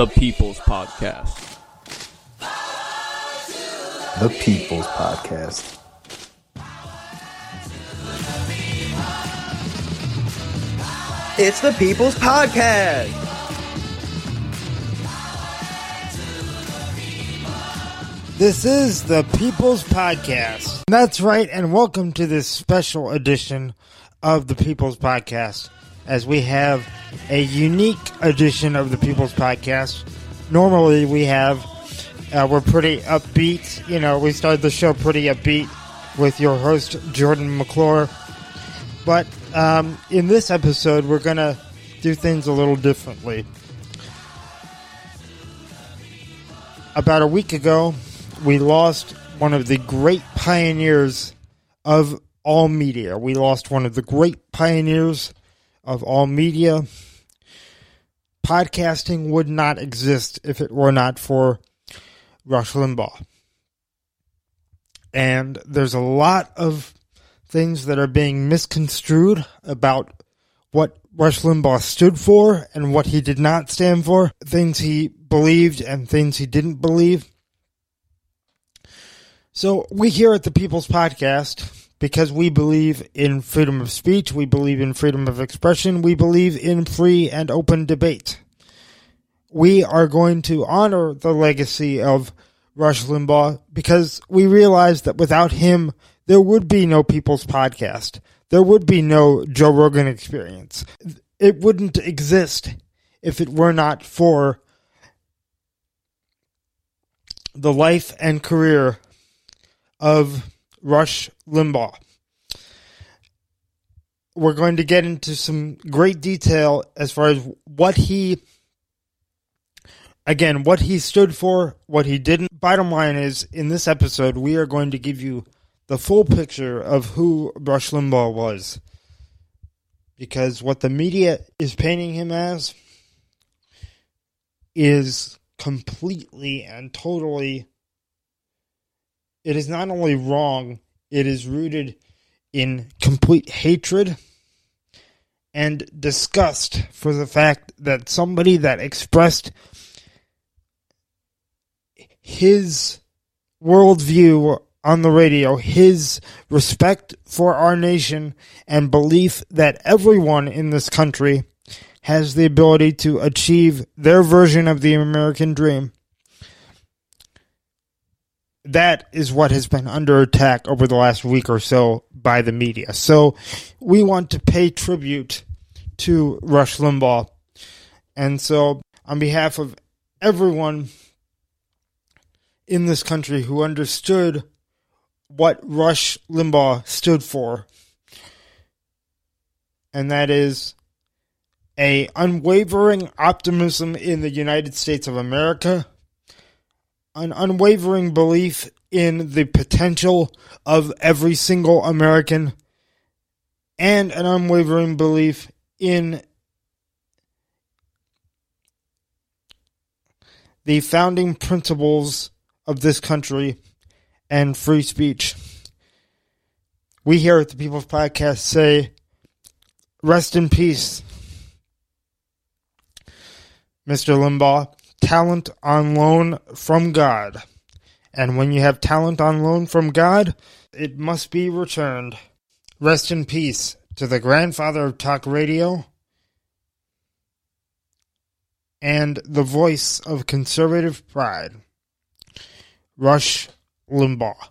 the People's Podcast. The People's Podcast. It's the People's Podcast. This is the People's Podcast. That's right, and welcome to this special edition of the People's Podcast. As we have a unique edition of the People's Podcast. Normally, we have, uh, we're pretty upbeat. You know, we started the show pretty upbeat with your host, Jordan McClure. But um, in this episode, we're to do things a little differently. About a week ago, we lost one of the great pioneers of all media. We lost one of the great pioneers of all media. Podcasting would not exist if it were not for Rush Limbaugh. And there's a lot of things that are being misconstrued about what Rush Limbaugh stood for and what he did not stand for, things he believed and things he didn't believe. So, we here at the People's Podcast, because we believe in freedom of speech, we believe in freedom of expression, we believe in free and open debate. We are going to honor the legacy of Rush Limbaugh because we realize that without him, there would be no People's Podcast. There would be no Joe Rogan experience. It wouldn't exist if it were not for the life and career of Rush Limbaugh. We're going to get into some great detail as far as what he, again, what he stood for, what he didn't. Bottom line is, in this episode, we are going to give you the full picture of who Rush Limbaugh was. Because what the media is painting him as is completely and totally it is not only wrong, it is rooted in complete hatred and disgust for the fact that somebody that expressed his worldview on the radio, his respect for our nation, and belief that everyone in this country has the ability to achieve their version of the American dream that is what has been under attack over the last week or so by the media. So we want to pay tribute to Rush Limbaugh. And so, on behalf of everyone in this country who understood what Rush Limbaugh stood for, and that is a unwavering optimism in the United States of America an unwavering belief in the potential of every single American and an unwavering belief in the founding principles of this country and free speech. We here at the People's Podcast say, rest in peace, Mr. Limbaugh talent on loan from God. And when you have talent on loan from God, it must be returned. Rest in peace to the grandfather of talk radio and the voice of conservative pride, Rush Limbaugh.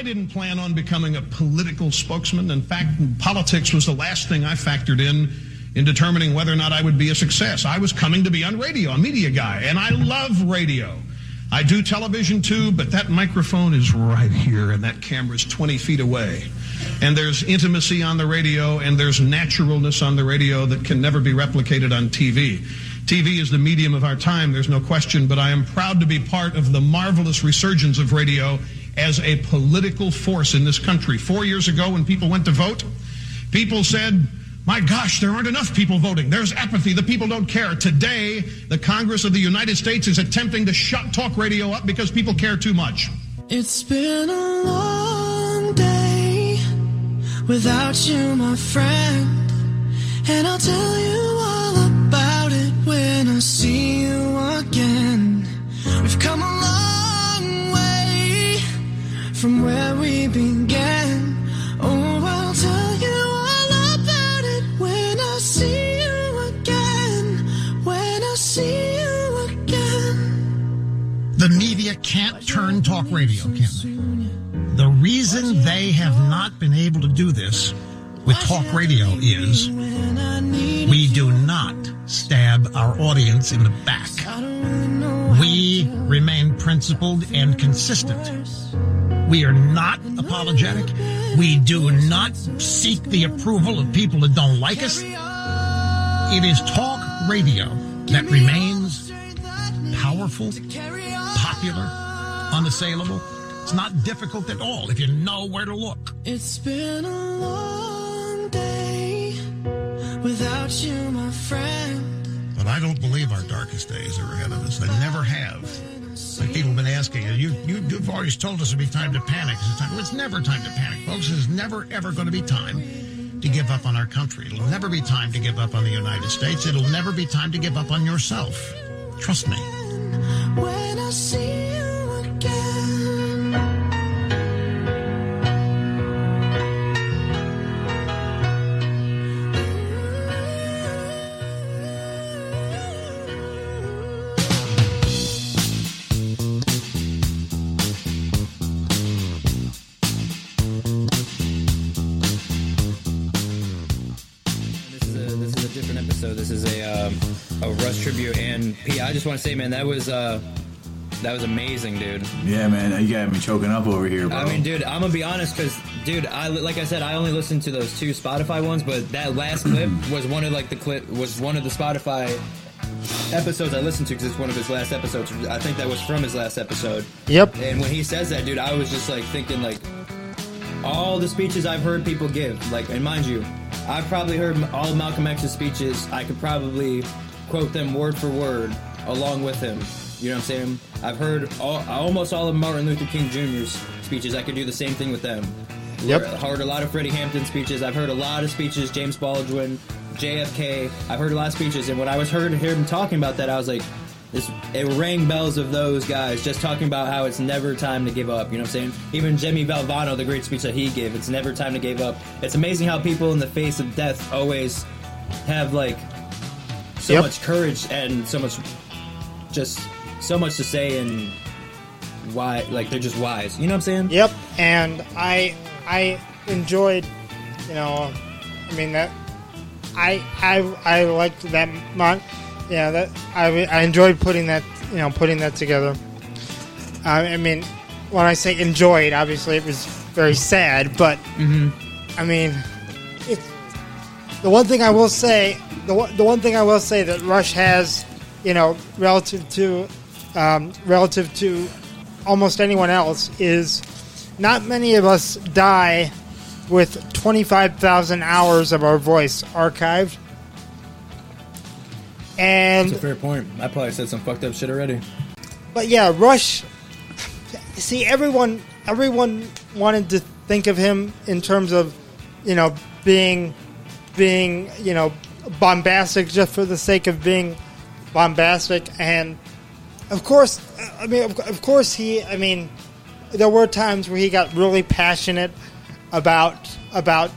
I didn't plan on becoming a political spokesman. In fact, politics was the last thing I factored in in determining whether or not I would be a success. I was coming to be on radio, a media guy, and I love radio. I do television too, but that microphone is right here and that camera is 20 feet away. And there's intimacy on the radio and there's naturalness on the radio that can never be replicated on TV. TV is the medium of our time, there's no question, but I am proud to be part of the marvelous resurgence of radio as a political force in this country. Four years ago, when people went to vote, people said, my gosh, there aren't enough people voting. There's apathy. The people don't care. Today, the Congress of the United States is attempting to shut talk radio up because people care too much. It's been a long day without you, my friend. And I'll tell you Oh. The media can't turn talk radio, can they? The reason they have not been able to do this with talk radio is we do not stab our audience in the back. We remain principled and consistent. We are not apologetic. We do not seek the approval of people that don't like us. It is talk radio that remains powerful, popular, unassailable. It's not difficult at all if you know where to look. It's been a long day without you, my friend. But I don't believe our darkest days are ahead of us. I never have. Like people have been asking, you, you, you've always told us it'd be time to panic. It's, time. Well, it's never time to panic, folks. There's never, ever going to be time to give up on our country. It'll never be time to give up on the United States. It'll never be time to give up on yourself. Trust me. When I see you again. Just want to say, man, that was uh, that was amazing, dude. Yeah, man, you got me choking up over here, bro. I mean, dude, I'm gonna be honest, because dude, I like I said, I only listened to those two Spotify ones, but that last clip was one of like the clip was one of the Spotify episodes I listened to because it's one of his last episodes. I think that was from his last episode. Yep. And when he says that, dude, I was just like thinking like all the speeches I've heard people give, like, and mind you, I've probably heard all of Malcolm X's speeches. I could probably quote them word for word along with him. You know what I'm saying? I've heard all, almost all of Martin Luther King Jr.'s speeches. I could do the same thing with them. Yep. I've heard a lot of Freddie Hampton speeches. I've heard a lot of speeches. James Baldwin, JFK. I've heard a lot of speeches, and when I was heard hear him talking about that, I was like, this it rang bells of those guys just talking about how it's never time to give up. You know what I'm saying? Even Jimmy Valvano, the great speech that he gave, it's never time to give up. It's amazing how people in the face of death always have like so Yep. much courage and so much just so much to say and why like they're just wise. You know what I'm saying? Yep, and I I enjoyed, you know, I mean that I I I liked that mon yeah that I I enjoyed putting that you know putting that together. I, I mean, when I say enjoyed, obviously it was very sad, but mm-hmm. I mean, it's the one thing I will say the one, the one thing I will say that Rush has, you know, relative to um, relative to almost anyone else is not many of us die with 25,000 hours of our voice archived. And That's a fair point. I probably said some fucked up shit already. but yeah, Rush. See, everyone, everyone wanted to think of him in terms of, you know, being, being, you know, bombastic just for the sake of being bombastic, and of course, I mean, of, of course, he. I mean, there were times where he got really passionate about about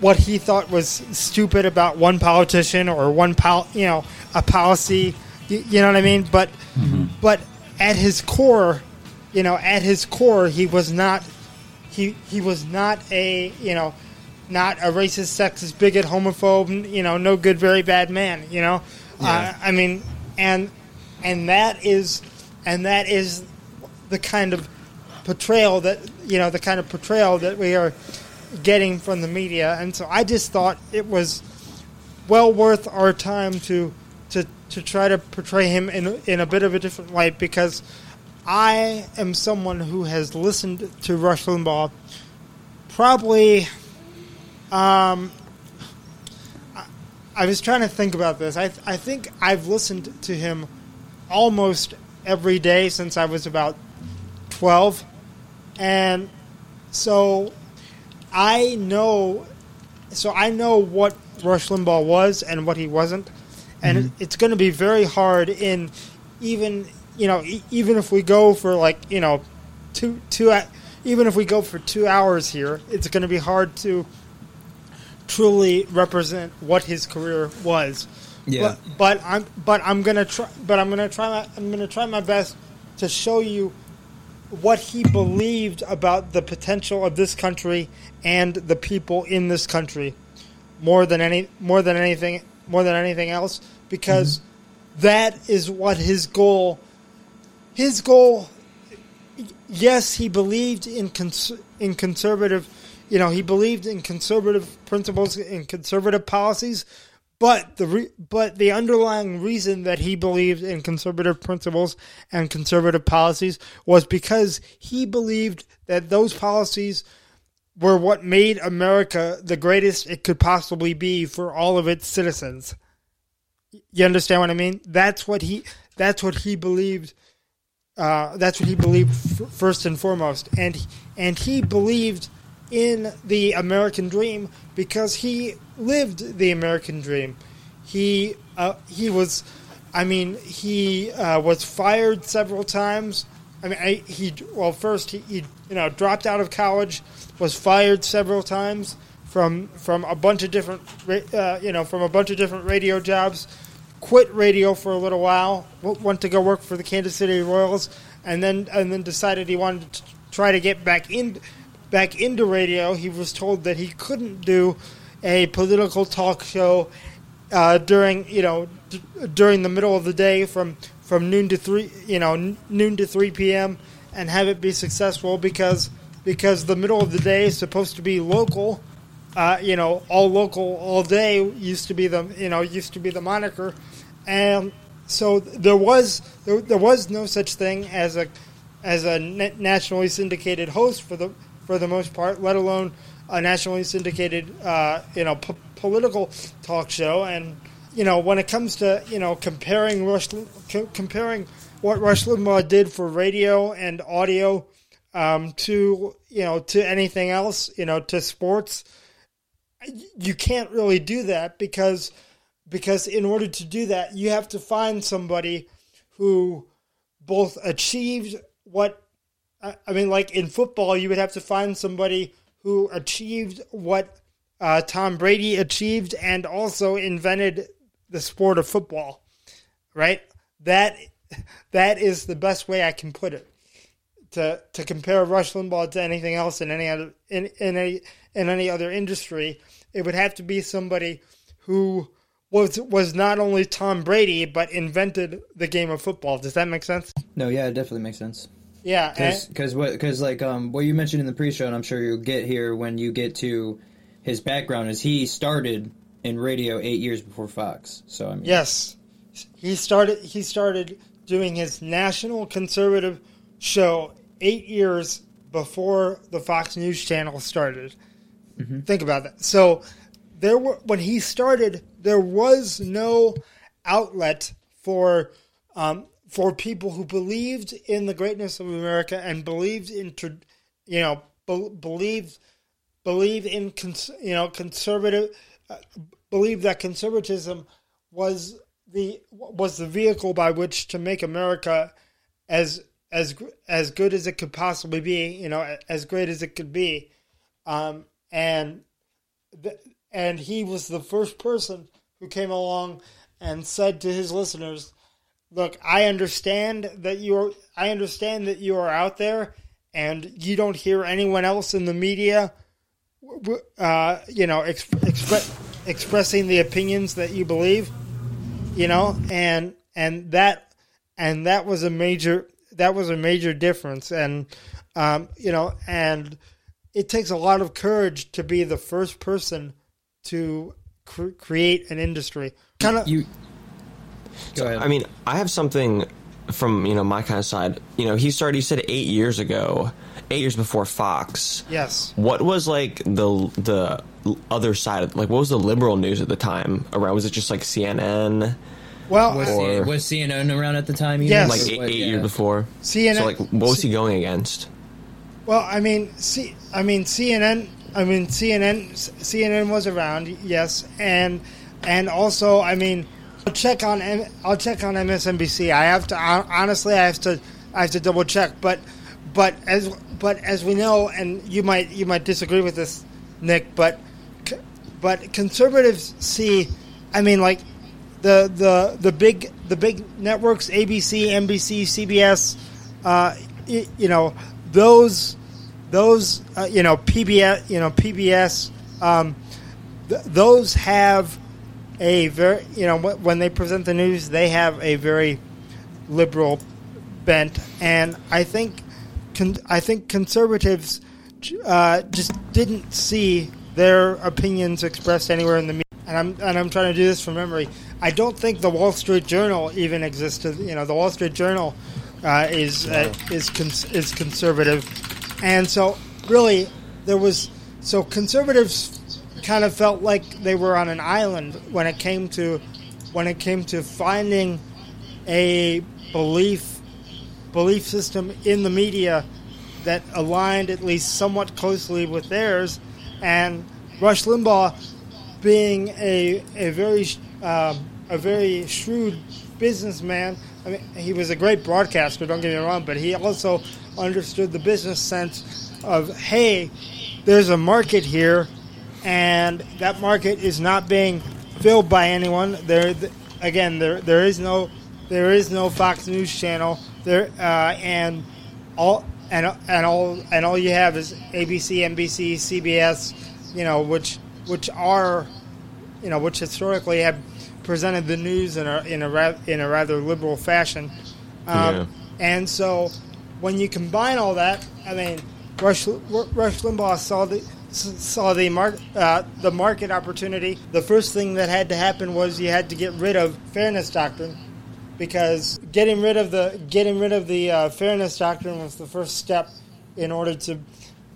what he thought was stupid about one politician or one pol- you know a policy you, you know what i mean but mm-hmm. but at his core you know at his core he was not he he was not a you know not a racist sexist bigot homophobe you know no good very bad man you know uh, i mean and and that is and that is the kind of portrayal that you know the kind of portrayal that we are getting from the media. And so i just thought it was well worth our time to to to try to portray him in in a bit of a different light because i am someone who has listened to rush limbaugh probably um I- I was trying to think about this. I, I think I've listened to him almost every day since I was about 12. And so I know, so I know what Rush Limbaugh was and what he wasn't, and it, it's going to be very hard in even you know e- even if we go for like you know two two even if we go for two hours here, it's going to be hard to truly represent what his career was. Yeah. But, but I'm but I'm gonna try but I'm gonna try my I'm gonna try my best to show you what he believed about the potential of this country and the people in this country more than any more than anything more than anything else because mm-hmm. that is what his goal his goal yes he believed in cons- in conservative you know he believed in conservative principles and conservative policies but the re- but the underlying reason that he believed in conservative principles and conservative policies was because he believed that those policies were what made America the greatest it could possibly be for all of its citizens. You understand what I mean? That's what he that's what he believed uh, that's what he believed f- first and foremost, and and he believed in the American dream because he lived the American dream. He uh, he was, I mean, he uh, was fired several times. I mean, I, he well first he, he you know dropped out of college, was fired several times from from a bunch of different uh, you know from a bunch of different radio jobs quit radio for a little while, went to go work for the Kansas City Royals, and then and then decided he wanted to try to get back in back into radio. He was told that he couldn't do a political talk show uh, during you know d- during the middle of the day from from noon to three you know n- noon to three p.m. and have it be successful because because the middle of the day is supposed to be local uh, you know, all local, all day used to be the, you know, used to be the moniker, and so there was there, there was no such thing as a as a na- nationally syndicated host for the for the most part, let alone a nationally syndicated, uh, you know, p- political talk show. And you know, when it comes to you know comparing Rush, comparing what Rush Limbaugh did for radio and audio um, to you know to anything else, you know, to sports you can't really do that because because in order to do that you have to find somebody who both achieved what I mean like in football you would have to find somebody who achieved what uh, Tom Brady achieved and also invented the sport of football right that that is the best way I can put it to to compare Rush Limbaugh to anything else in any other in in any in any other industry, it would have to be somebody who was was not only Tom Brady but invented the game of football. Does that make sense? No, yeah, it definitely makes sense. Yeah, Because what because like um what you mentioned in the pre-show, and I'm sure you'll get here when you get to his background, is he started in radio eight years before Fox. So I mean, Yes, he started. He started doing his national conservative show eight years before the Fox News Channel started. Think about that. So there were when he started, there was no outlet for um, for people who believed in the greatness of America and believed in you know be- believed believed in cons- you know conservative uh, believed that conservatism was the was the vehicle by which to make America as as as good as it could possibly be, you know, as great as it could be, um, and th- and he was the first person who came along and said to his listeners, "Look, I understand that you are I understand that you are out there, and you don't hear anyone else in the media, uh, you know, ex- expre- expressing the opinions that you believe." you know and and that and that was a major that was a major difference and um, you know and it takes a lot of courage to be the first person to cr- create an industry kind of you. Go ahead. I mean, I have something from you know my kind of side. You know, he started. He said eight years ago, eight years before Fox. yes What was like the the other side? Of, like, what was the liberal news at the time around? Was it just like CNN? well was, or- was CNN around at the time? you Yes. Like eight, eight Yeah. years before. CNN So like, what was he going against? Well, I mean, C, I mean CNN. I mean, CNN CNN was around, yes, and and also, I mean, I'll check on I'll check on MSNBC. I have to honestly, I have to I have to double check, but but as but as we know, and you might you might disagree with this, Nick, but but conservatives see, I mean, like the the the big the big networks, ABC, NBC, CBS, uh, you know those those uh, you know PBS, you know PBS, um, th- those have a very you know when they present the news, they have a very liberal bent, and I think con- I think conservatives uh, just didn't see their opinions expressed anywhere in the media. And I'm and I'm trying to do this from memory. I don't think the Wall Street Journal even existed. You know, the Wall Street Journal uh, is uh, is cons- is conservative, and so really there was so conservatives kind of felt like they were on an island when it came to when it came to finding a belief belief system in the media that aligned at least somewhat closely with theirs, and Rush Limbaugh being a a very um, a very shrewd businessman. I mean, he was a great broadcaster. Don't get me wrong, but he also understood the business sense of hey, there's a market here, and that market is not being filled by anyone. There, again, there there is no there is no Fox News channel there, uh, and all and and all and all you have is ABC, NBC, CBS, you know, which which are, you know, which historically have presented the news in a in a ra- in a rather liberal fashion, um, Yeah. and so when you combine all that, I mean, Rush Rush Limbaugh saw the saw the mar- uh, the market opportunity. The first thing that had to happen was you had to get rid of fairness doctrine because getting rid of the getting rid of the uh, fairness doctrine was the first step in order to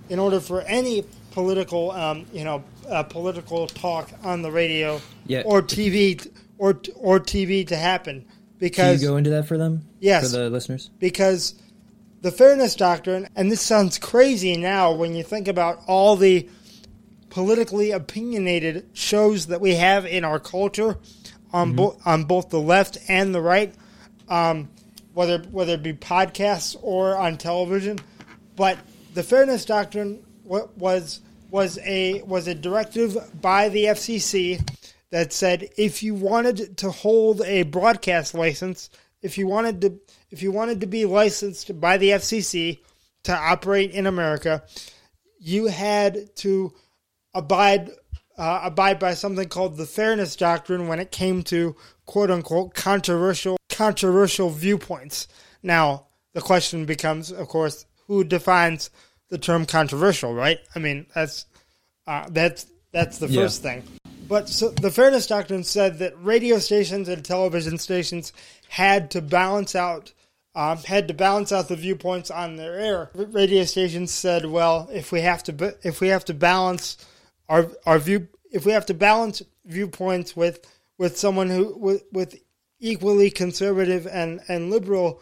in order for any political um, you know uh, political talk on the radio Yeah. or TV or or TV to happen Can because you go into that for them? Yes. For the listeners? because the fairness doctrine, and this sounds crazy now when you think about all the politically opinionated shows that we have in our culture on both on both the left and the right, um, whether whether it be podcasts or on television. But the fairness doctrine was was a was a directive by the FCC that said if you wanted to hold a broadcast license, if you wanted to if you wanted to be licensed by the FCC to operate in America, you had to abide uh, abide by something called the fairness doctrine when it came to quote unquote controversial controversial viewpoints. Now the question becomes, of course, who defines the term controversial, right? I mean, that's uh, that's that's the Yeah. first thing. But so the fairness doctrine said that radio stations and television stations had to balance out um, had to balance out the viewpoints on their air. Radio stations said, "Well, if we have to if we have to balance our our view if we have to balance viewpoints with with someone who with, with equally conservative and, and liberal,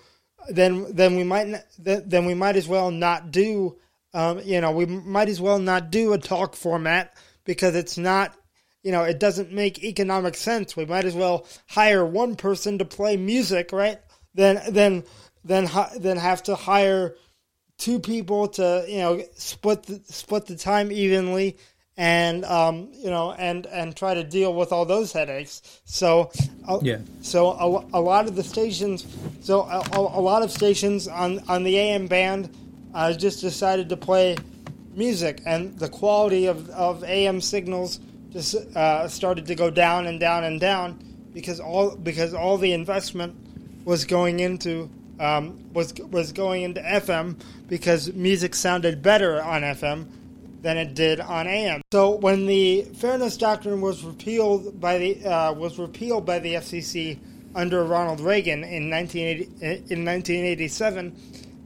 then then we might then, we might as well not do um, you know we might as well not do a talk format because it's not you know it doesn't make economic sense. We might as well hire one person to play music, right? Then then then then have to hire two people to you know split the, split the time evenly and um, you know and and try to deal with all those headaches so uh, Yeah. so a, a lot of the stations so a, a a lot of stations on on the AM band uh, just decided to play music and the quality of, of AM signals just uh, started to go down and down and down because all because all the investment was going into um, was was going into FM because music sounded better on FM than it did on AM. So when the fairness doctrine was repealed by the uh, was repealed by the FCC under Ronald Reagan in 1980, in 1987,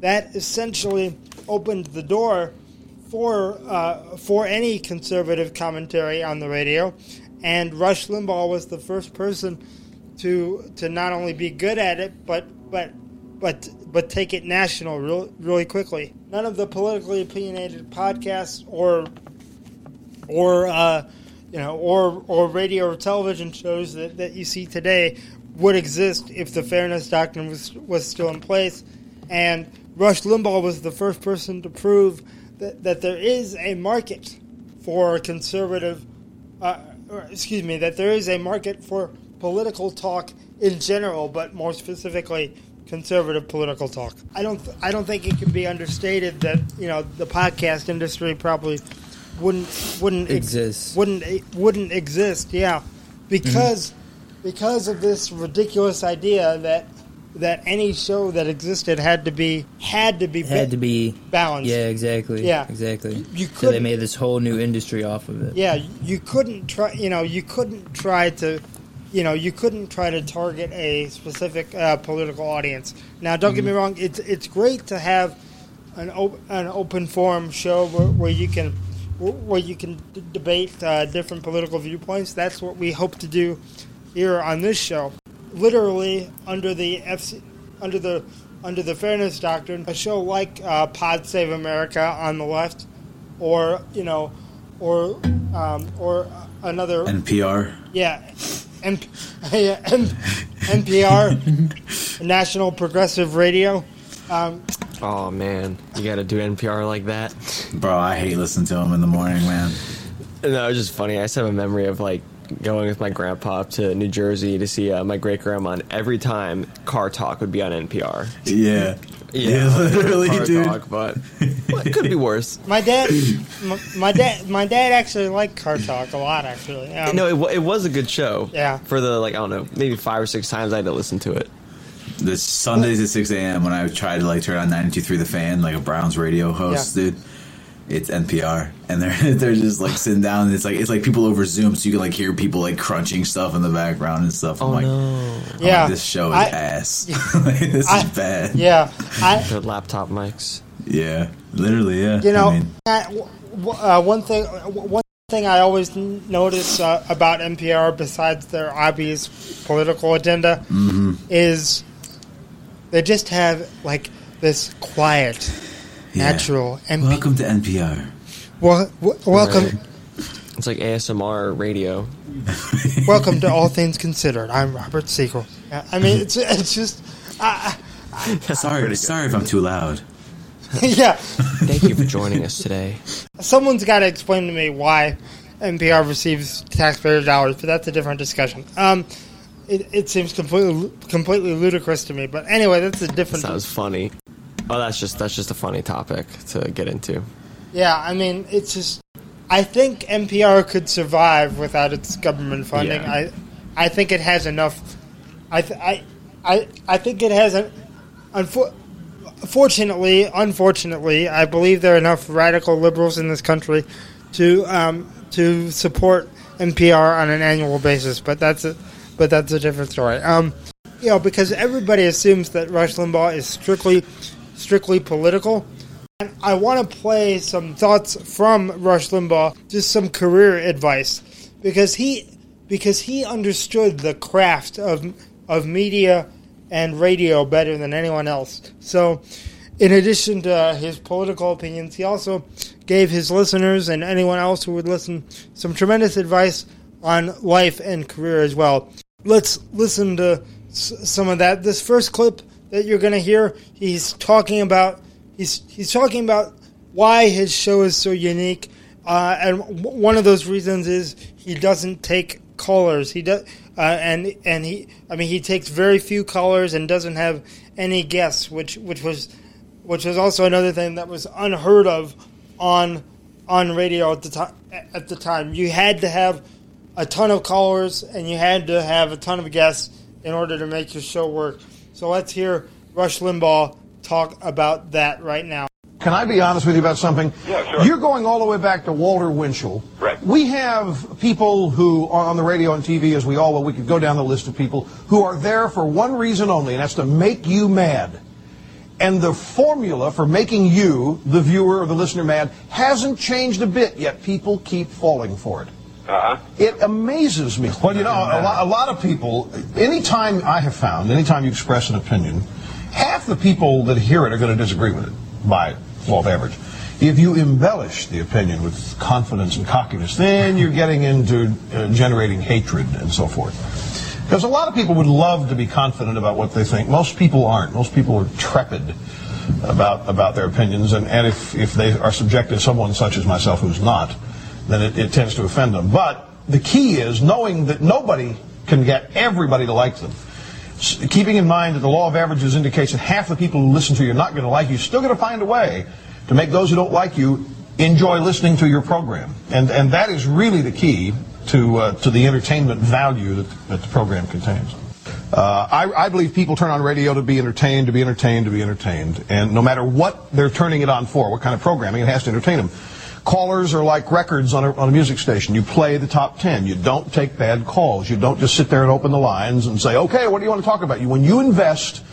that essentially opened the door for uh, for any conservative commentary on the radio, and Rush Limbaugh was the first person to to not only be good at it, but but but but take it national real, really quickly. None of the politically opinionated podcasts or or uh, you know, or or radio or television shows that, that you see today would exist if the fairness doctrine was was still in place. And Rush Limbaugh was the first person to prove that, that there is a market for conservative, uh, or, excuse me, that there is a market for political talk in general, but more specifically conservative political talk. I don't th- I don't think it can be understated that you know the podcast industry probably wouldn't wouldn't ex- Exist. wouldn't wouldn't exist. Yeah, because Mm-hmm. because of this ridiculous idea that that any show that existed had to be had to be Had to be balanced. Yeah, exactly. Yeah. exactly. You so they made this whole new industry off of it. Yeah, you couldn't try. You know, you couldn't try to. You know, you couldn't try to target a specific uh, political audience. Now, don't get me wrong; it's it's great to have an op- an open forum show where, where you can where you can d- debate uh, different political viewpoints. That's what we hope to do here on this show. Literally under the FC, under the under the fairness doctrine, a show like uh, Pod Save America on the left, or you know, or um, or another NPR. yeah, M- yeah, M- NPR, National Progressive Radio. Um, Oh man, you got to do NPR like that. Bro, I hate listening to them in the morning, man. No, it's just funny. I just have a memory of like going with my grandpa to New Jersey to see uh, my great grandma, and every time Car Talk would be on NPR. Yeah. Yeah, literally, Car dude. Talk, but well, it could be worse. my dad, my, my dad, my dad actually liked Car Talk a lot. Actually, um, no, it, it was a good show. Yeah. For the like, I don't know, maybe five or six times I had to listen to it. The Sundays at 6 a.m. when I tried to like turn on 92.3 The Fan, like a Browns radio host, Yeah. dude. It's NPR, and they're they're just like sitting down. And it's like it's like people over Zoom, so you can like hear people like crunching stuff in the background and stuff. I'm Oh like, no, I'm Yeah. like, this show is I- ass. Like, this I- is bad. yeah, I, the laptop mics. Yeah, literally, yeah. You know, I mean, I- w- w- uh, one thing, one thing I always notice uh, about NPR, besides their obvious political agenda, Mm-hmm. is they just have like this quiet, yeah. natural, and Welcome to NPR. well, w- welcome, Right. It's like ASMR radio. welcome to All Things Considered. I'm Robert Siegel. I mean, it's it's just, uh, Sorry, sorry if I'm too loud. yeah. Thank you for joining us today. Someone's got to explain to me why NPR receives taxpayer dollars, but that's a different discussion. Um, it, it seems completely completely ludicrous to me. But anyway, that's a different. Sounds funny. Oh, that's just that's just a funny topic to get into. Yeah, I mean, it's just. I think NPR could survive without its government funding. Yeah. I, I think it has enough. I, th- I, I, I think it has a. Unfor- fortunately, unfortunately, I believe there are enough radical liberals in this country to um, to support NPR on an annual basis. But that's a, but that's a different story. Um, you know, because everybody assumes that Rush Limbaugh is strictly strictly political. And I want to play some thoughts from Rush Limbaugh, just some career advice, because he because he understood the craft of of media and radio better than anyone else. So, in addition to his political opinions, he also gave his listeners and anyone else who would listen some tremendous advice on life and career as well. Let's listen to s- some of that. This first clip that you're going to hear, he's talking about he's he's talking about why his show is so unique, uh, and w- one of those reasons is he doesn't take callers. He does, uh, and and he I mean he takes very few callers and doesn't have any guests, which which was which was also another thing that was unheard of on on radio at the time. At the time, you had to have a ton of callers and you had to have a ton of guests in order to make your show work. So let's hear Rush Limbaugh talk about that right now. Can I be honest with you about something? Yeah, sure. You're going all the way back to Walter Winchell. Right. We have people who are on the radio and TV, as we all well, we could go down the list of people who are there for one reason only, and that's to make you mad. And the formula for making you, the viewer or the listener, mad hasn't changed a bit, yet people keep falling for it. Uh-huh. It amazes me. Well, you know, a lot, a lot of people, anytime I have found, anytime you express an opinion, half the people that hear it are going to disagree with it by law of average. If you embellish the opinion with confidence and cockiness, then you're getting into uh, generating hatred and so forth. Because a lot of people would love to be confident about what they think. Most people aren't. Most people are trepid about about their opinions, and, and if, if they are subjected to someone such as myself who's not, then it, it tends to offend them. But the key is knowing that nobody can get everybody to like them. Keeping in mind that the law of averages indicates that half the people who listen to you are not going to like you, still going to find a way to make those who don't like you enjoy listening to your program. And, and that is really the key to, uh, to the entertainment value that, that the program contains. Uh, I, I believe people turn on radio to be entertained, to be entertained, to be entertained. And no matter what they're turning it on for, what kind of programming, it has to entertain them. Callers are like records on a, on a music station. You play the top 10. You don't take bad calls. You don't just sit there and open the lines and say, okay, what do you want to talk about? You, when you invest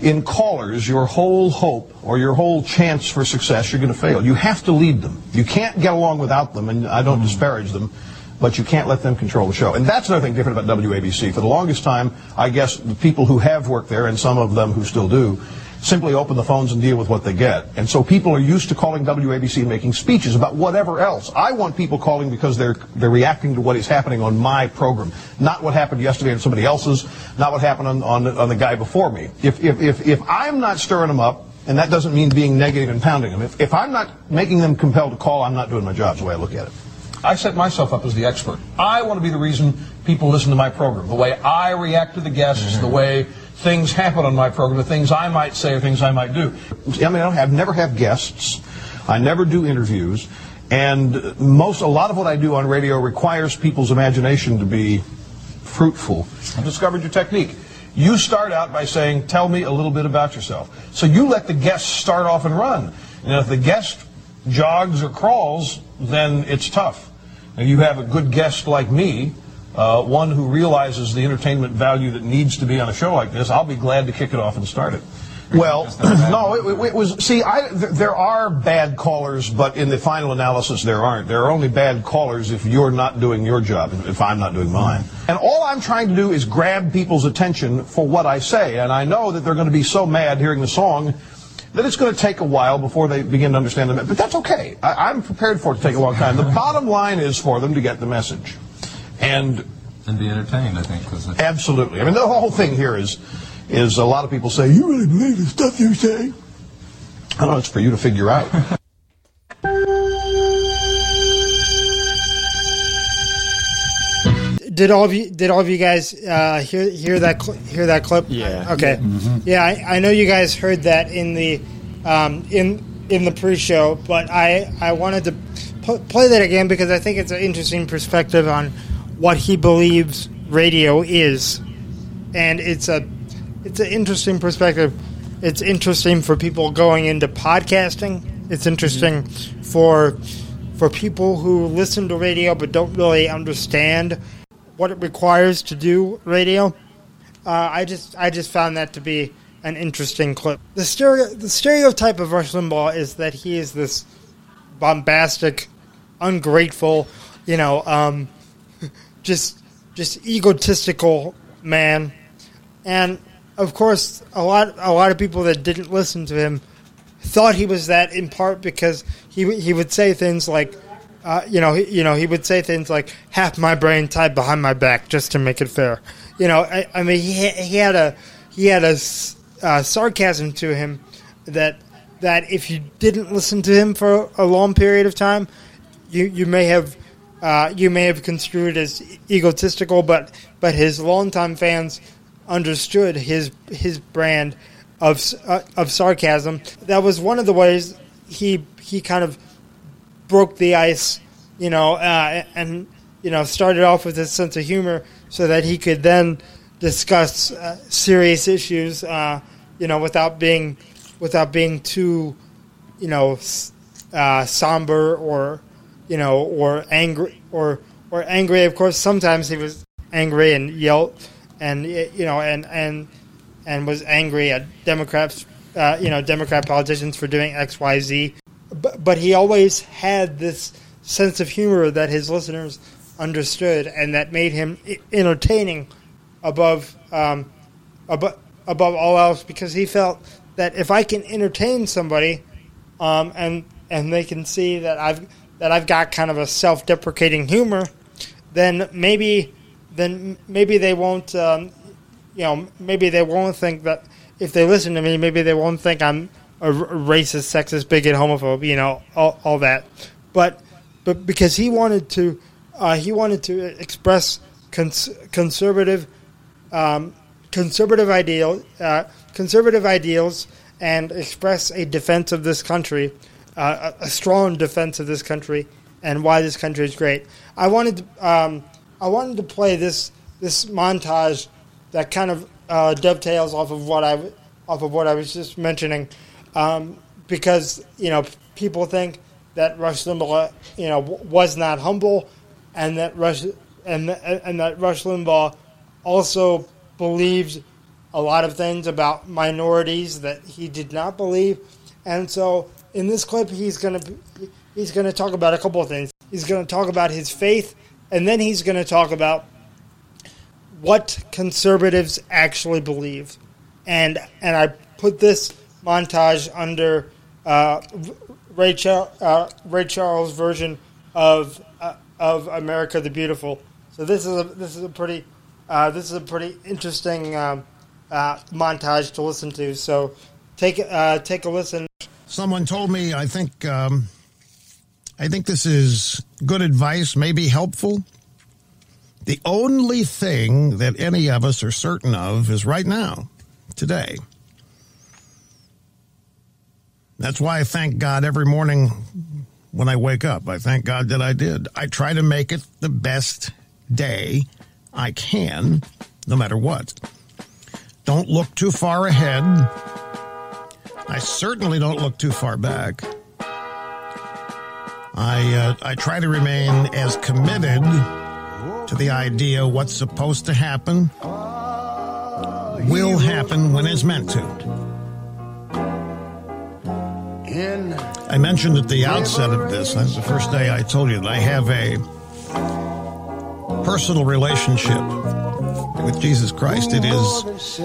in callers, your whole hope or your whole chance for success, you're going to fail. You have to lead them. You can't get along without them, and I don't mm-hmm. disparage them, but you can't let them control the show. And that's another thing different about WABC. For the longest time, I guess the people who have worked there, and some of them who still do, simply open the phones and deal with what they get. And so people are used to calling WABC and making speeches about whatever else. I want people calling because they're they're reacting to what is happening on my program, not what happened yesterday on somebody else's, not what happened on, on, on the guy before me. If, if, if, if I'm not stirring them up, and that doesn't mean being negative and pounding them, if, if I'm not making them compelled to call, I'm not doing my job, is the way I look at it. I set myself up as the expert. I want to be the reason people listen to my program, the way I react to the guests, the way things happen on my program, the things I might say or things I might do. I mean, I have, never have guests. I never do interviews. And most, a lot of what I do on radio requires people's imagination to be fruitful. I've discovered your technique. You start out by saying, tell me a little bit about yourself. So you let the guest start off and run. And if the guest jogs or crawls, then it's tough. Now, you have a good guest like me, uh, one who realizes the entertainment value that needs to be on a show like this, I'll be glad to kick it off and start it. Well, no, it, it- was. See, I, th- there are bad callers, but in the final analysis, there aren't. There are only bad callers if you're not doing your job, if I'm not doing mine. And all I'm trying to do is grab people's attention for what I say. And I know that they're going to be so mad hearing the song that it's going to take a while before they begin to understand the message. But that's okay. I, I'm prepared for it to take a long time. The bottom line is for them to get the message. And and be entertained. I think was the Absolutely. I mean, the whole thing here is is a lot of people say, "You really believe the stuff you say?" I don't know. It's for you to figure out. Did all of you did all of you guys uh, hear hear that cl- hear that clip? Yeah. Okay. Yeah, I, I know you guys heard that in the um, in in the pre-show, but I I wanted to p- play that again because I think it's an interesting perspective on what he believes radio is, and it's a it's an interesting perspective. It's interesting for people going into podcasting. It's interesting for for people who listen to radio but don't really understand what it requires to do radio. Uh, I just I just found that to be an interesting clip. The stereo the stereotype of Rush Limbaugh is that he is this bombastic, ungrateful, you know, um, just just egotistical man, and of course a lot a lot of people that didn't listen to him thought he was that in part because he he would say things like. Uh, you know, he, you know, he would say things like "half my brain tied behind my back" just to make it fair. You know, I, I mean, he he had a he had a uh, sarcasm to him that that if you didn't listen to him for a long period of time, you you may have uh, you may have construed as egotistical, but but his longtime fans understood his his brand of uh, of sarcasm. That was one of the ways he he kind of broke the ice, you know, uh, and you know started off with his sense of humor so that he could then discuss uh, serious issues, uh, you know, without being without being too, you know, uh, somber or you know or angry or or angry. Of course, sometimes he was angry and yelled and you know and and and was angry at Democrats, uh, you know, Democrat politicians for doing X, Y, Z. But, but he always had this sense of humor that his listeners understood, and that made him entertaining above um, above above all else because he felt that if I can entertain somebody, um, and and they can see that I've that I've got kind of a self-deprecating humor, then maybe then maybe they won't um, you know maybe they won't think that if they listen to me maybe they won't think I'm a racist, sexist, bigot, homophobe, you know all, all that, but but because he wanted to uh, he wanted to express cons- conservative um, conservative ideal uh, conservative ideals and express a defense of this country, uh, a, strong defense of this country, and why this country is great. I wanted to, um, I wanted to play this this montage that kind of uh, dovetails off of what I off of what I was just mentioning, um, because you know people think that Rush Limbaugh you know was not humble, and that Rush and and that Rush Limbaugh also believed a lot of things about minorities that he did not believe, and so in this clip he's gonna he's gonna talk about a couple of things. He's gonna talk about his faith, and then he's gonna talk about what conservatives actually believe, and and I put this montage under uh, Ray, uh, Ray Charles' version of uh, of America the Beautiful. So this is a this is a pretty uh, this is a pretty interesting um, uh, montage to listen to. So take uh, take a listen. Someone told me I think um, I think this is good advice, maybe helpful. The only thing that any of us are certain of is right now, today. That's why I thank God every morning when I wake up. I thank God that I did. I try to make it the best day I can, no matter what. Don't look too far ahead. I certainly don't look too far back. I uh, I try to remain as committed to the idea what's supposed to happen will happen when it's meant to. I mentioned at the outset of this, that's the first day I told you that I have a personal relationship with Jesus Christ. It is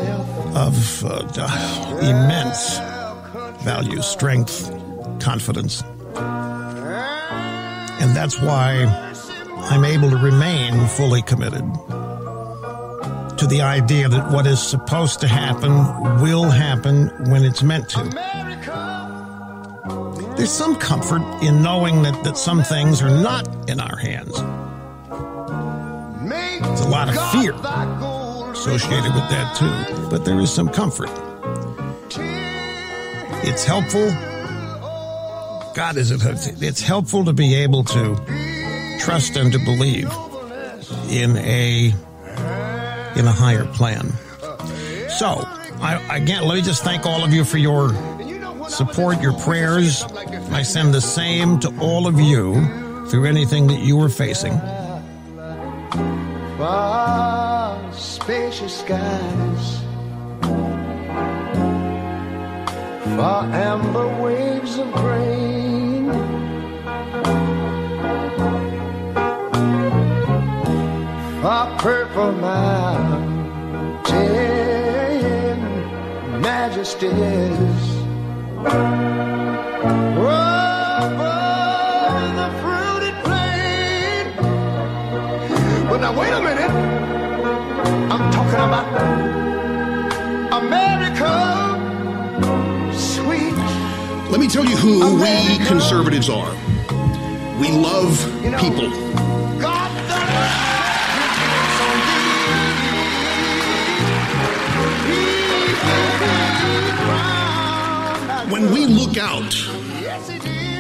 of uh, immense value, strength, confidence. And that's why I'm able to remain fully committed to the idea that what is supposed to happen will happen when it's meant to. There's some comfort in knowing that, that some things are not in our hands. There's a lot of fear associated with that too, but there is some comfort. It's helpful. God, is it? It's helpful to be able to trust and to believe in a in a higher plan. So, I, again, let me just thank all of you for your support, your prayers. I send the same to all of you through anything that you are facing. Spacious skies, far amber waves of grain, far purple mountain majesties. Over the fruited plain. But now wait a minute. I'm talking about America. Let me tell you who we conservatives are. We love people. God done it on When we look out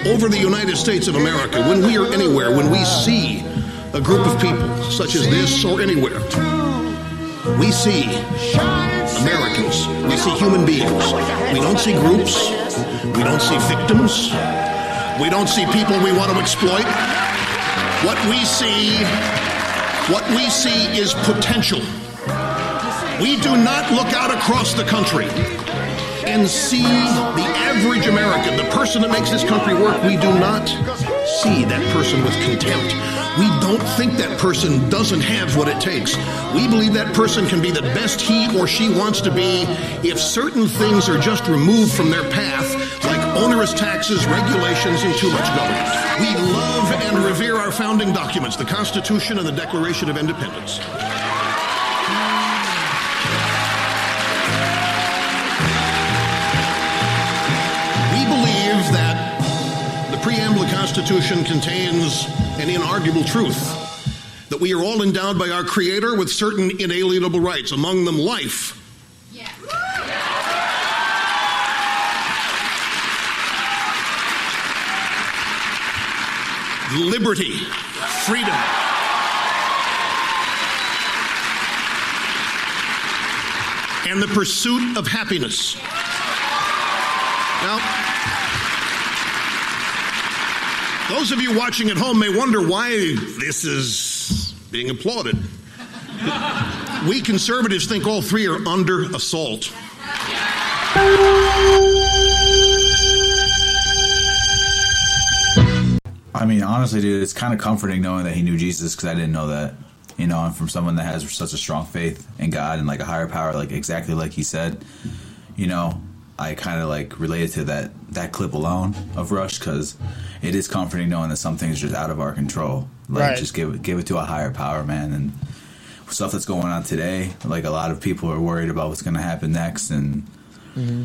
over the United States of America, when we are anywhere, when we see a group of people such as this or anywhere, we see Americans. We see human beings. We don't see groups. We don't see victims. We don't see people we want to exploit. What we see, what we see is potential. We do not look out across the country and see the average American, the person that makes this country work. We do not see that person with contempt. We don't think that person doesn't have what it takes. We believe that person can be the best he or she wants to be if certain things are just removed from their path, onerous taxes, regulations, and too much government. We love and revere our founding documents, the Constitution and the Declaration of Independence. We believe that the preamble of the Constitution contains an inarguable truth that we are all endowed by our Creator with certain inalienable rights, among them life. Liberty, freedom. And the pursuit of happiness. Now, those of you watching at home may wonder why this is being applauded. We conservatives think all three are under assault. I mean, honestly, dude, it's kind of comforting knowing that he knew Jesus because I didn't know that. You know, I'm from someone that has such a strong faith in God and like a higher power, like exactly like he said. You know, I kind of like related to that that clip alone of Rush because it is comforting knowing that some things are just out of our control. Like, Right. just give it give it to a higher power, man. And stuff that's going on today, like a lot of people are worried about what's going to happen next, and mm-hmm.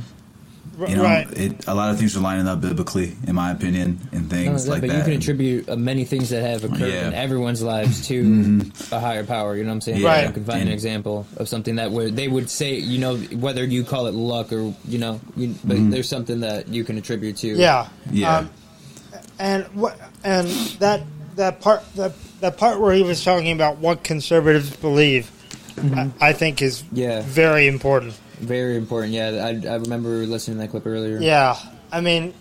You know, right. it, a lot of things are lining up biblically, in my opinion, and Not only things that, like but that. you can attribute uh, many things that have occurred Yeah. in everyone's lives to a higher power. You know what I'm saying? Yeah. Right. You can find an example of something that where they would say, you know, whether you call it luck or you know, you, but Mhm. there's something that you can attribute to. Yeah. Yeah. Um, and what and that that part that that part where he was talking about what conservatives believe, I, I think is Yeah. very important. Very important. Yeah, I, I remember listening to that clip earlier. Yeah, I mean,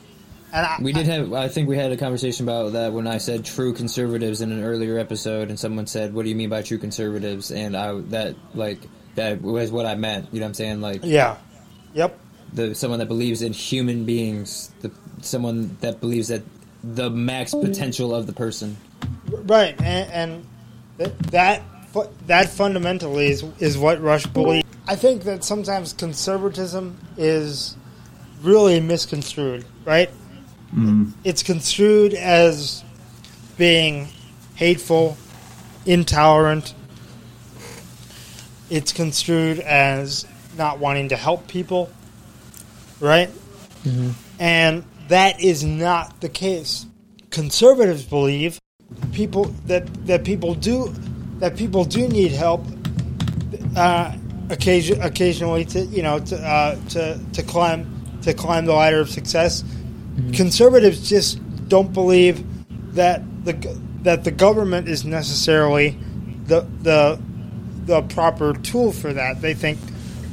and I, We did have. I think we had a conversation about that when I said true conservatives in an earlier episode, and someone said, "What do you mean by true conservatives?" And I that like that was what I meant. You know what I'm saying? Like yeah, yep, the someone that believes in human beings, the someone that believes that the max potential of the person. right, and, and th- that that fundamentally is is what Rush believes. I think that sometimes conservatism is really misconstrued, right? Mm-hmm. It's construed as being hateful, intolerant. It's construed as not wanting to help people, right? Mm-hmm. And that is not the case. Conservatives believe people that that people do that people do need help uh, occasion, occasionally to you know to, uh, to to climb to climb the ladder of success. Conservatives just don't believe that the that the government is necessarily the the the proper tool for that. They think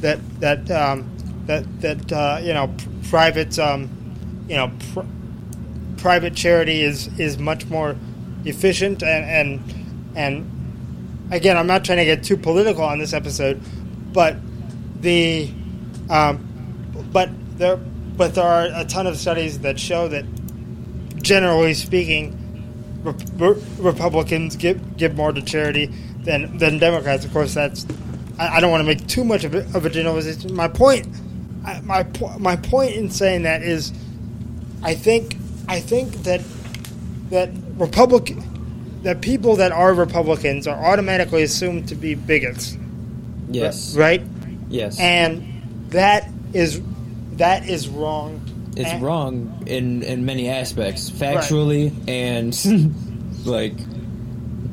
that that um, that that uh, you know pr- private um, you know pr- private charity is is much more efficient and and and again, I'm not trying to get too political on this episode, but the um, but there but there are a ton of studies that show that generally speaking, Re- Re- Republicans give give more to charity than than Democrats. Of course, that's I, I don't want to make too much of a, of a generalization. My point, my my point in saying that is, I think I think that that Republican that people that are Republicans are automatically assumed to be bigots. Yes. Right? Yes. And that is that is wrong. it's And- wrong in in many aspects, factually and like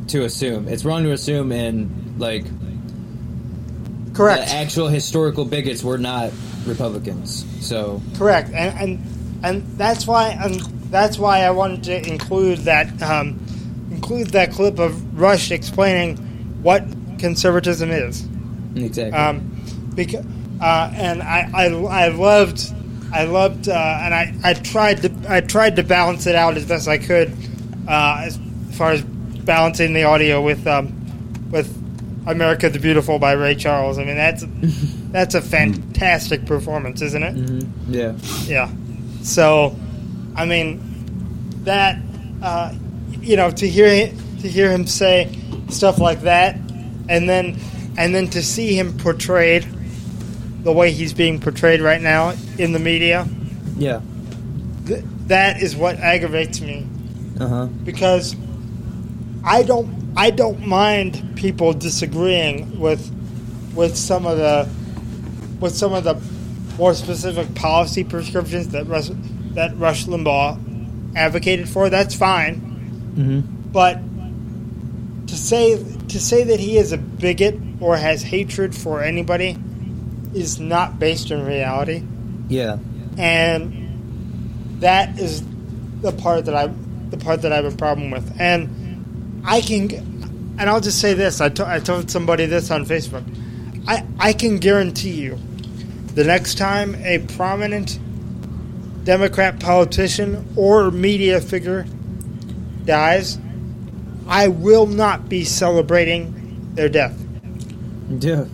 to assume. It's wrong to assume and like Correct. the actual historical bigots were not Republicans. So Correct, and and and that's why and that's why I wanted to include that um, include that clip of Rush explaining what conservatism is. exactly. Um, because uh, and I, I I loved I loved uh, and I, I tried to I tried to balance it out as best I could uh, as far as balancing the audio with um, with America the Beautiful by Ray Charles. I mean that's that's a fantastic performance, isn't it? yeah. Yeah. So, I mean, that uh, you know, to hear to hear him say stuff like that, and then and then to see him portrayed the way he's being portrayed right now in the media, Yeah. th- that is what aggravates me Uh huh. because I don't I don't mind people disagreeing with with some of the with some of the more specific policy prescriptions that Rush, that Rush Limbaugh advocated for. That's fine, Mm-hmm. but to say to say that he is a bigot or has hatred for anybody is not based in reality Yeah. and that is the part that I the part that I have a problem with. And I can, and I'll just say this: I to- I told somebody this on Facebook. I I can guarantee you, the next time a prominent Democrat politician or media figure dies, I will not be celebrating their death. Yeah.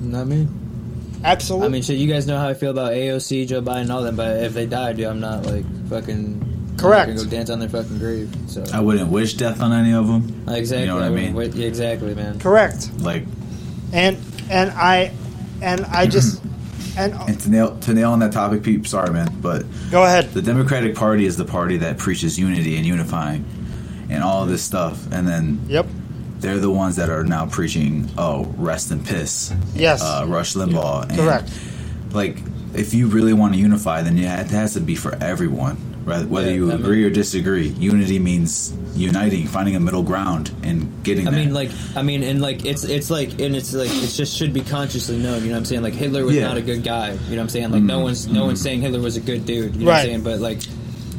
Not me. Absolutely. I mean, shit. You guys know how I feel about AOC, Joe Biden, all them. But if they die, dude, I'm not like fucking. Correct. I'm go dance on their fucking grave. So. I wouldn't wish death on any of them. Exactly. You know what I mean? wait- exactly, man. Correct. Like, And and I and I just and and to nail to nail on that topic, Pete. Sorry, man, but go ahead. the Democratic Party is the party that preaches unity and unifying, and all this stuff, and then Yep. they're the ones that are now preaching, oh, rest and piss. Yes. Uh, Rush Limbaugh. And, Correct. Like, if you really want to unify, then yeah, it has to be for everyone, right? Whether Yeah, you I mean- agree or disagree. Unity means uniting, finding a middle ground, and getting. I that. mean, like, I mean, and like, it's it's like, and it's like, it just should be consciously known. You know what I'm saying? Like, Hitler was Yeah. not a good guy. You know what I'm saying? Like, no Mm, one's no mm. one's saying Hitler was a good dude. You know what Right. I'm saying? But like,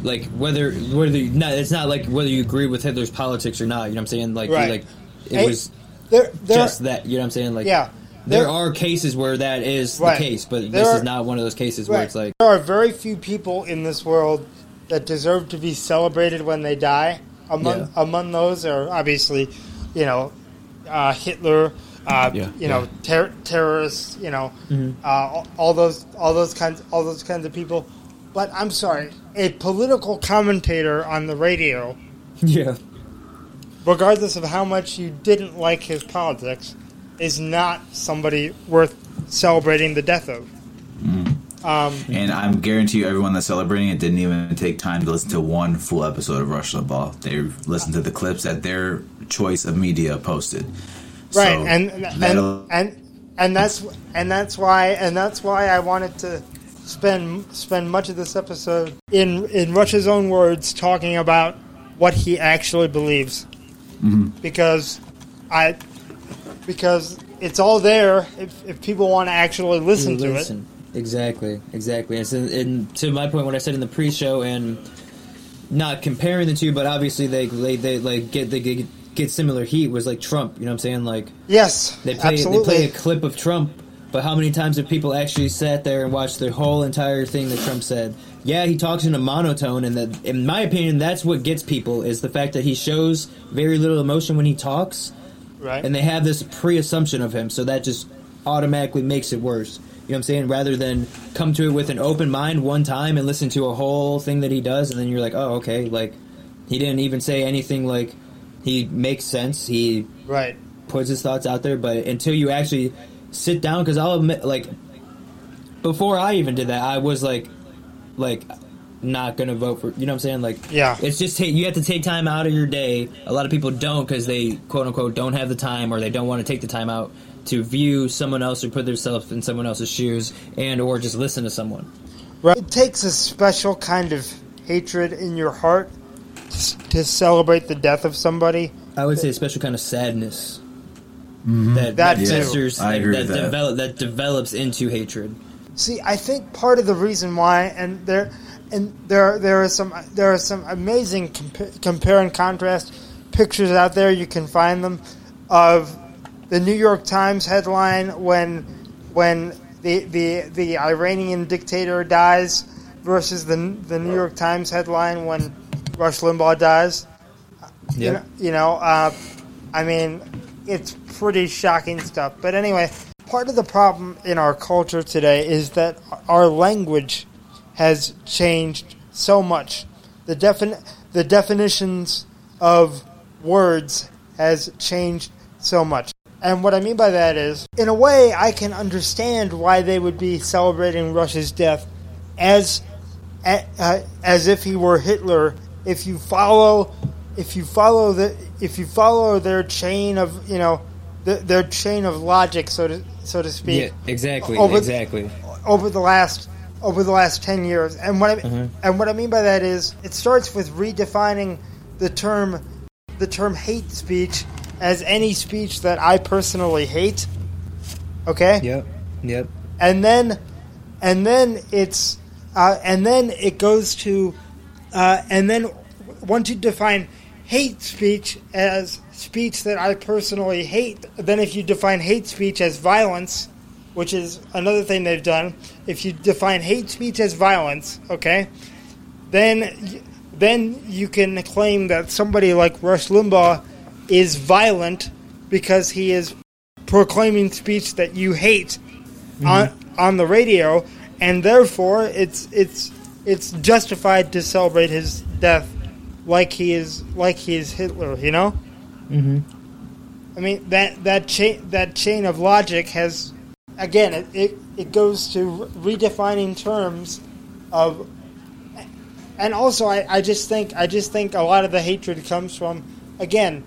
like whether whether you, not, it's not like whether you agree with Hitler's politics or not. You know what I'm saying? Like, Right. like it was There, there, just that. You know what I'm saying? Like, yeah. There There- are cases where that is Right. the case, but There this are- is not one of those cases where it's like, there are very few people in this world that deserve to be celebrated when they die. Among Yeah. among those are obviously, you know, uh, Hitler. Uh, Yeah. you know, ter- terrorists. You know, Mhm. uh, all, all those all those kinds all those kinds of people. But I'm sorry, a political commentator on the radio, yeah, regardless of how much you didn't like his politics, is not somebody worth celebrating the death of. Um, And I'm guarantee you, everyone that's celebrating it didn't even take time to listen to one full episode of Rush Limbaugh. They listened to the clips that their choice of media posted. right So and and, and and that's and that's why and that's why I wanted to spend spend much of this episode in in Rush's own words talking about what he actually believes mm-hmm. because I because it's all there if, if people want to actually listen to it Exactly, exactly. And, so, and to my point, what I said in the pre-show, and not comparing the two, but obviously they they, they like get they get, get similar heat was like Trump. You know what I'm saying? Like yes they play absolutely they play a clip of Trump, but how many times have people actually sat there and watched the whole entire thing that Trump said? Yeah, he talks in a monotone, and that, in my opinion, that's what gets people is the fact that he shows very little emotion when he talks right and they have this pre-assumption of him, so that just automatically makes it worse. You know what I'm saying? Rather than come to it with an open mind one time and listen to a whole thing that he does, and then you're like, oh, okay, like he didn't even say anything like he makes sense. He right puts his thoughts out there, but until you actually sit down, because I'll admit, like before I even did that, I was like, like not gonna vote for. You know what I'm saying? Like, Yeah. it's just ta- you have to take time out of your day. A lot of people don't because they quote unquote don't have the time or they don't want to take the time out to view someone else or put themselves in someone else's shoes and or just listen to someone. Right. It takes a special kind of hatred in your heart to, celebrate the death of somebody. I would say a special kind of sadness Mm-hmm. That that, too. festers, I that, agree that, that. develop, that develops into hatred. See, I think part of the reason why, and there, and there, there are some, there are some amazing compa- compare and contrast pictures out there. You can find them of the New York Times headline when, when the the the Iranian dictator dies versus the the New York Times headline when Rush Limbaugh dies. You know, you know uh, I mean, it's pretty shocking stuff. But anyway, part of the problem in our culture today is that our language has changed so much. The defin- the definitions of words has changed so much. And what I mean by that is, in a way, I can understand why they would be celebrating Rush's death as uh, as if he were Hitler. If you follow, if you follow the, if you follow their chain of, you know, the, their chain of logic, so to so to speak. Yeah, exactly, over- exactly. over the last over the last 10 years and what I, Mhm. and what I mean by that is it starts with redefining the term the term hate speech as any speech that I personally hate okay Yep. Yep. and then and then it's uh, and then it goes to uh, and then once you define hate speech as speech that I personally hate, then if you define hate speech as violence, which is another thing they've done, if you define hate speech as violence, okay, then then you can claim that somebody like Rush Limbaugh is violent because he is proclaiming speech that you hate mm-hmm. on on the radio, and therefore it's it's it's justified to celebrate his death like he is like he is Hitler. You know. Mm-hmm. I mean that that chain that chain of logic has again it, it, it goes to redefining terms of and also I, I just think I just think a lot of the hatred comes from again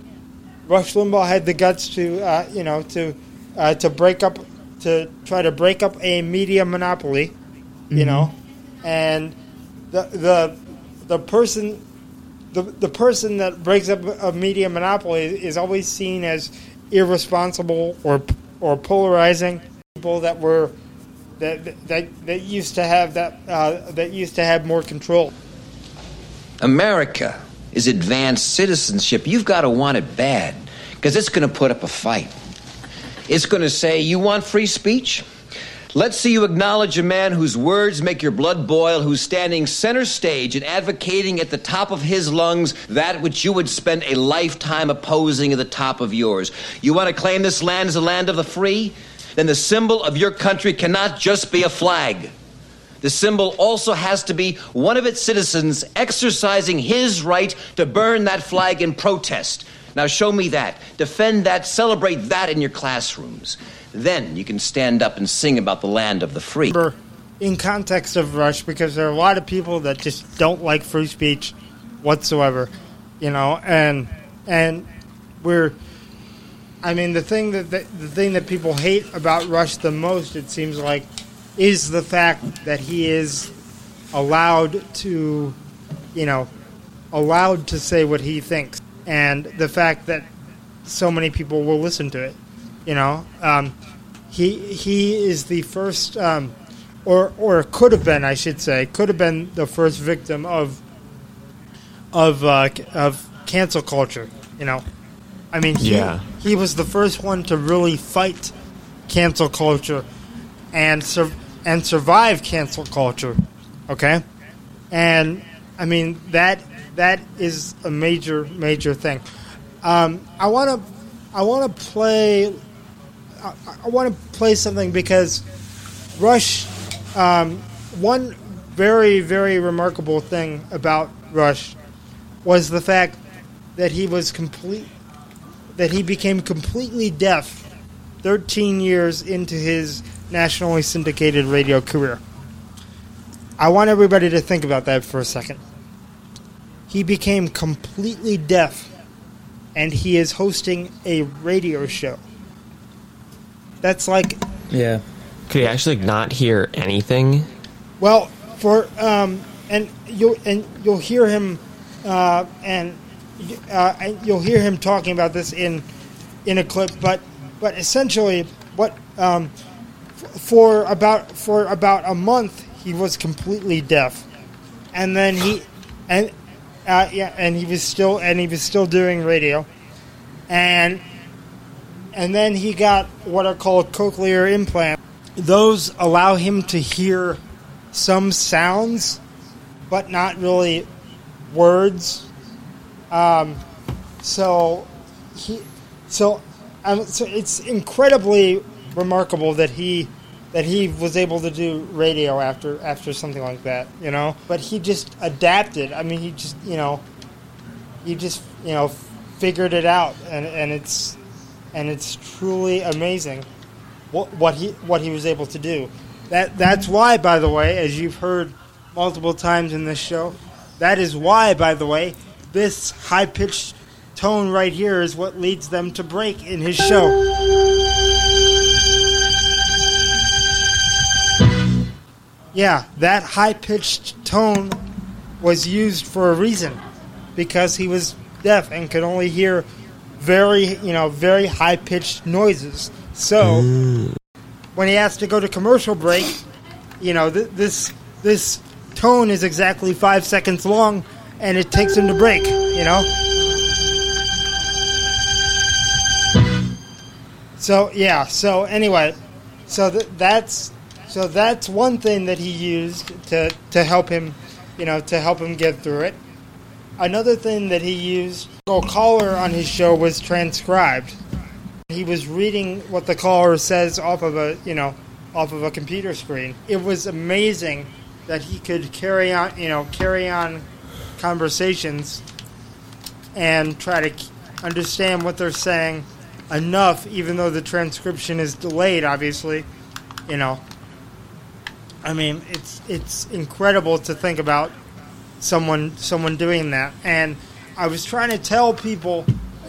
Rush Limbaugh had the guts to uh, you know to uh, to break up to try to break up a media monopoly you Mhm. know and the the the person the the person that breaks up a media monopoly is always seen as irresponsible or or polarizing people that were that that that used to have that uh, that used to have more control. America is advanced citizenship. You've got to want it bad because it's going to put up a fight. It's going to say, You want free speech? Let's see you acknowledge a man whose words make your blood boil, who's standing center stage and advocating at the top of his lungs that which you would spend a lifetime opposing at the top of yours. You want to claim this land as a land of the free? Then the symbol of your country cannot just be a flag. The symbol also has to be one of its citizens exercising his right to burn that flag in protest. Now, show me that. Defend that. Celebrate that in your classrooms. Then you can stand up and sing about the land of the free. In context of Rush, because there are a lot of people that just don't like free speech whatsoever, you know, and and we're. I mean, the thing that the, the thing that people hate about Rush the most, it seems like, is the fact that he is allowed to, you know, allowed to say what he thinks, and the fact that so many people will listen to it. You know, um, he he is the first, um, or or could have been, I should say, could have been the first victim of of uh, of cancel culture. You know, I mean, he, Yeah. he was the first one to really fight cancel culture and sur- and survive cancel culture. Okay, and I mean that that is a major major thing. Um, I want to I want to play I, I want to play something because Rush um, one very very remarkable thing about Rush was the fact that he was complete that he became completely deaf 13 years into his nationally syndicated radio career. I want everybody to think about that for a second. He became completely deaf and he is hosting a radio show. That's like Yeah. Could he actually not hear anything? Well, for um, and you'll and you'll hear him, uh, and uh, and you'll hear him talking about this in in a clip. But but essentially, what um, f- for about for about a month he was completely deaf, and then he and uh, yeah, and he was still and he was still doing radio, and and then he got what are called cochlear implants. Those allow him to hear some sounds, but not really words. Um, so he, so, um, so it's incredibly remarkable that he that he was able to do radio after after something like that, you know. But he just adapted. I mean, he just you know, he just you know figured it out, and and it's and it's truly amazing what what he what he was able to do. That that's why, by the way, as you've heard multiple times in this show. That is why, by the way, this high pitched tone right here is what leads them to break in his show. Yeah, that high pitched tone was used for a reason because he was deaf and could only hear very, you know, very high pitched noises. So mm. when he has to go to commercial break, you know, th- this this tone is exactly five seconds long, and it takes him to break. You know. So yeah. So anyway, so th- that's so that's one thing that he used to to help him, you know, to help him get through it. Another thing that he used, a caller on his show was transcribed. He was reading what the caller says off of a, you know, off of a computer screen. It was amazing that he could carry on, you know, carry on conversations and try to understand what they're saying enough, even though the transcription is delayed. Obviously, you know. I mean, it's it's incredible to think about someone someone doing that. And I was trying to tell people,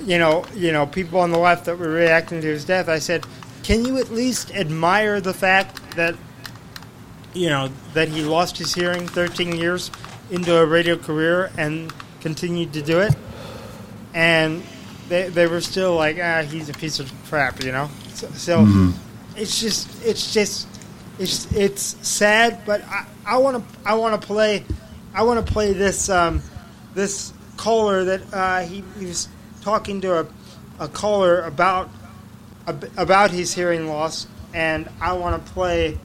you know, you know, people on the left that were reacting to his death. I said, can you at least admire the fact that you know that he lost his hearing 13 years into a radio career and continued to do it and they, they were still like ah he's a piece of crap you know so, so Mhm. it's just it's just it's it's sad but i i want to i want to play i want to play this um this caller that uh he, he was talking to a, a caller about ab- about his hearing loss, and I want to play,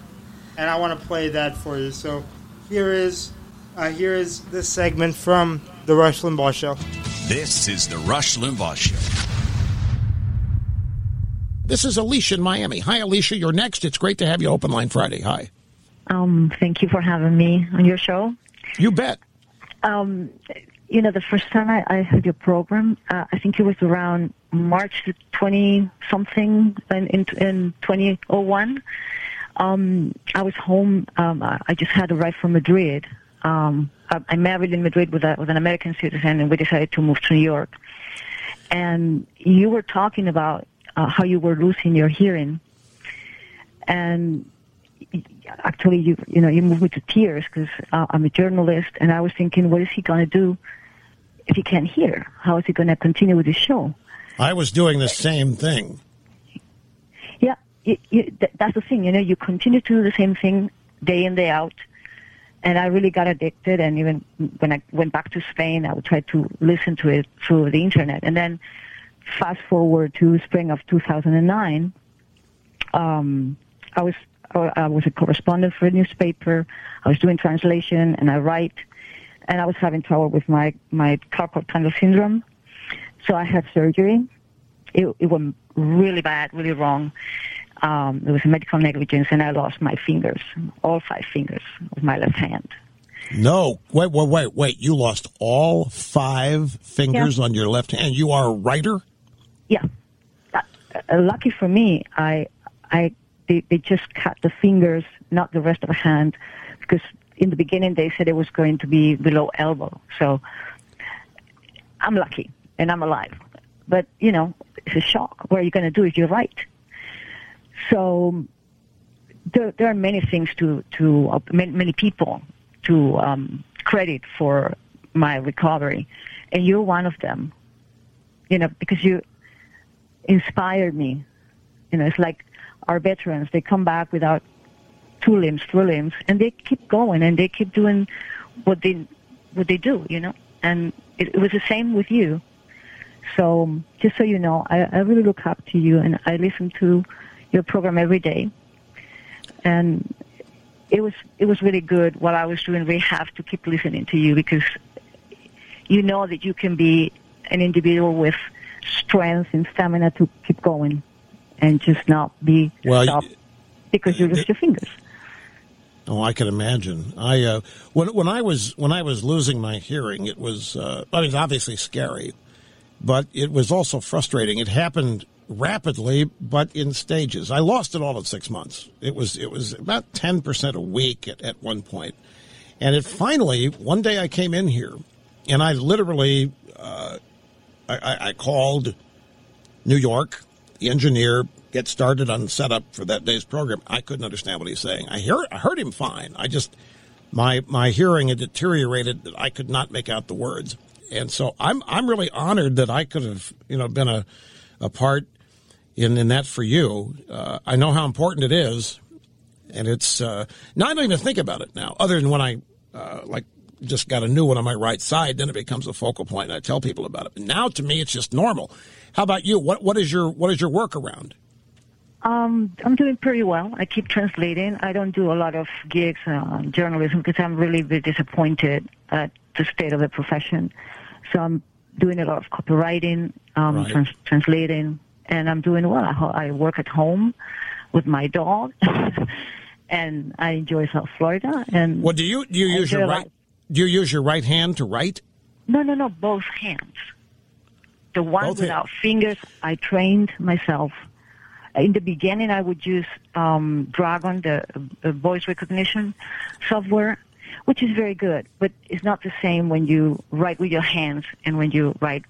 and I want to play that for you. So here is uh, here is this segment from the Rush Limbaugh Show. This is the Rush Limbaugh Show. This is Alicia in Miami. Hi, Alicia. You're next. It's great to have you open line Friday. Hi. Um, thank you for having me on your show. You bet. Um, you know, the first time I, I heard your program, uh, I think it was around March 20 something in, in, in 2001. Um, I was home. Um, I just had arrived from Madrid. Um, I, I married in Madrid with, a, with an American citizen, and we decided to move to New York. And you were talking about uh, how you were losing your hearing, and actually you you know you moved me to tears because uh, I'm a journalist and I was thinking what is he going to do if he can't hear? How is he going to continue with his show? I was doing the same thing. yeah you, you, th- that's the thing you know you continue to do the same thing day in day out. And I really got addicted and even when I went back to Spain I would try to listen to it through the internet. And then fast forward to spring of 2009 um, I was I was a correspondent for a newspaper. I was doing translation and I write, and I was having trouble with my my carpal tunnel syndrome. So I had surgery. It, it went really bad, really wrong. Um, there was medical negligence, and I lost my fingers, all five fingers of my left hand. No, wait, wait, wait, wait. You lost all five fingers on your left hand. You are a writer? Yeah. Uh, uh, lucky for me, I, I, they, they just cut the fingers, not the rest of the hand, because in the beginning they said it was going to be below elbow. So I'm lucky and I'm alive. But, you know, it's a shock. What are you going to do if you're right? So there, there are many things to, to uh, many, many people to um, credit for my recovery. And you're one of them, you know, because you inspired me. You know, it's like our veterans, they come back without two limbs, three limbs, and they keep going and they keep doing what they, what they do, you know. And it, it was the same with you. So just so you know, I, I really look up to you and I listen to your program every day. And it was it was really good while I was doing rehab to keep listening to you because you know that you can be an individual with strength and stamina to keep going and just not be Well, stopped because you lose your fingers. Oh, I can imagine. I uh, when when I was when I was losing my hearing, it was uh, I mean, it's obviously scary, but it was also frustrating. It happened rapidly, but in stages. I lost it all in six months. It was it was about ten percent a week at, at one point, And it finally, one day I came in here and I literally, uh, I, I, I called New York, engineer, get started on setup for that day's program. I couldn't understand what he's saying. I hear, I heard him fine. I just, my, my hearing had deteriorated that I could not make out the words. And so I'm, I'm really honored that I could have, you know, been a, a part in, in that for you. Uh, I know how important it is. And it's, uh, now I don't even think about it now, other than when I, uh, like, just got a new one on my right side, then it becomes a focal point, and I tell people about it. But now, to me, it's just normal. How about you? What what is your what is your workaround? Um, I'm doing pretty well. I keep translating. I don't do a lot of gigs uh, journalism because I'm really, really disappointed at the state of the profession. So I'm doing a lot of copywriting, um, Right. trans- translating, and I'm doing well. I, ho- I work at home with my dog, and I enjoy South Florida. And Well, do you do you I use your right do you use your right hand to write? No, no, no, both hands. The one Both without fingers, I trained myself. In the beginning, I would use um, Dragon, the uh, voice recognition software, which is very good, but it's not the same when you write with your hands and when you write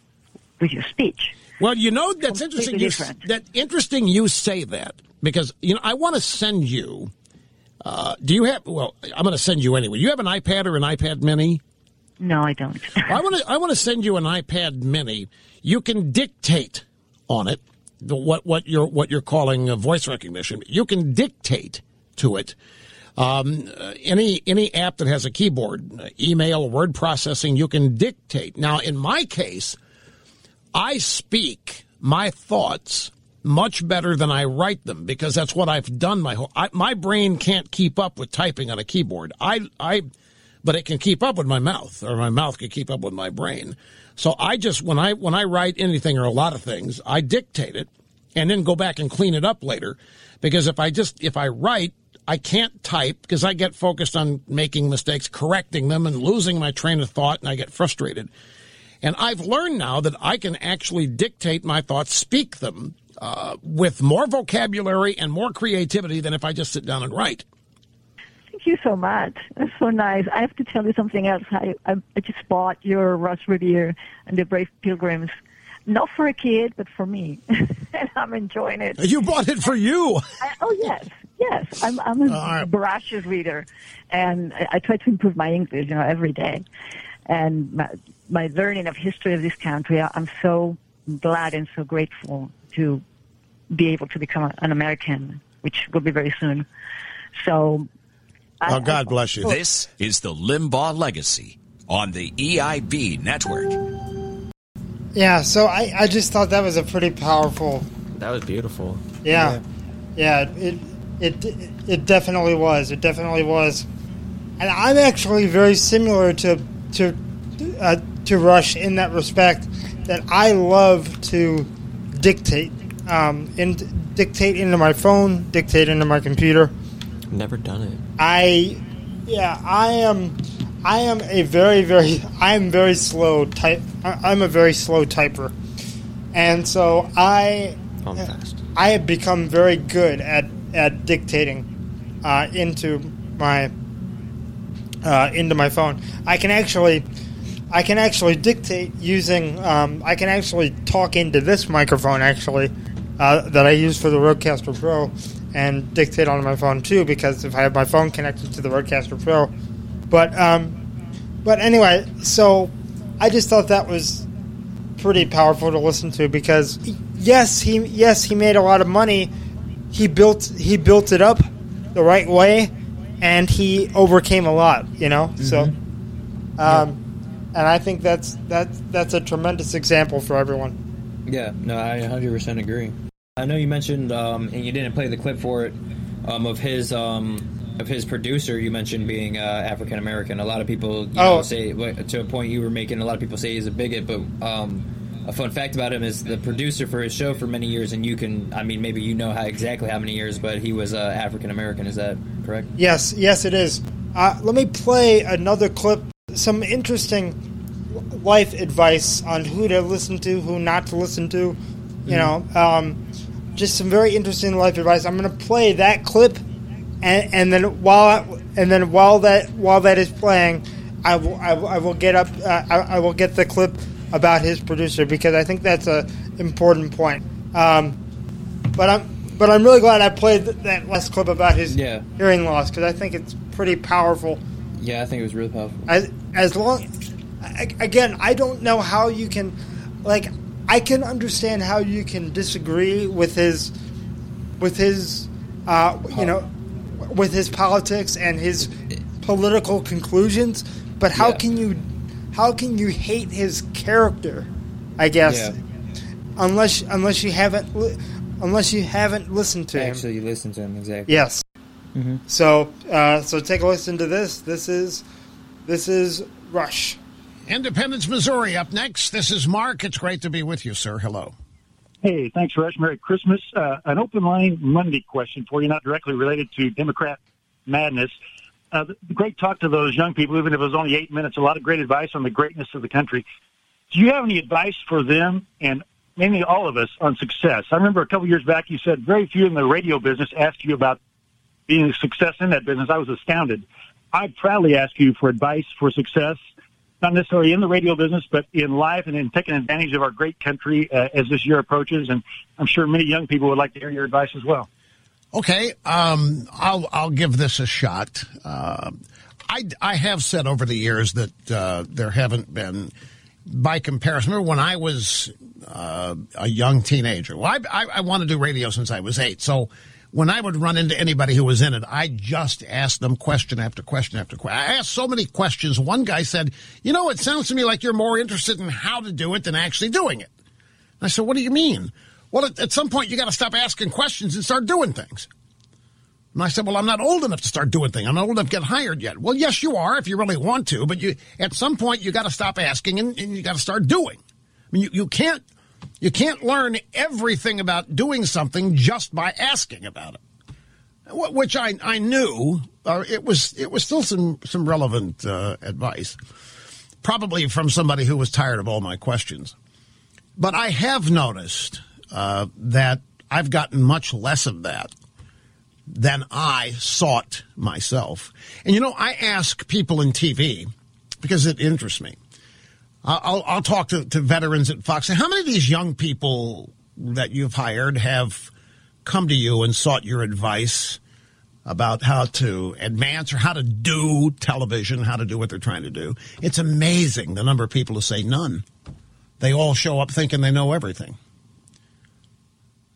with your speech. Well, you know that's interesting. You, that interesting. You say that because you know I want to send you. Uh, do you have? Well, I'm going to send you anyway. You have an iPad or an iPad Mini? No, I don't. I want to. I want to send you an iPad Mini. You can dictate on it the, what what you're what you're calling uh, voice recognition. You can dictate to it. Um, uh, any any app that has a keyboard, uh, email, word processing, you can dictate. Now, in my case, I speak my thoughts much better than I write them because that's what I've done my whole. I, my brain can't keep up with typing on a keyboard. I I, but it can keep up with my mouth, or my mouth can keep up with my brain. So I just when I when I write anything or a lot of things, I dictate it and then go back and clean it up later. Because if I just if I write, I can't type because I get focused on making mistakes, correcting them, and losing my train of thought, and I get frustrated. And I've learned now that I can actually dictate my thoughts, speak them uh, with more vocabulary and more creativity than if I just sit down and write. Thank you so much. That's so nice. I have to tell you something else. I, I, I just bought your Rush Revere and the Brave Pilgrims. Not for a kid, but for me. and I'm enjoying it. You bought it for you. I, oh, yes. Yes. I'm, I'm a right. voracious reader. And I, I try to improve my English, you know, every day. And my, my learning of history of this country, I- I'm so glad and so grateful to be able to become an American, which will be very soon. So Oh, God bless you. This is the Limbaugh Legacy on the EIB Network. Yeah, so I, I just thought that was a pretty powerful. That was beautiful. Yeah, yeah, it, it it definitely was. It definitely was, and I'm actually very similar to to uh, to Rush in that respect. That I love to dictate, um, and dictate into my phone, dictate into my computer. Never done it. I, yeah, I am. I am a very, very. I am very slow type. I- I'm a very slow typer, and so I. I'm fast. I have become very good at at dictating uh, into my uh, into my phone. I can actually. I can actually dictate using. Um, I can actually talk into this microphone actually uh, that I use for the Rodecaster Pro and dictate on my phone too because if I have my phone connected to the Rodecaster Pro, but um, but anyway, so I just thought that was pretty powerful to listen to because yes, he yes he made a lot of money. He built he built it up the right way, and he overcame a lot. You know, so um, and I think that's that's that's a tremendous example for everyone. Yeah, no, I 100% agree. I know you mentioned, um, and you didn't play the clip for it, um, of his um, of his producer. You mentioned being uh, African American. A lot of people you Oh. know, say to a point you were making. A lot of people say he's a bigot, but um, a fun fact about him is the producer for his show for many years. And you can, I mean, maybe you know how exactly how many years, but he was uh, African American. Is that correct? Yes, yes, it is. Uh, let me play another clip. Some interesting life advice on who to listen to, who not to listen to. You know, um, just some very interesting life advice. I'm going to play that clip, and, and then while I, and then while that while that is playing, I will I, will- I will get up uh, I, I will get the clip about his producer because I think that's a important point. Um, but I'm but I'm really glad I played th- that last clip about his Yeah. hearing loss because I think it's pretty powerful. Yeah, I think it was really powerful. As as long I- again, I don't know how you can like I can understand how you can disagree with his with his uh, you know with his politics and his political conclusions, but how Yeah. can you how can you hate his character? I guess Yeah. unless unless you haven't li- unless you haven't listened to him. Actually, you listen to him exactly. Yes. Mhm. So uh, so take a listen to this. This is this is Rush. Independence, Missouri. Up next, this is Mark. It's great to be with you, sir. Hello. Hey, thanks, Rush. Merry Christmas. Uh, an open line Monday question for you, not directly related to Democrat madness. Uh, great talk to those young people, even if it was only eight minutes. A lot of great advice on the greatness of the country. Do you have any advice for them and maybe all of us on success? I remember a couple years back you said very few in the radio business asked you about being a success in that business. I was astounded. I proudly ask you for advice for success, not necessarily in the radio business, but in life and in taking advantage of our great country uh, as this year approaches. And I'm sure many young people would like to hear your advice as well. Okay, um, I'll I'll give this a shot. Uh, I I have said over the years that uh, there haven't been, by comparison, remember when I was uh, a young teenager. Well, I, I I want to do radio since I was eight, so. When I would run into anybody who was in it, I just asked them question after question after question. I asked so many questions. One guy said, "You know, it sounds to me like you're more interested in how to do it than actually doing it." I said, "What do you mean?" Well, at, at some point, you got to stop asking questions and start doing things. And I said, "Well, I'm not old enough to start doing things. I'm not old enough to get hired yet." Well, yes, you are if you really want to, but you at some point you got to stop asking and, and you got to start doing. I mean, you, you can't you can't learn everything about doing something just by asking about it. Which I I knew uh, it was it was still some some relevant uh, advice, probably from somebody who was tired of all my questions. But I have noticed uh, that I've gotten much less of that than I sought myself. And you know, I ask people in TV because it interests me. I'll, I'll talk to, to veterans at Fox. How many of these young people that you've hired have come to you and sought your advice about how to advance or how to do television, how to do what they're trying to do? It's amazing the number of people who say none. They all show up thinking they know everything.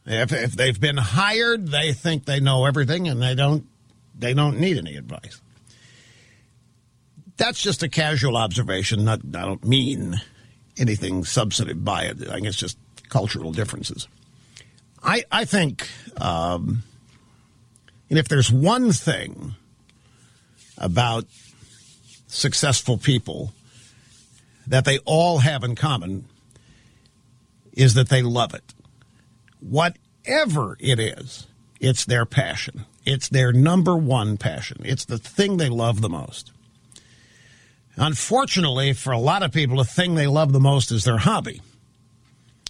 If, if they've been hired, they think they know everything and they don't they don't need any advice. That's just a casual observation. Not I don't mean anything substantive by it. I think it's just cultural differences. I I think, um, and if there's one thing about successful people that they all have in common is that they love it whatever it is, it's their passion. It's their number one passion. It's the thing they love the most. Unfortunately, for a lot of people, the thing they love the most is their hobby,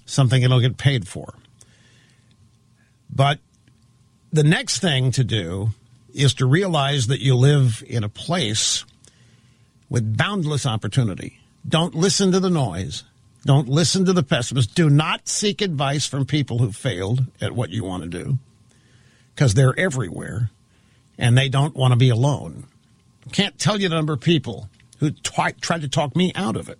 something they'll get paid for. But the next thing to do is to realize that you live in a place with boundless opportunity. Don't listen to the noise. Don't listen to the pessimists. Do not seek advice from people who failed at what you want to do because they're everywhere and they don't want to be alone. Can't tell you the number of people who twi- tried to talk me out of it.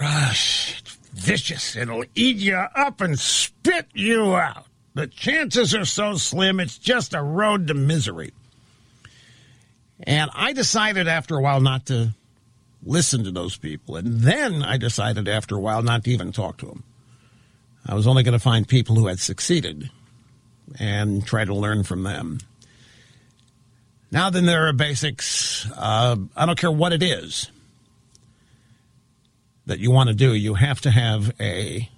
Rush, it's vicious. It'll eat you up and spit you out. The chances are so slim, it's just a road to misery. And I decided after a while not to listen to those people. And then I decided after a while not to even talk to them. I was only going to find people who had succeeded and try to learn from them. Now, then, there are basics. Uh, I don't care what it is that you want to do, you have to have a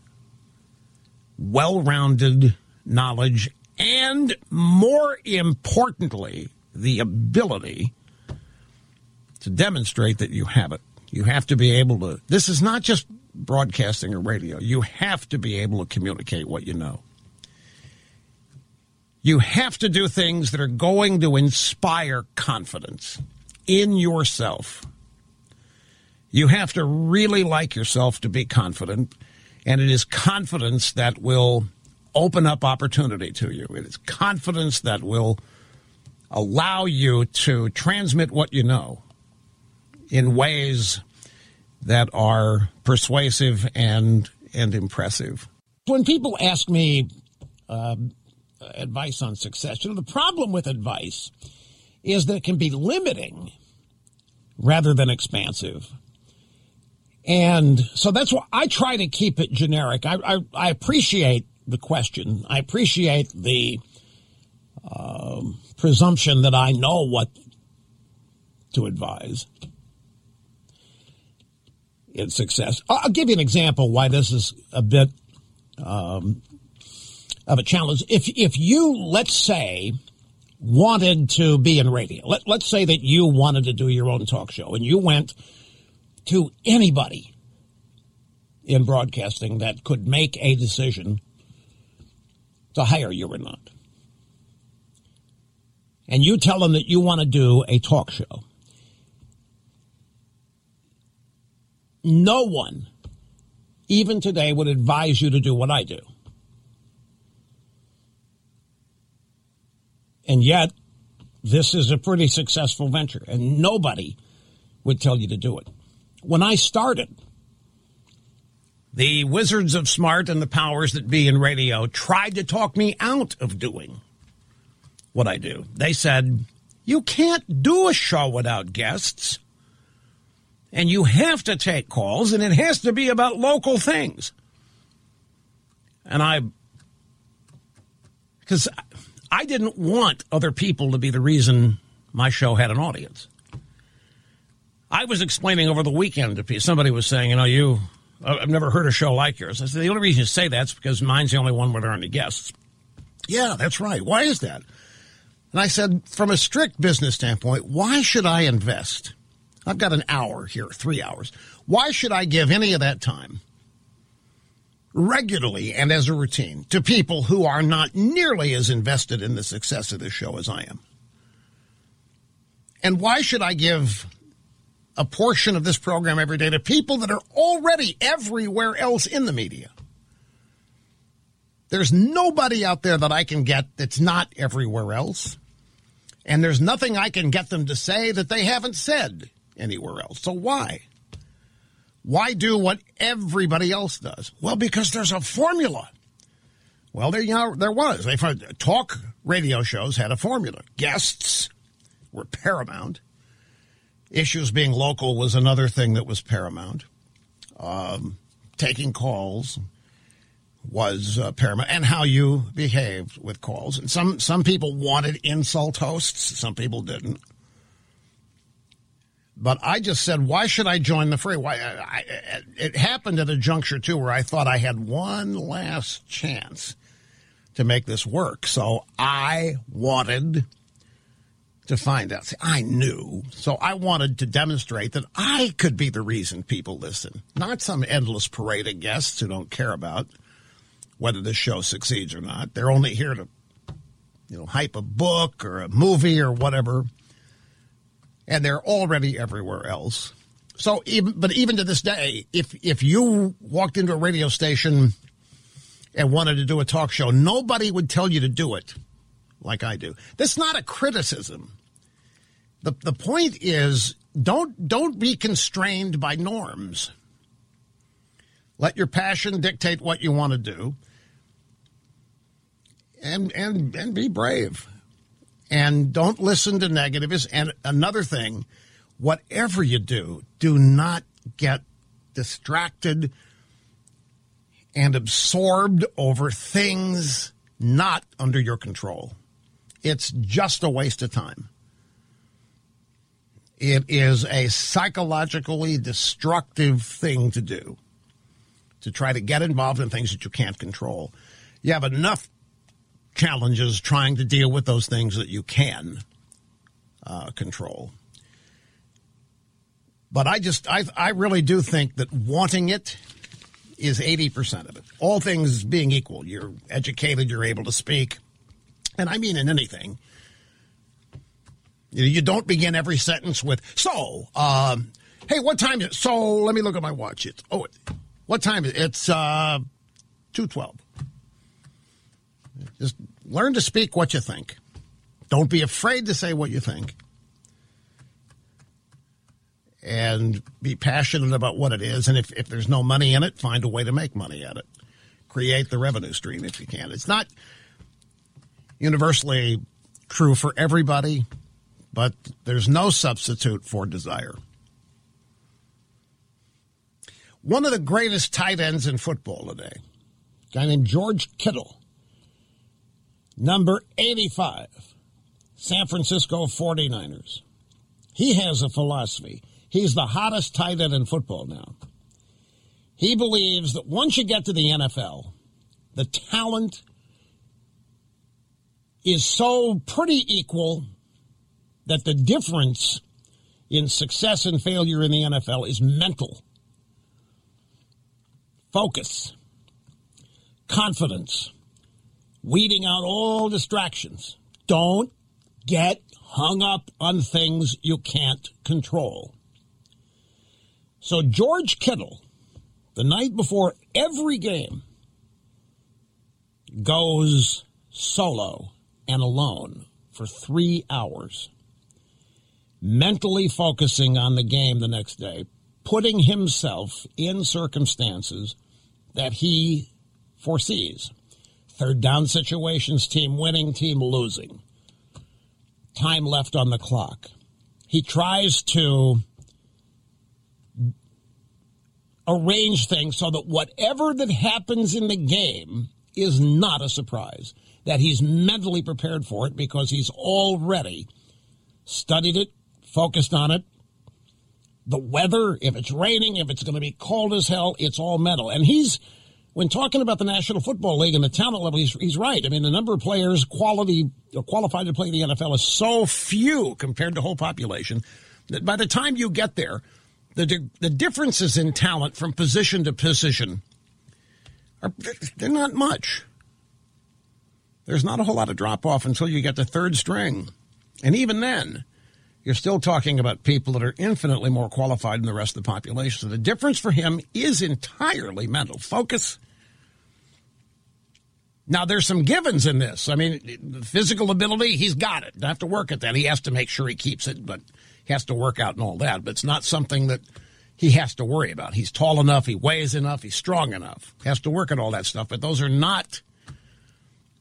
well rounded knowledge and, more importantly, the ability to demonstrate that you have it. You have to be able to. This is not just broadcasting or radio. You have to be able to communicate what you know. You have to do things that are going to inspire confidence in yourself. You have to really like yourself to be confident, and it is confidence that will open up opportunity to you. It is confidence that will allow you to transmit what you know in ways that are persuasive and and impressive. When people ask me uh, advice on success, you know, the problem with advice is that it can be limiting rather than expansive. And so that's why I try to keep it generic. I, I, I appreciate the question. I appreciate the um, presumption that I know what to advise in success. I'll give you an example why this is a bit um, of a challenge. If if you let's say wanted to be in radio, let, let's say that you wanted to do your own talk show, and you went to anybody in broadcasting that could make a decision to hire you or not. And you tell them that you want to do a talk show. No one, even today, would advise you to do what I do. And yet, this is a pretty successful venture, and nobody would tell you to do it. When I started, the wizards of smart and the powers that be in radio tried to talk me out of doing what I do. They said, You can't do a show without guests. And you have to take calls, and it has to be about local things. And I, because didn't want other people to be the reason my show had an audience. I was explaining over the weekend to people, somebody was saying, you know, you, I've never heard a show like yours. I said, the only reason you say that's because mine's the only one where there aren't any guests. Yeah, that's right. Why is that? And I said, from a strict business standpoint, why should I invest? I've got an hour here, three hours. Why should I give any of that time regularly and as a routine to people who are not nearly as invested in the success of this show as I am? And why should I give a portion of this program every day to people that are already everywhere else in the media. There's nobody out there that I can get that's not everywhere else. And there's nothing I can get them to say that they haven't said anywhere else. So why? Why do what everybody else does? Well, because there's a formula. Well, there, you know, there was. They talk radio shows had a formula. Guests were paramount issues being local was another thing that was paramount. Um, taking calls was uh, paramount, and how you behaved with calls. And some some people wanted insult hosts, some people didn't. But I just said, why should I join the fray? Why? I, I, it happened at a juncture too where I thought I had one last chance to make this work. So I wanted to find out. See, I knew, so I wanted to demonstrate that I could be the reason people listen, not some endless parade of guests who don't care about whether the show succeeds or not. They're only here to, you know, hype a book or a movie or whatever, and they're already everywhere else. So, even but even to this day, if if you walked into a radio station and wanted to do a talk show, nobody would tell you to do it like I do. That's not a criticism. The, the point is don't don't be constrained by norms. Let your passion dictate what you want to do. And and and be brave. And don't listen to negatives. And another thing, whatever you do, do not get distracted and absorbed over things not under your control. It's just a waste of time. It is a psychologically destructive thing to do to try to get involved in things that you can't control. You have enough challenges trying to deal with those things that you can uh, control. But I just, I, I really do think that wanting it is 80% of it. All things being equal, you're educated, you're able to speak, and I mean in anything, You don't begin every sentence with, so, um, hey, what time is it? So, let me look at my watch. It's, oh, what time is it? It's, uh, 212. Just learn to speak what you think. Don't be afraid to say what you think. And be passionate about what it is. And if, if there's no money in it, find a way to make money at it. Create the revenue stream if you can. It's not universally true for everybody, but there's no substitute for desire. One of the greatest tight ends in football today, a guy named George Kittle, number 85, San Francisco 49ers. He has a philosophy. He's the hottest tight end in football now. He believes that once you get to the NFL, the talent is so pretty equal that the difference in success and failure in the NFL is mental. Focus, confidence, weeding out all distractions. Don't get hung up on things you can't control. So, George Kittle, the night before every game, goes solo and alone for three hours, mentally focusing on the game the next day, putting himself in circumstances that he foresees. Third down situations, team winning, team losing. Time left on the clock. He tries to arrange things so that whatever that happens in the game is not a surprise that he's mentally prepared for it because he's already studied it, focused on it. The weather, if it's raining, if it's going to be cold as hell, it's all mental. And he's, when talking about the National Football League and the talent level, he's, he's right. I mean, the number of players quality qualified to play in the NFL is so few compared to the whole population that by the time you get there, the the differences in talent from position to position are they're not much there's not a whole lot of drop off until you get to third string. And even then, you're still talking about people that are infinitely more qualified than the rest of the population. So the difference for him is entirely mental focus. Now, there's some givens in this. I mean, physical ability, he's got it. Don't have to work at that. He has to make sure he keeps it, but he has to work out and all that. But it's not something that he has to worry about. He's tall enough, he weighs enough, he's strong enough. He has to work at all that stuff, but those are not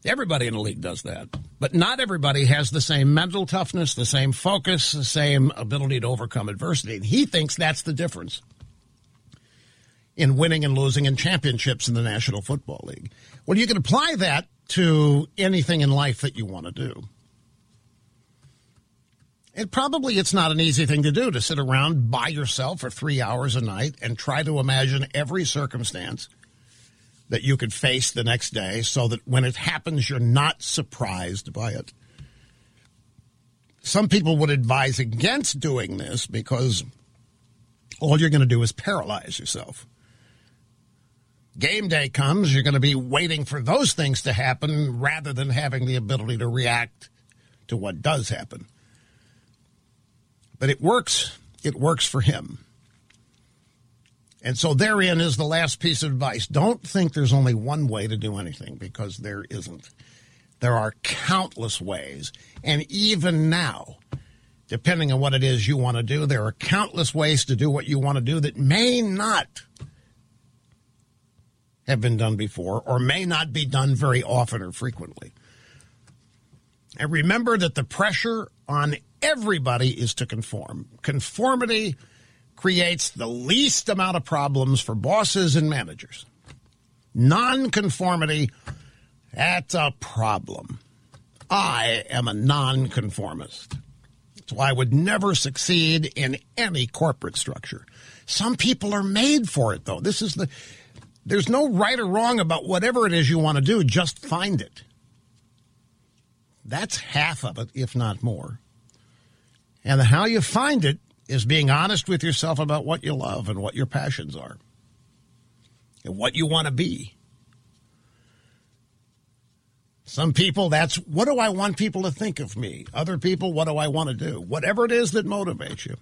Everybody in the league does that. But not everybody has the same mental toughness, the same focus, the same ability to overcome adversity. And he thinks that's the difference in winning and losing in championships in the National Football League. Well, you can apply that to anything in life that you want to do. It probably it's not an easy thing to do to sit around by yourself for 3 hours a night and try to imagine every circumstance that you could face the next day so that when it happens, you're not surprised by it. Some people would advise against doing this because all you're going to do is paralyze yourself. Game day comes, you're going to be waiting for those things to happen rather than having the ability to react to what does happen. But it works. It works for him. And so therein is the last piece of advice. Don't think there's only one way to do anything because there isn't. There are countless ways. And even now, depending on what it is you want to do, there are countless ways to do what you want to do that may not have been done before or may not be done very often or frequently. And remember that the pressure on everybody is to conform. Conformity creates the least amount of problems for bosses and managers. Nonconformity, that's a problem. I am a nonconformist. So I would never succeed in any corporate structure. Some people are made for it, though. This is the. There's no right or wrong about whatever it is you want to do. Just find it. That's half of it, if not more. And how you find it is being honest with yourself about what you love and what your passions are and what you want to be. Some people, that's what do I want people to think of me? Other people, what do I want to do? Whatever it is that motivates you.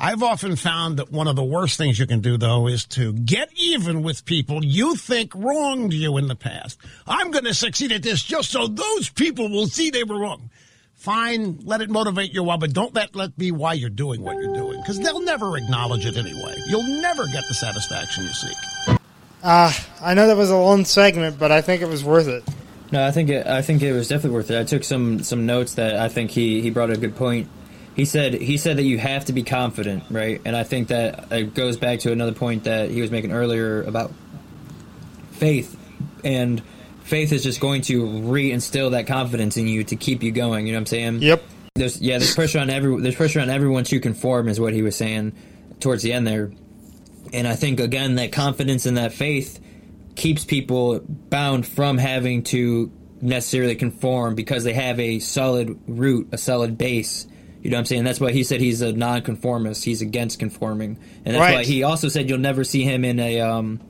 I've often found that one of the worst things you can do, though, is to get even with people you think wronged you in the past. I'm going to succeed at this just so those people will see they were wrong. Fine, let it motivate you a while, but don't let let be why you're doing what you're doing, because they'll never acknowledge it anyway. You'll never get the satisfaction you seek. Uh, I know that was a long segment, but I think it was worth it. No, I think it, I think it was definitely worth it. I took some some notes that I think he he brought a good point. He said he said that you have to be confident, right? And I think that it goes back to another point that he was making earlier about faith and faith is just going to reinstill that confidence in you to keep you going. You know what I'm saying? Yep. There's yeah, there's pressure on every there's pressure on everyone to conform is what he was saying towards the end there. And I think again that confidence and that faith keeps people bound from having to necessarily conform because they have a solid root, a solid base. You know what I'm saying? That's why he said he's a nonconformist. He's against conforming, and that's Right. why he also said you'll never see him in a um,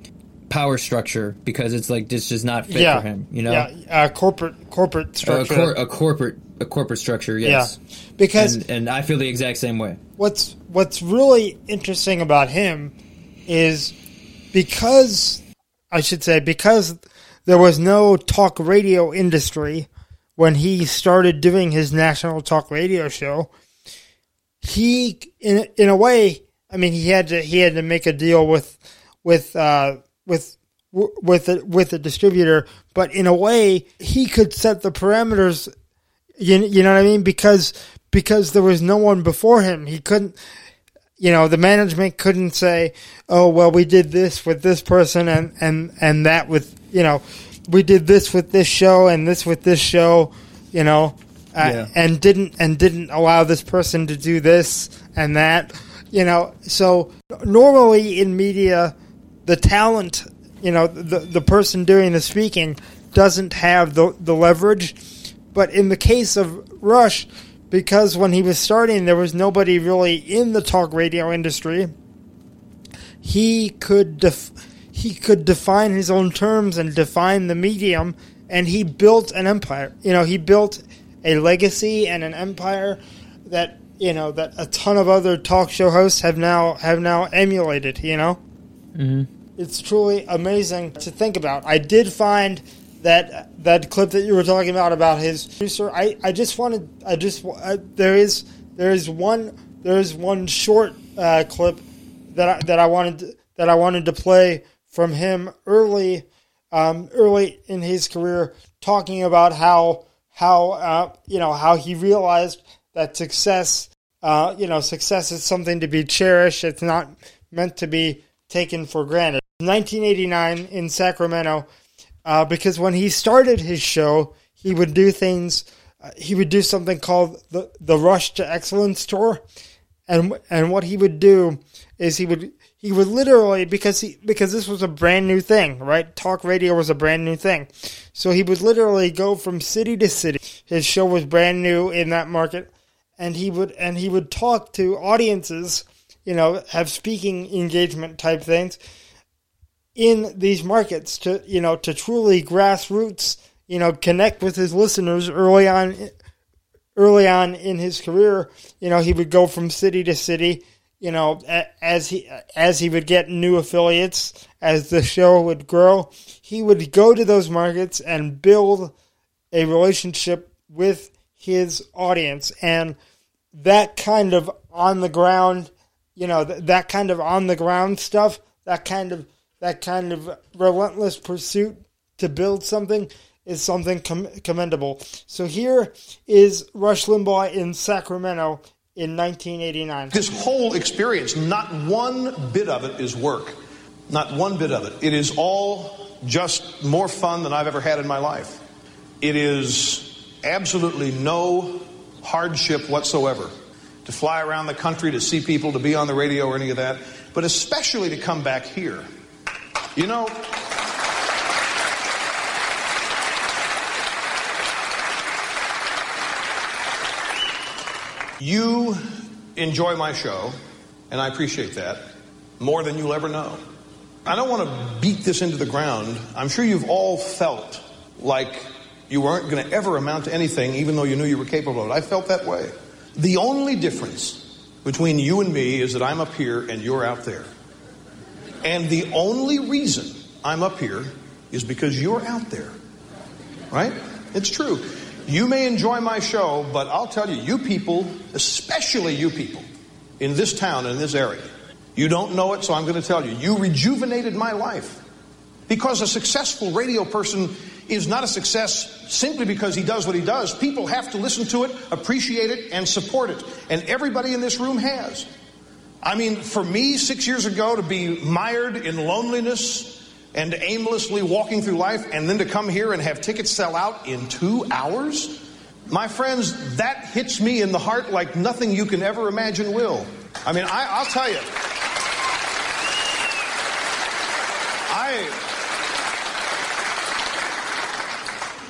power structure because it's like this just not fit yeah, for him. You know, yeah, uh, corporate corporate a, structure. cor- a corporate a corporate structure. Yes, Yeah, because- and, and I feel the exact same way. what's what's really interesting about him is because I should say because there was no talk radio industry when he started doing his national talk radio show. He, in in a way, I mean, he had to he had to make a deal with with uh, with with a, with a distributor, but in a way, he could set the parameters you, you know what I mean? Because because there was no one before him. He couldn't you know, the management couldn't say, "Oh, well, we did this with this person and and and that with, you know, we did this with this show and this with this show, you know, uh, Yeah. and didn't and didn't allow this person to do this and that, you know. So normally in media, the talent, you know, the the person doing the speaking doesn't have the the leverage. But in the case of Rush, because when he was starting, there was nobody really in the talk radio industry. He could def- he could define his own terms and define the medium, and he built an empire. You know, he built a legacy and an empire that you know that a ton of other talk show hosts have now have now emulated. You know, Mm-hmm. it's truly amazing to think about. I did find that that clip that you were talking about about his producer. I, I just wanted I just uh, there is there is one there is one short uh, clip that I, that I wanted that I wanted to play from him early um, early in his career talking about how how uh, you know how he realized that success uh, you know success is something to be cherished. It's not meant to be taken for granted. 1989 in Sacramento, uh, because when he started his show, he would do things. Uh, he would do something called the the Rush to Excellence tour, and and what he would do is he would he would literally because he because this was a brand new thing, right? Talk radio was a brand new thing, so he would literally go from city to city. His show was brand new in that market, and he would and he would talk to audiences, you know, have speaking engagement type things in these markets to you know to truly grassroots you know connect with his listeners early on early on in his career you know he would go from city to city you know as he as he would get new affiliates as the show would grow he would go to those markets and build a relationship with his audience and that kind of on the ground you know th- that kind of on the ground stuff that kind of that kind of relentless pursuit to build something is something com- commendable. So here is Rush Limbaugh in Sacramento in 1989. This whole experience, not one bit of it is work. Not one bit of it. It is all just more fun than I've ever had in my life. It is absolutely no hardship whatsoever to fly around the country, to see people, to be on the radio or any of that, but especially to come back here. You know, you enjoy my show, and I appreciate that more than you'll ever know. I don't want to beat this into the ground. I'm sure you've all felt like you weren't going to ever amount to anything, even though you knew you were capable of it. I felt that way. The only difference between you and me is that I'm up here and you're out there. And the only reason I'm up here is because you're out there. Right? It's true. You may enjoy my show, but I'll tell you, you people, especially you people in this town in this area, you don't know it, so I'm going to tell you. You rejuvenated my life. Because a successful radio person is not a success simply because he does what he does. People have to listen to it, appreciate it, and support it. And everybody in this room has. I mean, for me, six years ago, to be mired in loneliness and aimlessly walking through life, and then to come here and have tickets sell out in two hours, my friends, that hits me in the heart like nothing you can ever imagine will. I mean, I, I'll tell you. I.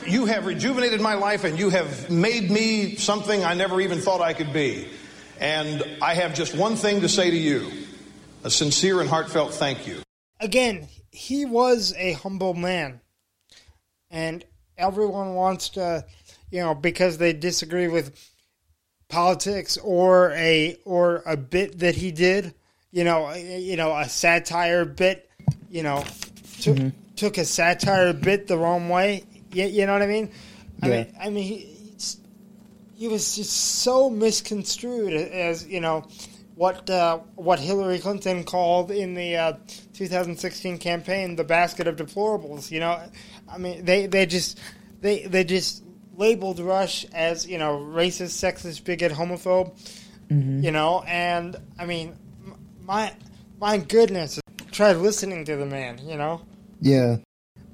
You have rejuvenated my life and you have made me something I never even thought I could be. And I have just one thing to say to you a sincere and heartfelt thank you. Again, he was a humble man. And everyone wants to, you know, because they disagree with politics or a or a bit that he did, you know, you know, a satire bit, you know, took Mm-hmm. took a satire bit the wrong way. You, you know what I mean? I Yeah. mean, I mean, he, he was just so misconstrued as you know what uh, what Hillary Clinton called in the uh, 2016 campaign the basket of deplorables. You know, I mean, they they just they they just labeled Rush as you know racist, sexist, bigot, homophobe. Mm-hmm. You know, and I mean, my my goodness, try listening to the man. You know. Yeah.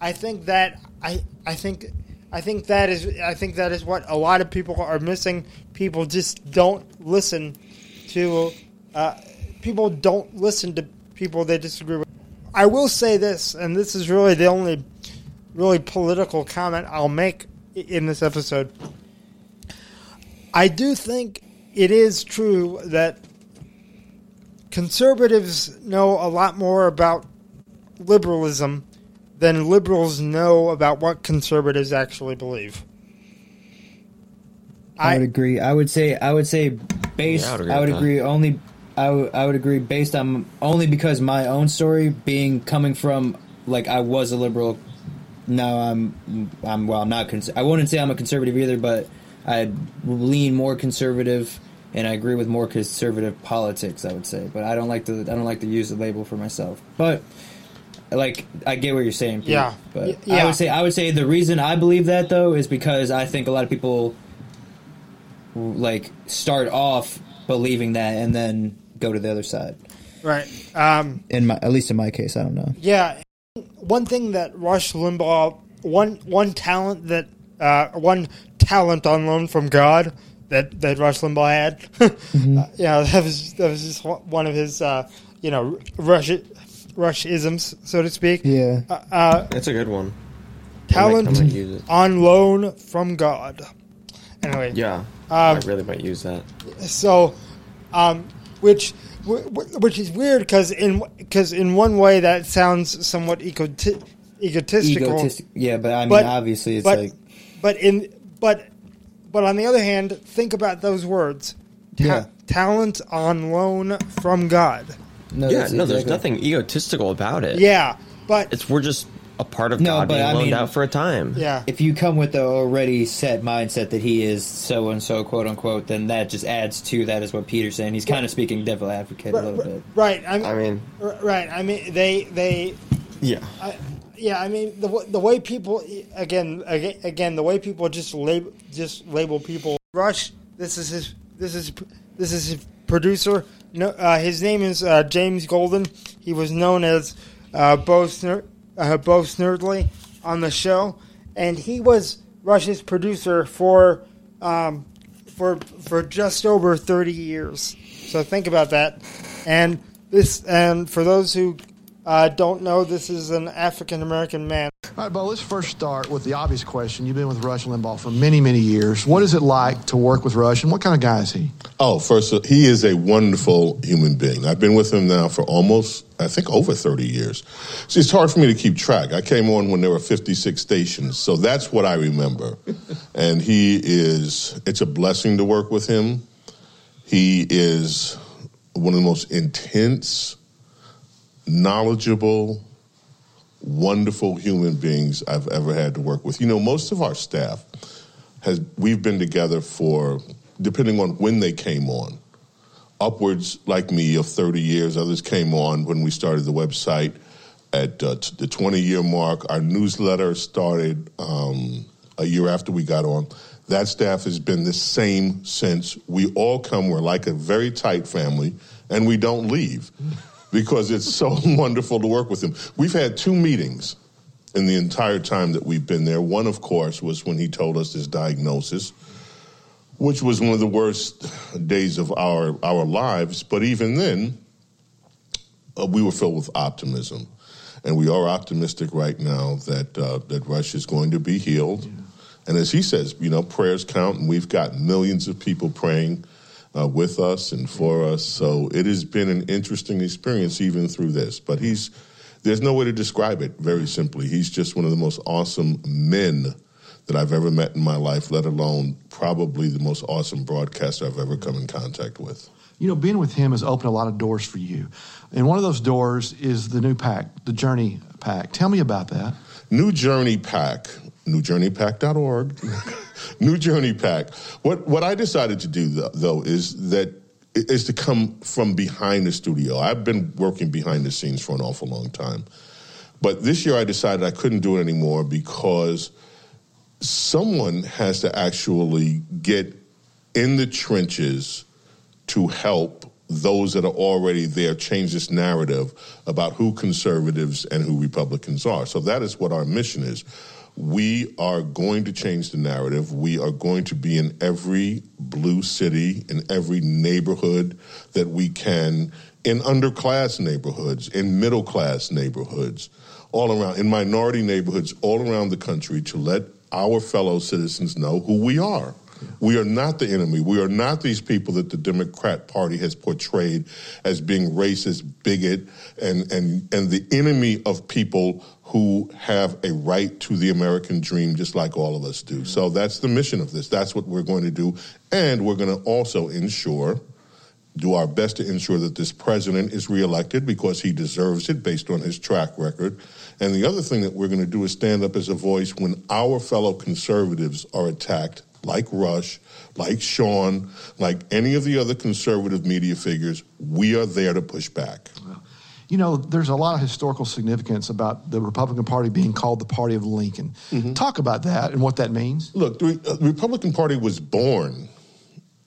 I think that I I think I think that is I think that is what a lot of people are missing. People just don't listen to uh, people don't listen to people they disagree with. I will say this, and this is really the only really political comment I'll make in this episode. I do think it is true that conservatives know a lot more about liberalism than liberals know about what conservatives actually believe. I, would agree. I would say I would say based. Yeah, I would agree I would agree only. I would I would agree based on only because my own story being coming from like I was a liberal. Now I'm I'm well I'm not. Cons- I wouldn't say I'm a conservative either, but I lean more conservative, and I agree with more conservative politics. I would say, but I don't like to I don't like to use the label for myself. But like I get what you're saying. Pete, Yeah. but Y- I yeah. would say I would say the reason I believe that though is because I think a lot of people like start off believing that and then go to the other side. Right. Um, In my, at least in my case, I don't know. Yeah, one thing that Rush Limbaugh, one one talent that uh, one talent on loan from God that that Rush Limbaugh had. Mm-hmm. uh, yeah, that was that was just one one of his uh, you know Rush Rush isms, so to speak. Yeah. Uh, uh, That's a good one. talent I might, I might on loan from God. Anyway, Yeah, Um, I really might use that. so, um, which wh- wh- which is weird because in because in one way that sounds somewhat egoti- egotistical. Egotistic. Yeah, but I mean, But- obviously, it's but, like but in but but on the other hand, think about those words. Ta- Yeah. Talent on loan from God. no, yeah, that's no, there's nothing egotistical about it. Yeah, but it's we're just a part of No, God but being I loaned mean- out for a time. yeah, If you come with the already set mindset that he is so and so, quote unquote, then that just adds to that. Is what Peter's saying. He's kind of speaking devil advocate a little bit. right. I mean, I mean, r- right. I mean, they they yeah, I, yeah, I mean the the way people again again, again the way people just label just label people. Rush. This is his. This is this is his producer. No, uh, his name is uh, James Golden. He was known as uh, Bo Snir- uh, Bo Snerdley on the show, and he was Rush's producer for um, for for just over thirty years. So think about that. And this, and for those who uh, don't know, this is an African American man. All right, Bo, let's first start with the obvious question. You've been with Rush Limbaugh for many, many years. What is it like to work with Rush, and what kind of guy is he? Oh, first, he is a wonderful human being. I've been with him now for almost, I think, over 30 years. So it's hard for me to keep track. I came on when there were 56 stations, so that's what I remember. and he is, it's a blessing to work with him. He is one of the most intense, knowledgeable, wonderful human beings I've ever had to work with. You know, most of our staff has we've been together for depending on when they came on. Upwards, like me, of 30 years. Others came on when we started the website at uh, t- the 20 year mark. Our newsletter started um, a year after we got on. That staff has been the same since. We all come, we're like a very tight family, and we don't leave because it's so wonderful to work with him. We've had two meetings in the entire time that we've been there. One, of course, was when he told us his diagnosis, which was one of the worst days of our, our lives. But even then, uh, we were filled with optimism. And we are optimistic right now that, uh, that Rush is going to be healed. Yeah. And as he says, you know, prayers count, and we've got millions of people praying uh, with us and for us. So it has been an interesting experience even through this. But he's there's no way to describe it very simply. He's just one of the most awesome men that I've ever met in my life, let alone probably the most awesome broadcaster I've ever come in contact with. You know, being with him has opened a lot of doors for you. And one of those doors is the new pack, the Journey PAC. Tell me about that. New Journey PAC, newjourneypack.org. New Journey PAC. What what I decided to do though is that is to come from behind the studio. I've been working behind the scenes for an awful long time. But this year I decided I couldn't do it anymore because someone has to actually get in the trenches to help those that are already there change this narrative about who conservatives and who Republicans are. So that is what our mission is we are going to change the narrative. We are going to be in every blue city, in every neighborhood that we can, in underclass neighborhoods, in middle class neighborhoods, all around, in minority neighborhoods all around the country to let our fellow citizens know who we are. We are not the enemy. We are not these people that the Democrat Party has portrayed as being racist, bigot, and, and, and the enemy of people who have a right to the American dream, just like all of us do. So that's the mission of this. That's what we're going to do. And we're going to also ensure, do our best to ensure that this president is reelected because he deserves it based on his track record. And the other thing that we're going to do is stand up as a voice when our fellow conservatives are attacked like Rush, like Sean, like any of the other conservative media figures, we are there to push back. You know, there's a lot of historical significance about the Republican Party being called the Party of Lincoln. Mm-hmm. Talk about that and what that means. Look, the uh, Republican Party was born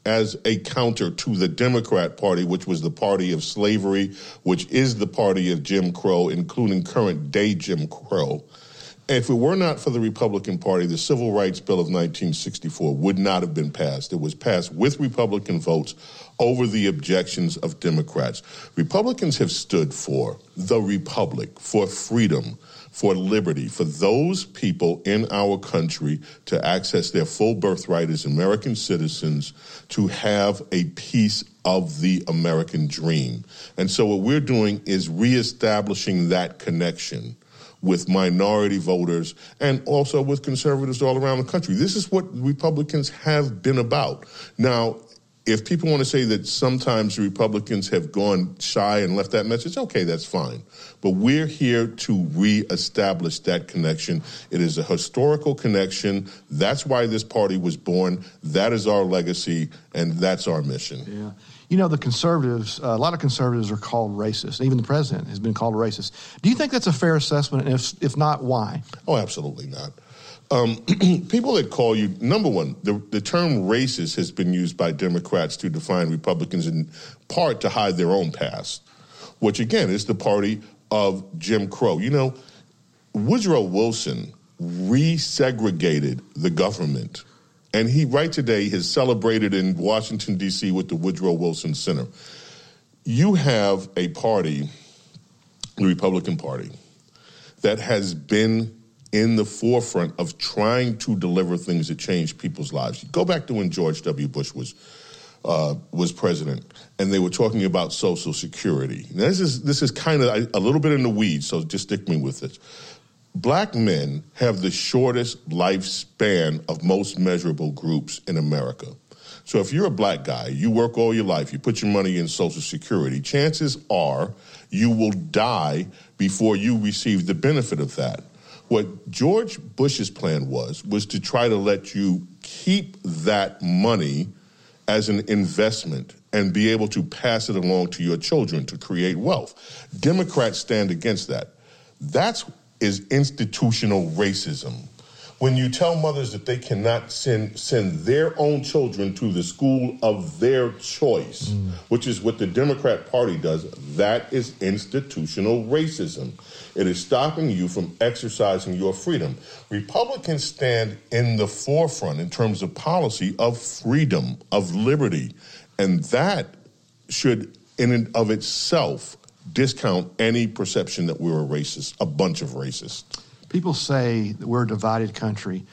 as a counter to the Democrat Party, which was the party of slavery, which is the party of Jim Crow, including current day Jim Crow. If it were not for the Republican Party, the Civil Rights Bill of 1964 would not have been passed. It was passed with Republican votes over the objections of Democrats. Republicans have stood for the Republic, for freedom, for liberty, for those people in our country to access their full birthright as American citizens, to have a piece of the American dream. And so what we're doing is reestablishing that connection with minority voters and also with conservatives all around the country. This is what Republicans have been about. Now, if people want to say that sometimes Republicans have gone shy and left that message, okay, that's fine. But we're here to reestablish that connection. It is a historical connection. That's why this party was born. That is our legacy, and that's our mission. Yeah. You know, the conservatives, uh, a lot of conservatives are called racist. Even the president has been called racist. Do you think that's a fair assessment? And if, if not, why? Oh, absolutely not. Um, people that call you, number one, the, the term racist has been used by Democrats to define Republicans in part to hide their own past, which again is the party of Jim Crow. You know, Woodrow Wilson resegregated the government and he, right today, has celebrated in Washington, D.C. with the Woodrow Wilson Center. You have a party, the Republican Party, that has been in the forefront of trying to deliver things that change people's lives. Go back to when George W. Bush was uh, was president, and they were talking about Social Security. Now, this is this is kind of a little bit in the weeds, so just stick me with this. Black men have the shortest lifespan of most measurable groups in America. So if you're a black guy, you work all your life, you put your money in Social Security, chances are you will die before you receive the benefit of that. What George Bush's plan was was to try to let you keep that money as an investment and be able to pass it along to your children to create wealth. Democrats stand against that. That's is institutional racism when you tell mothers that they cannot send send their own children to the school of their choice, mm. which is what the Democrat Party does, that is institutional racism. It is stopping you from exercising your freedom. Republicans stand in the forefront in terms of policy of freedom, of liberty, and that should in and of itself discount any perception that we're a racist, a bunch of racists. People say that we're a divided country.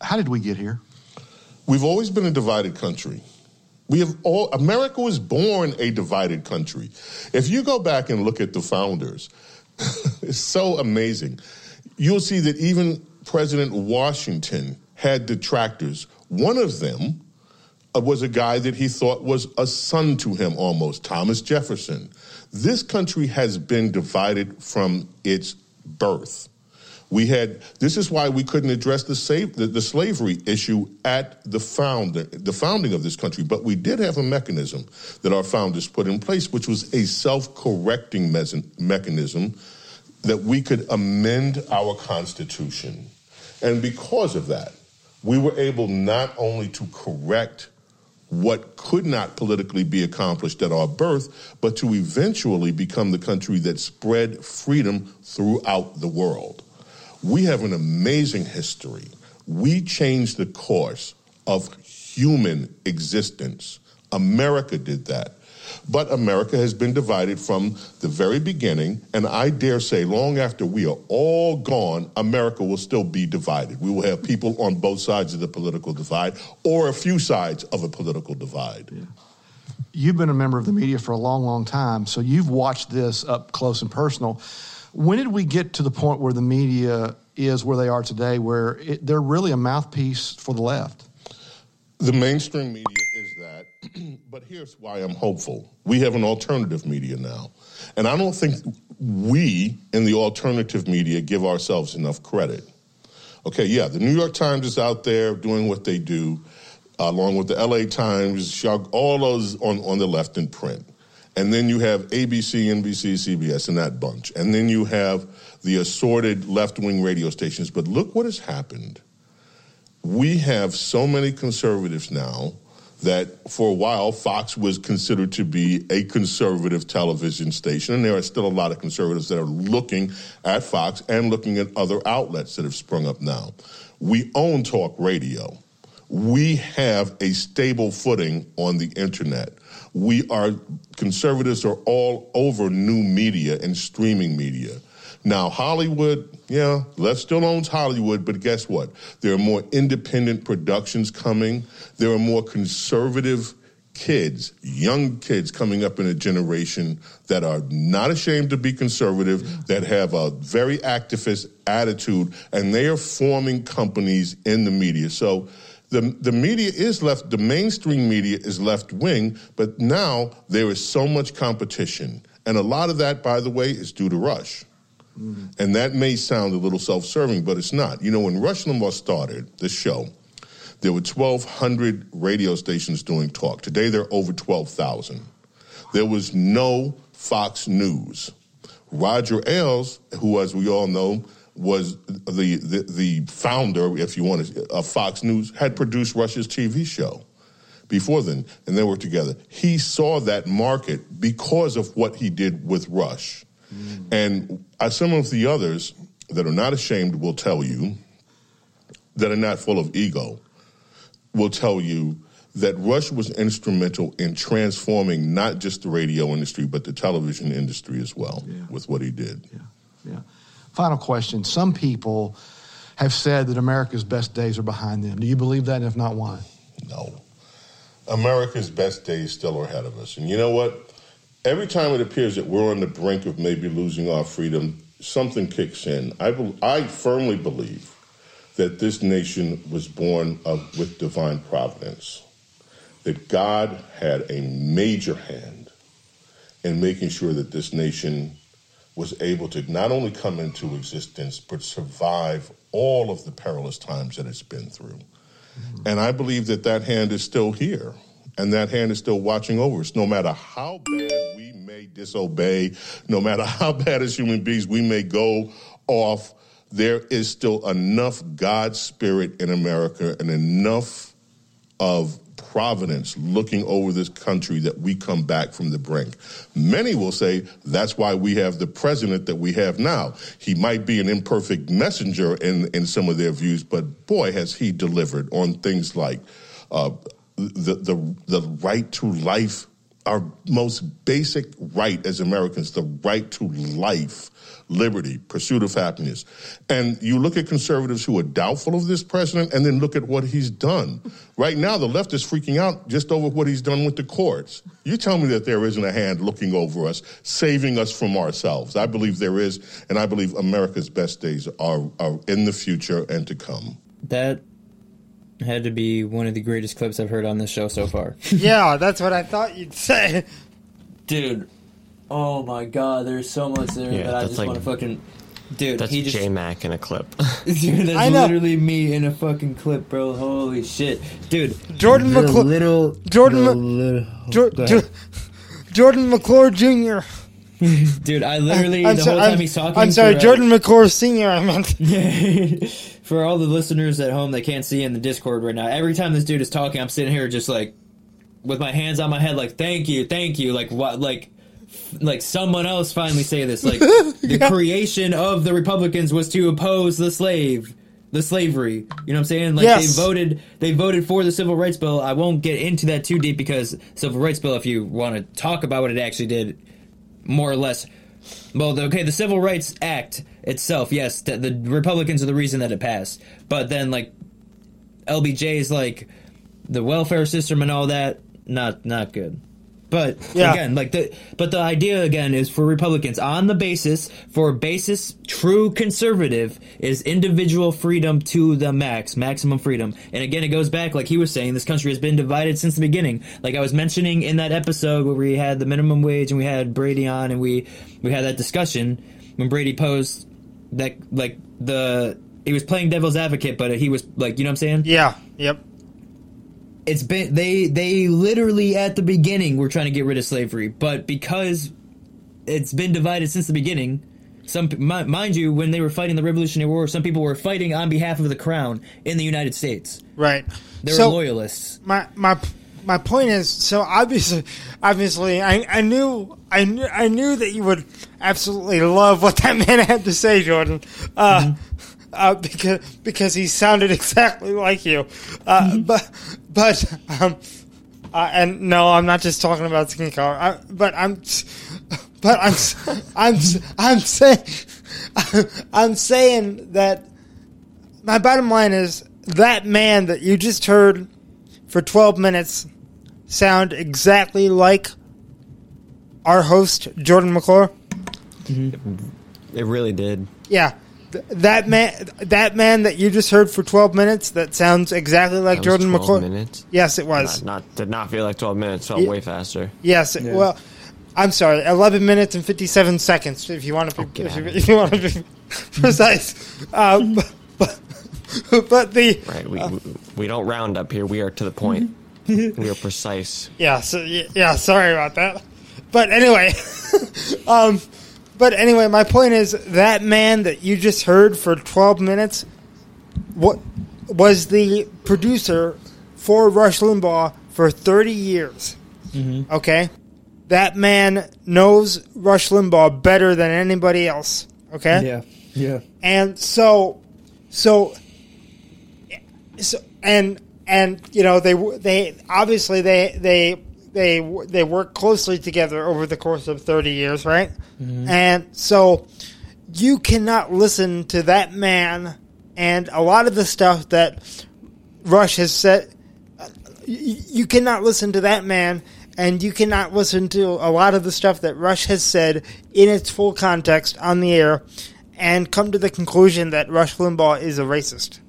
How did we get here? We've always been a divided country. We have all America was born a divided country. If you go back and look at the founders, it's so amazing. You'll see that even President Washington had detractors. One of them uh, was a guy that he thought was a son to him almost, Thomas Jefferson. This country has been divided from its birth. We had this is why we couldn't address the, save, the, the, slavery issue at the founder, the founding of this country, but we did have a mechanism that our founders put in place, which was a self-correcting mechanism that we could amend our constitution, and because of that, we were able not only to correct what could not politically be accomplished at our birth, but to eventually become the country that spread freedom throughout the world. We have an amazing history. We changed the course of human existence. America did that. But America has been divided from the very beginning, and I dare say, long after we are all gone, America will still be divided. We will have people on both sides of the political divide, or a few sides of a political divide. Yeah. You've been a member of the media for a long, long time, so you've watched this up close and personal. When did we get to the point where the media is where they are today, where it, they're really a mouthpiece for the left? The mainstream media but here's why I'm hopeful. We have an alternative media now. And I don't think we in the alternative media give ourselves enough credit. Okay, yeah, the New York Times is out there doing what they do, uh, along with the LA Times, all those on, on the left in print. And then you have ABC, NBC, CBS, and that bunch. And then you have the assorted left wing radio stations. But look what has happened. We have so many conservatives now that for a while Fox was considered to be a conservative television station, and there are still a lot of conservatives that are looking at Fox and looking at other outlets that have sprung up now. We own talk radio. We have a stable footing on the internet we are conservatives are all over new media and streaming media. Now, Hollywood, yeah, left still owns Hollywood, but guess what? There are more independent productions coming. There are more conservative kids, young kids coming up in a generation that are not ashamed to be conservative, that have a very activist attitude, and they are forming companies in the media. So the, the media is left, the mainstream media is left wing, but now there is so much competition. And a lot of that, by the way, is due to Rush. And that may sound a little self serving, but it's not. You know, when Rush Limbaugh started the show, there were 1,200 radio stations doing talk. Today, there are over 12,000. There was no Fox News. Roger Ailes, who, as we all know, was the, the, the founder, if you want to, of Fox News, had produced Rush's TV show before then, and they were together. He saw that market because of what he did with Rush. Mm. And uh, some of the others that are not ashamed will tell you, that are not full of ego, will tell you that Rush was instrumental in transforming not just the radio industry, but the television industry as well yeah. with what he did. Yeah, yeah final question. Some people have said that America's best days are behind them. Do you believe that? And if not, why? No. America's best days still are ahead of us. And you know what? Every time it appears that we're on the brink of maybe losing our freedom, something kicks in. I, be- I firmly believe that this nation was born of, with divine providence, that God had a major hand in making sure that this nation was able to not only come into existence, but survive all of the perilous times that it's been through. Mm-hmm. And I believe that that hand is still here, and that hand is still watching over us, no matter how bad may disobey, no matter how bad as human beings we may go off. There is still enough God spirit in America and enough of providence looking over this country that we come back from the brink. Many will say that's why we have the president that we have now. He might be an imperfect messenger in, in some of their views, but boy, has he delivered on things like uh, the, the, the right to life, our most basic right as Americans, the right to life liberty, pursuit of happiness. And you look at conservatives who are doubtful of this president and then look at what he's done. Right now, the left is freaking out just over what he's done with the courts. You tell me that there isn't a hand looking over us, saving us from ourselves. I believe there is, and I believe America's best days are, are in the future and to come. That had to be one of the greatest clips I've heard on this show so far. yeah, that's what I thought you'd say. Dude, oh my god, there's so much there Yeah, that I that's just like- want to fucking. Dude, That's he just. J Mac in a clip. Dude, that's I know. literally me in a fucking clip, bro. Holy shit, dude. Jordan the McClure. little Jordan. the Mc- little- Jo- go Jo- ahead. Jordan McClure Jr. Dude, I literally I'm the so- whole time I'm- he's talking. I'm sorry, for, uh, Jordan McClure Sr. I meant. for all the listeners at home that can't see in the Discord right now, every time this dude is talking, I'm sitting here just like with my hands on my head, like "Thank you, thank you." Like what? Like like someone else finally say this. Like the creation of the Republicans was to oppose the slave. The slavery, you know what I'm saying? Like Yes. they voted, they voted for the civil rights bill. I won't get into that too deep because civil rights bill. If you want to talk about what it actually did, more or less. Well, okay, the Civil Rights Act itself, yes, the, the Republicans are the reason that it passed. But then, like, LBJ is like the welfare system and all that, not not good. But Yeah. again, like the but the idea again is for Republicans on the basis for basis true conservative is individual freedom to the max, maximum freedom. And again, it goes back like he was saying, this country has been divided since the beginning. Like I was mentioning in that episode where we had the minimum wage and we had Brady on and we we had that discussion when Brady posed that like the he was playing devil's advocate, but he was like, you know what I'm saying? Yeah. Yep. It's been they they literally at the beginning were trying to get rid of slavery, but because it's been divided since the beginning. Some mind you, when they were fighting the Revolutionary War, some people were fighting on behalf of the crown in the United States. Right. They were So- loyalists. my my my point is so obviously obviously I, I knew I knew I knew that you would absolutely love what that man had to say, Jordan. Uh, uh, because because he sounded exactly like you. Uh, But but um, uh, and no, I'm not just talking about skin color. I, but I'm but I'm I'm I'm saying I'm saying that my bottom line is that man that you just heard for 12 minutes sound exactly like our host Jordan McClure. It really did. Yeah. Th- That man, that man that you just heard for twelve minutes, that sounds exactly like That Jordan 12 McClure. minutes? Yes, it was. Not, not did not feel like twelve minutes. Felt Yeah. way faster. Yes, it- well, I'm sorry, eleven minutes and fifty-seven seconds. If you want to be, if you, if you want to be precise, uh, but, but but the Right. We, we we don't round up here. We are to the point. we are precise. Yeah, so, yeah, sorry about that. But anyway, um, but anyway, my point is that man that you just heard for 12 minutes what was the producer for Rush Limbaugh for 30 years. Mm-hmm. Okay? That man knows Rush Limbaugh better than anybody else. Okay? Yeah, yeah. And so, so, so, and and you know they they obviously they they they they work closely together over the course of thirty years, right? Mhm. And so, you cannot listen to that man and a lot of the stuff that Rush has said, uh, you cannot listen to that man, and you cannot listen to a lot of the stuff that Rush has said in its full context on the air, and come to the conclusion that Rush Limbaugh is a racist.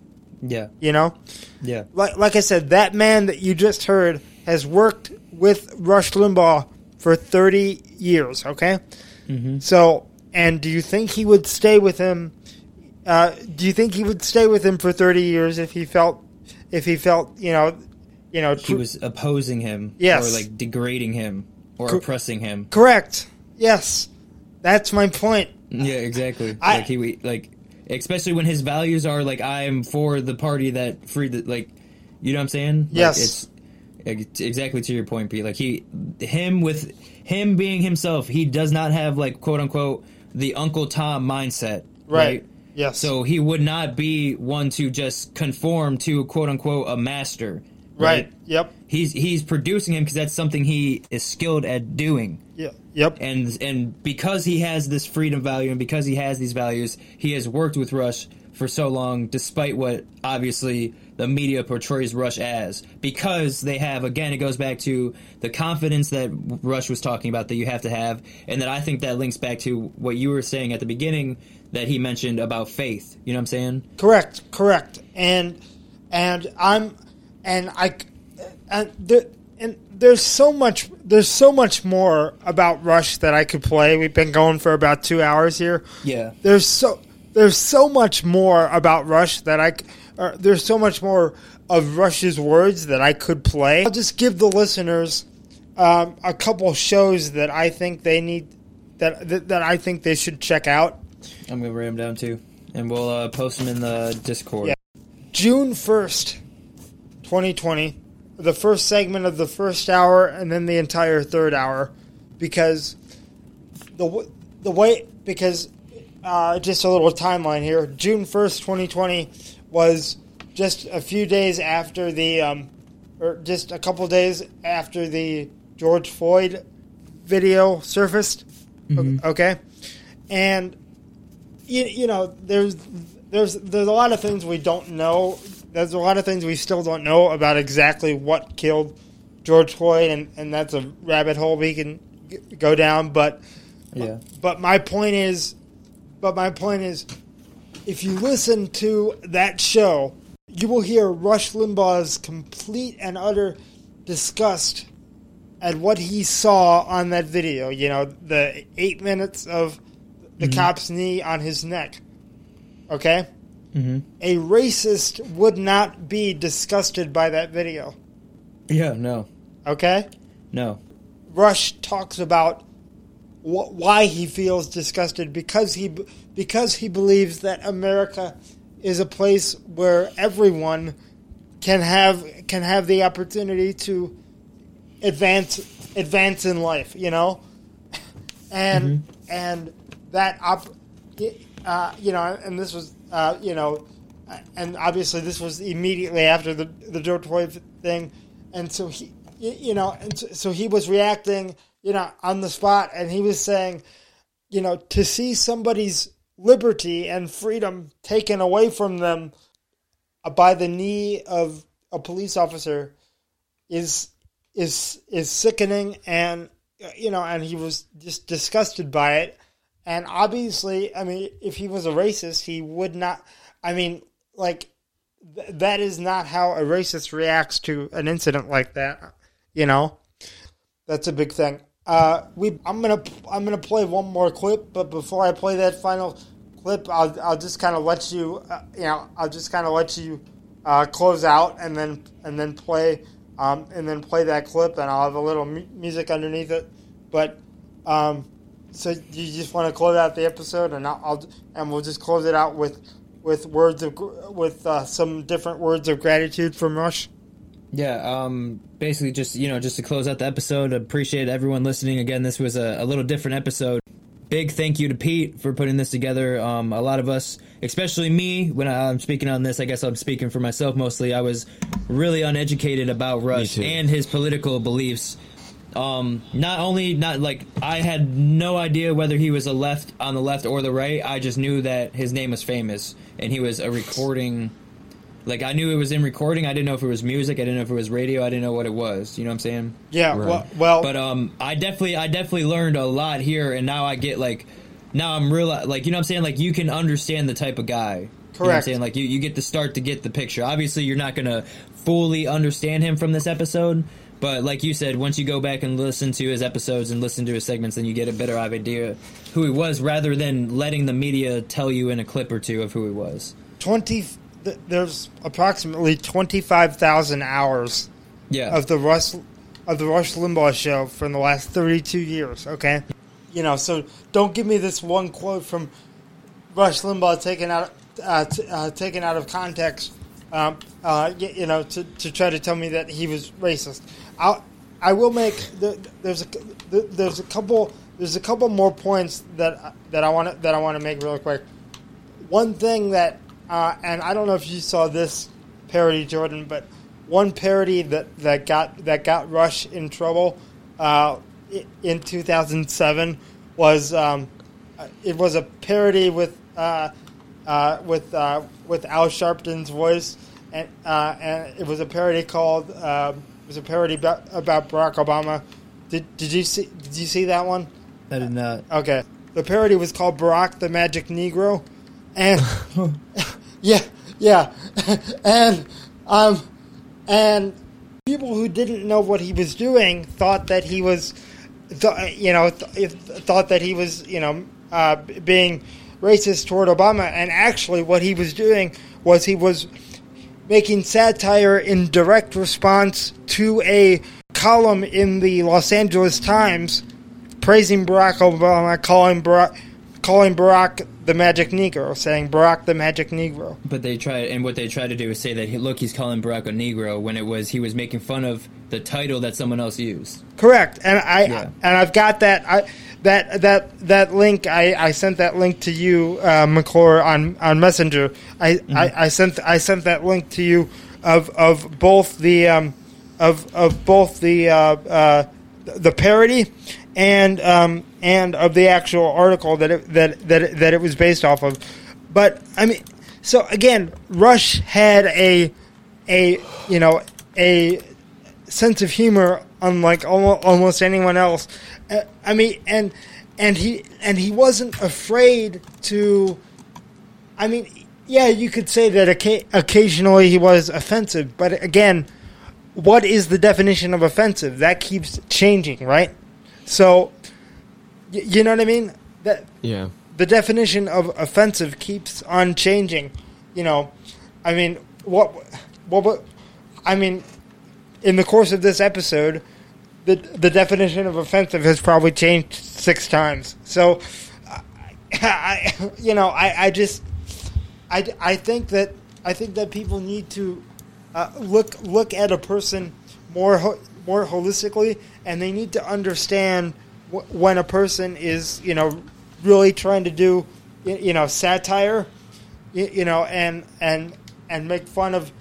Yeah. You know, Yeah. like like I said, that man that you just heard has worked with Rush Limbaugh for thirty years. Okay, Mhm. so and do you think he would stay with him? Uh, do you think he would stay with him for thirty years if he felt if he felt you know you know He was opposing him. Yes. Or like degrading him or Cor- oppressing him. correct? Yes, that's my point. Yeah, exactly. I- like he like especially when his values are like I am for the party that freed the like you know what I'm saying? Like, Yes. it's exactly to your point, Pete. Like he him with him being himself, he does not have like quote unquote the Uncle Tom mindset. Right. Right. Yes. So he would not be one to just conform to quote unquote a master. Right. Yep. He's he's producing him because that's something he is skilled at doing. Yeah. Yep. And and because he has this freedom value and because he has these values, he has worked with Rush for so long, despite what obviously the media portrays Rush as. Because they have again, it goes back to the confidence that Rush was talking about that you have to have, and that I think that links back to what you were saying at the beginning that he mentioned about faith. You know what I'm saying? Correct, correct, and and I'm and I and there and there's so much there's so much more about Rush that I could play. We've been going for about two hours here. Yeah. There's so there's so much more about Rush that I or there's so much more of Rush's words that I could play. I'll just give the listeners um, a couple shows that I think they need that, that that I think they should check out. I'm gonna write them down too, and we'll uh, post them in the Discord. Yeah. June 1st, 2020, the first segment of the first hour and then the entire third hour because the the way because uh, just a little timeline here. June 1st, 2020 was just a few days after the um, or just a couple days after the George Floyd video surfaced. Mhm. Okay? And you, you know, there's there's there's a lot of things we don't know. There's a lot of things we still don't know about exactly what killed George Floyd, and, and that's a rabbit hole we can g- go down. But Yeah. but my point is, but my point is, if you listen to that show, you will hear Rush Limbaugh's complete and utter disgust at what he saw on that video. You know, the eight minutes of the Mhm. cop's knee on his neck. Okay? Mm-hmm. A racist would not be disgusted by that video. Yeah. No. Okay? No. Rush talks about wh- why he feels disgusted because he because he believes that America is a place where everyone can have can have the opportunity to advance advance in life, you know, and and that op, uh, you know, and this was uh, you know, and obviously this was immediately after the the Floyd thing, and so he you know, and so, so he was reacting, you know, on the spot, and he was saying, you know, to see somebody's liberty and freedom taken away from them uh, by the knee of a police officer is is is sickening and uh, you know and he was just disgusted by it. And obviously i mean if he was a racist he would not i mean like th- that is not how a racist reacts to an incident like that you know? That's a big thing uh we i'm gonna i'm gonna play one more clip but before i play that final clip i'll, I'll just kind of let you uh, you know i'll just kind of let you uh, close out and then and then play um, and then play that clip and I'll have a little mu- music underneath it. But um, so you just want to close out the episode and I'll, I'll and we'll just close it out with with words of with uh, some different words of gratitude from Rush. Yeah, um, basically just you know just to close out the episode, appreciate everyone listening. Again, this was a, a little different episode. Big thank you to Pete for putting this together. Um, a lot of us, especially me, when I'm speaking on this, I guess I'm speaking for myself mostly. I was really uneducated about Rush and his political beliefs. Um, not only not like I had no idea whether he was a left on the left or the right. I just knew that his name was famous and he was a recording. Like I knew it was in recording. I didn't know if it was music. I didn't know if it was radio. I didn't know what it was. You know what I'm saying? Yeah. Well, well, But um, I definitely, I definitely learned a lot here, and now I get like, now I'm real, like you know what I'm saying. Like you can understand the type of guy. You know what I'm Correct. saying? Like you, you get to start to get the picture. Obviously, you're not gonna fully understand him from this episode, but like you said, once you go back and listen to his episodes and listen to his segments, then you get a better idea who he was, rather than letting the media tell you in a clip or two of who he was. twenty. Th- There's approximately twenty five thousand hours. Yeah. Of the Rush of the Rush Limbaugh show from the last thirty two years. Okay. You know, so don't give me this one quote from Rush Limbaugh taken out uh, t- uh, taken out of context. Um, uh, y- you know, to, to try to tell me that he was racist. I I will make the, there's a the, there's a couple there's a couple more points that that I want to that I want to make really quick. One thing that uh, and I don't know if you saw this parody, Jordan, but one parody that, that got that got Rush in trouble uh, in 2007 was um, it was a parody with uh, uh, with uh, with Al Sharpton's voice, and uh, and it was a parody called uh, it was a parody about, about Barack Obama. Did did you see did you see that one? I did not. Okay, the parody was called Barack the Magic Negro, and yeah, yeah, and um, and people who didn't know what he was doing thought that he was, th- you know, th- thought that he was, you know, uh, being racist toward Obama, and actually, what he was doing was he was making satire in direct response to a column in the Los Angeles Times praising Barack Obama, calling Barack, calling Barack the Magic Negro, saying Barack the Magic Negro. But they tried, and what they tried to do is say that look, he's calling Barack a Negro when it was he was making fun of the title that someone else used. Correct, and I Yeah. and I've got that I that that that link. I, I sent that link to you, uh, McClure, on on Messenger. I, I, I sent I sent that link to you of of both the um, of of both the uh, uh, the parody and um, and of the actual article that it, that that it, that it was based off of. But I mean, so again, Rush had a a you know a sense of humor unlike almost anyone else. Uh, I mean, and and he and he wasn't afraid to. I mean, yeah, you could say that occa- occasionally he was offensive, but again, what is the definition of offensive? That keeps changing, right? So, y- you know what I mean? That Yeah. the definition of offensive keeps on changing. You know, I mean, what, what, what, I mean, in the course of this episode, the the definition of offensive has probably changed six times. So, I, you know, I, I just, I, I think that I think that people need to uh, look look at a person more more holistically, and they need to understand wh- when a person is you know really trying to do you know satire, you, you know, and and and make fun of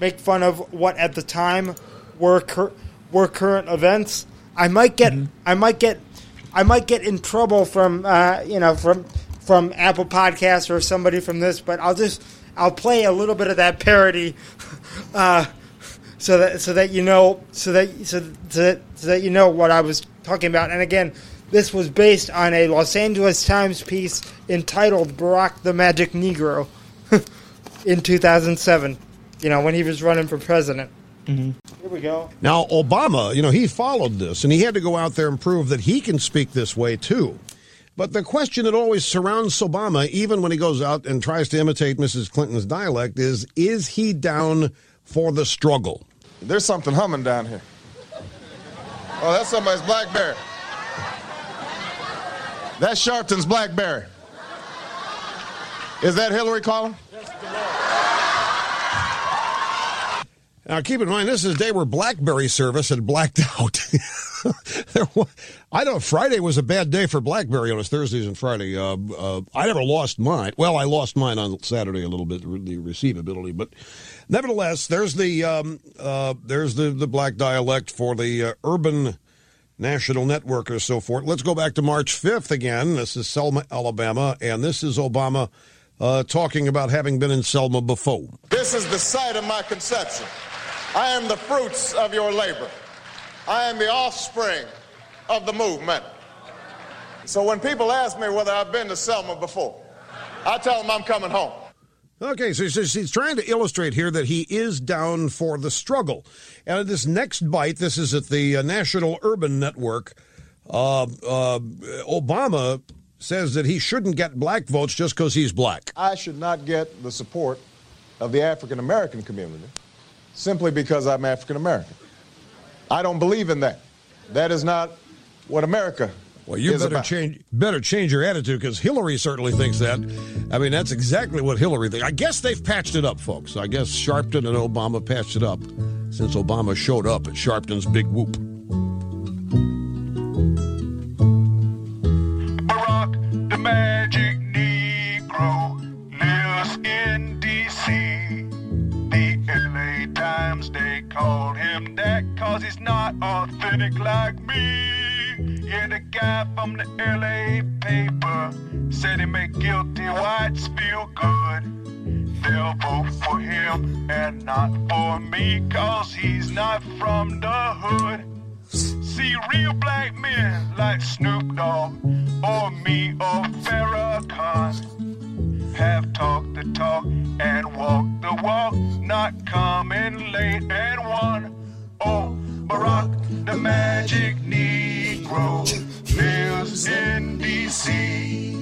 make fun of what at the time were cur- were current events. I might get I might get I might get in trouble from uh, you know from from Apple Podcasts or somebody from this, but I'll just I'll play a little bit of that parody, uh, so that so that you know so that so, so that so that you know what I was talking about. And again, this was based on a Los Angeles Times piece entitled "Barack the Magic Negro" in 2007. You know when he was running for president. Mm-hmm. Here we go. Now, Obama, you know, he followed this and he had to go out there and prove that he can speak this way too. But the question that always surrounds Obama, even when he goes out and tries to imitate Mrs. Clinton's dialect, is is he down for the struggle? There's something humming down here. Oh, that's somebody's Blackberry. That's Sharpton's Blackberry. Is that Hillary calling? Now, keep in mind, this is a day where BlackBerry service had blacked out. There wa- I know Friday was a bad day for BlackBerry on its Thursdays and Friday. Uh, uh, I never lost mine. Well, I lost mine on Saturday a little bit, the receivability, but nevertheless, there's the um, uh, there's the the black dialect for the uh, urban national network or so forth. Let's go back to March 5th again. This is Selma, Alabama, and this is Obama uh, talking about having been in Selma before. This is the site of my conception. I am the fruits of your labor. I am the offspring of the movement. So when people ask me whether I've been to Selma before, I tell them I'm coming home. Okay, so he's, trying to illustrate here that he is down for the struggle. And this next bite, this is at the uh, National Urban Network. Uh, uh, Obama says that he shouldn't get black votes just because he's black. I should not get the support of the African American community simply because I'm African American. I don't believe in that. That is not what America Well, you better about. change better change your attitude because Hillary certainly thinks that. I mean, that's exactly what Hillary thinks. I guess they've patched it up, folks. I guess Sharpton and Obama patched it up since Obama showed up at Sharpton's big whoop. Barack, the magic Negro, lives in D.C. The LA Times, they called him that cause he's not authentic like me. Yeah, the guy from the LA paper said he made guilty whites feel good. They'll vote for him and not for me cause he's not from the hood. See real black men like Snoop Dogg or me or Farrakhan have talked the talk and walked the walk, not coming late and won. Oh, Barack, the magic Negro, lives in D.C.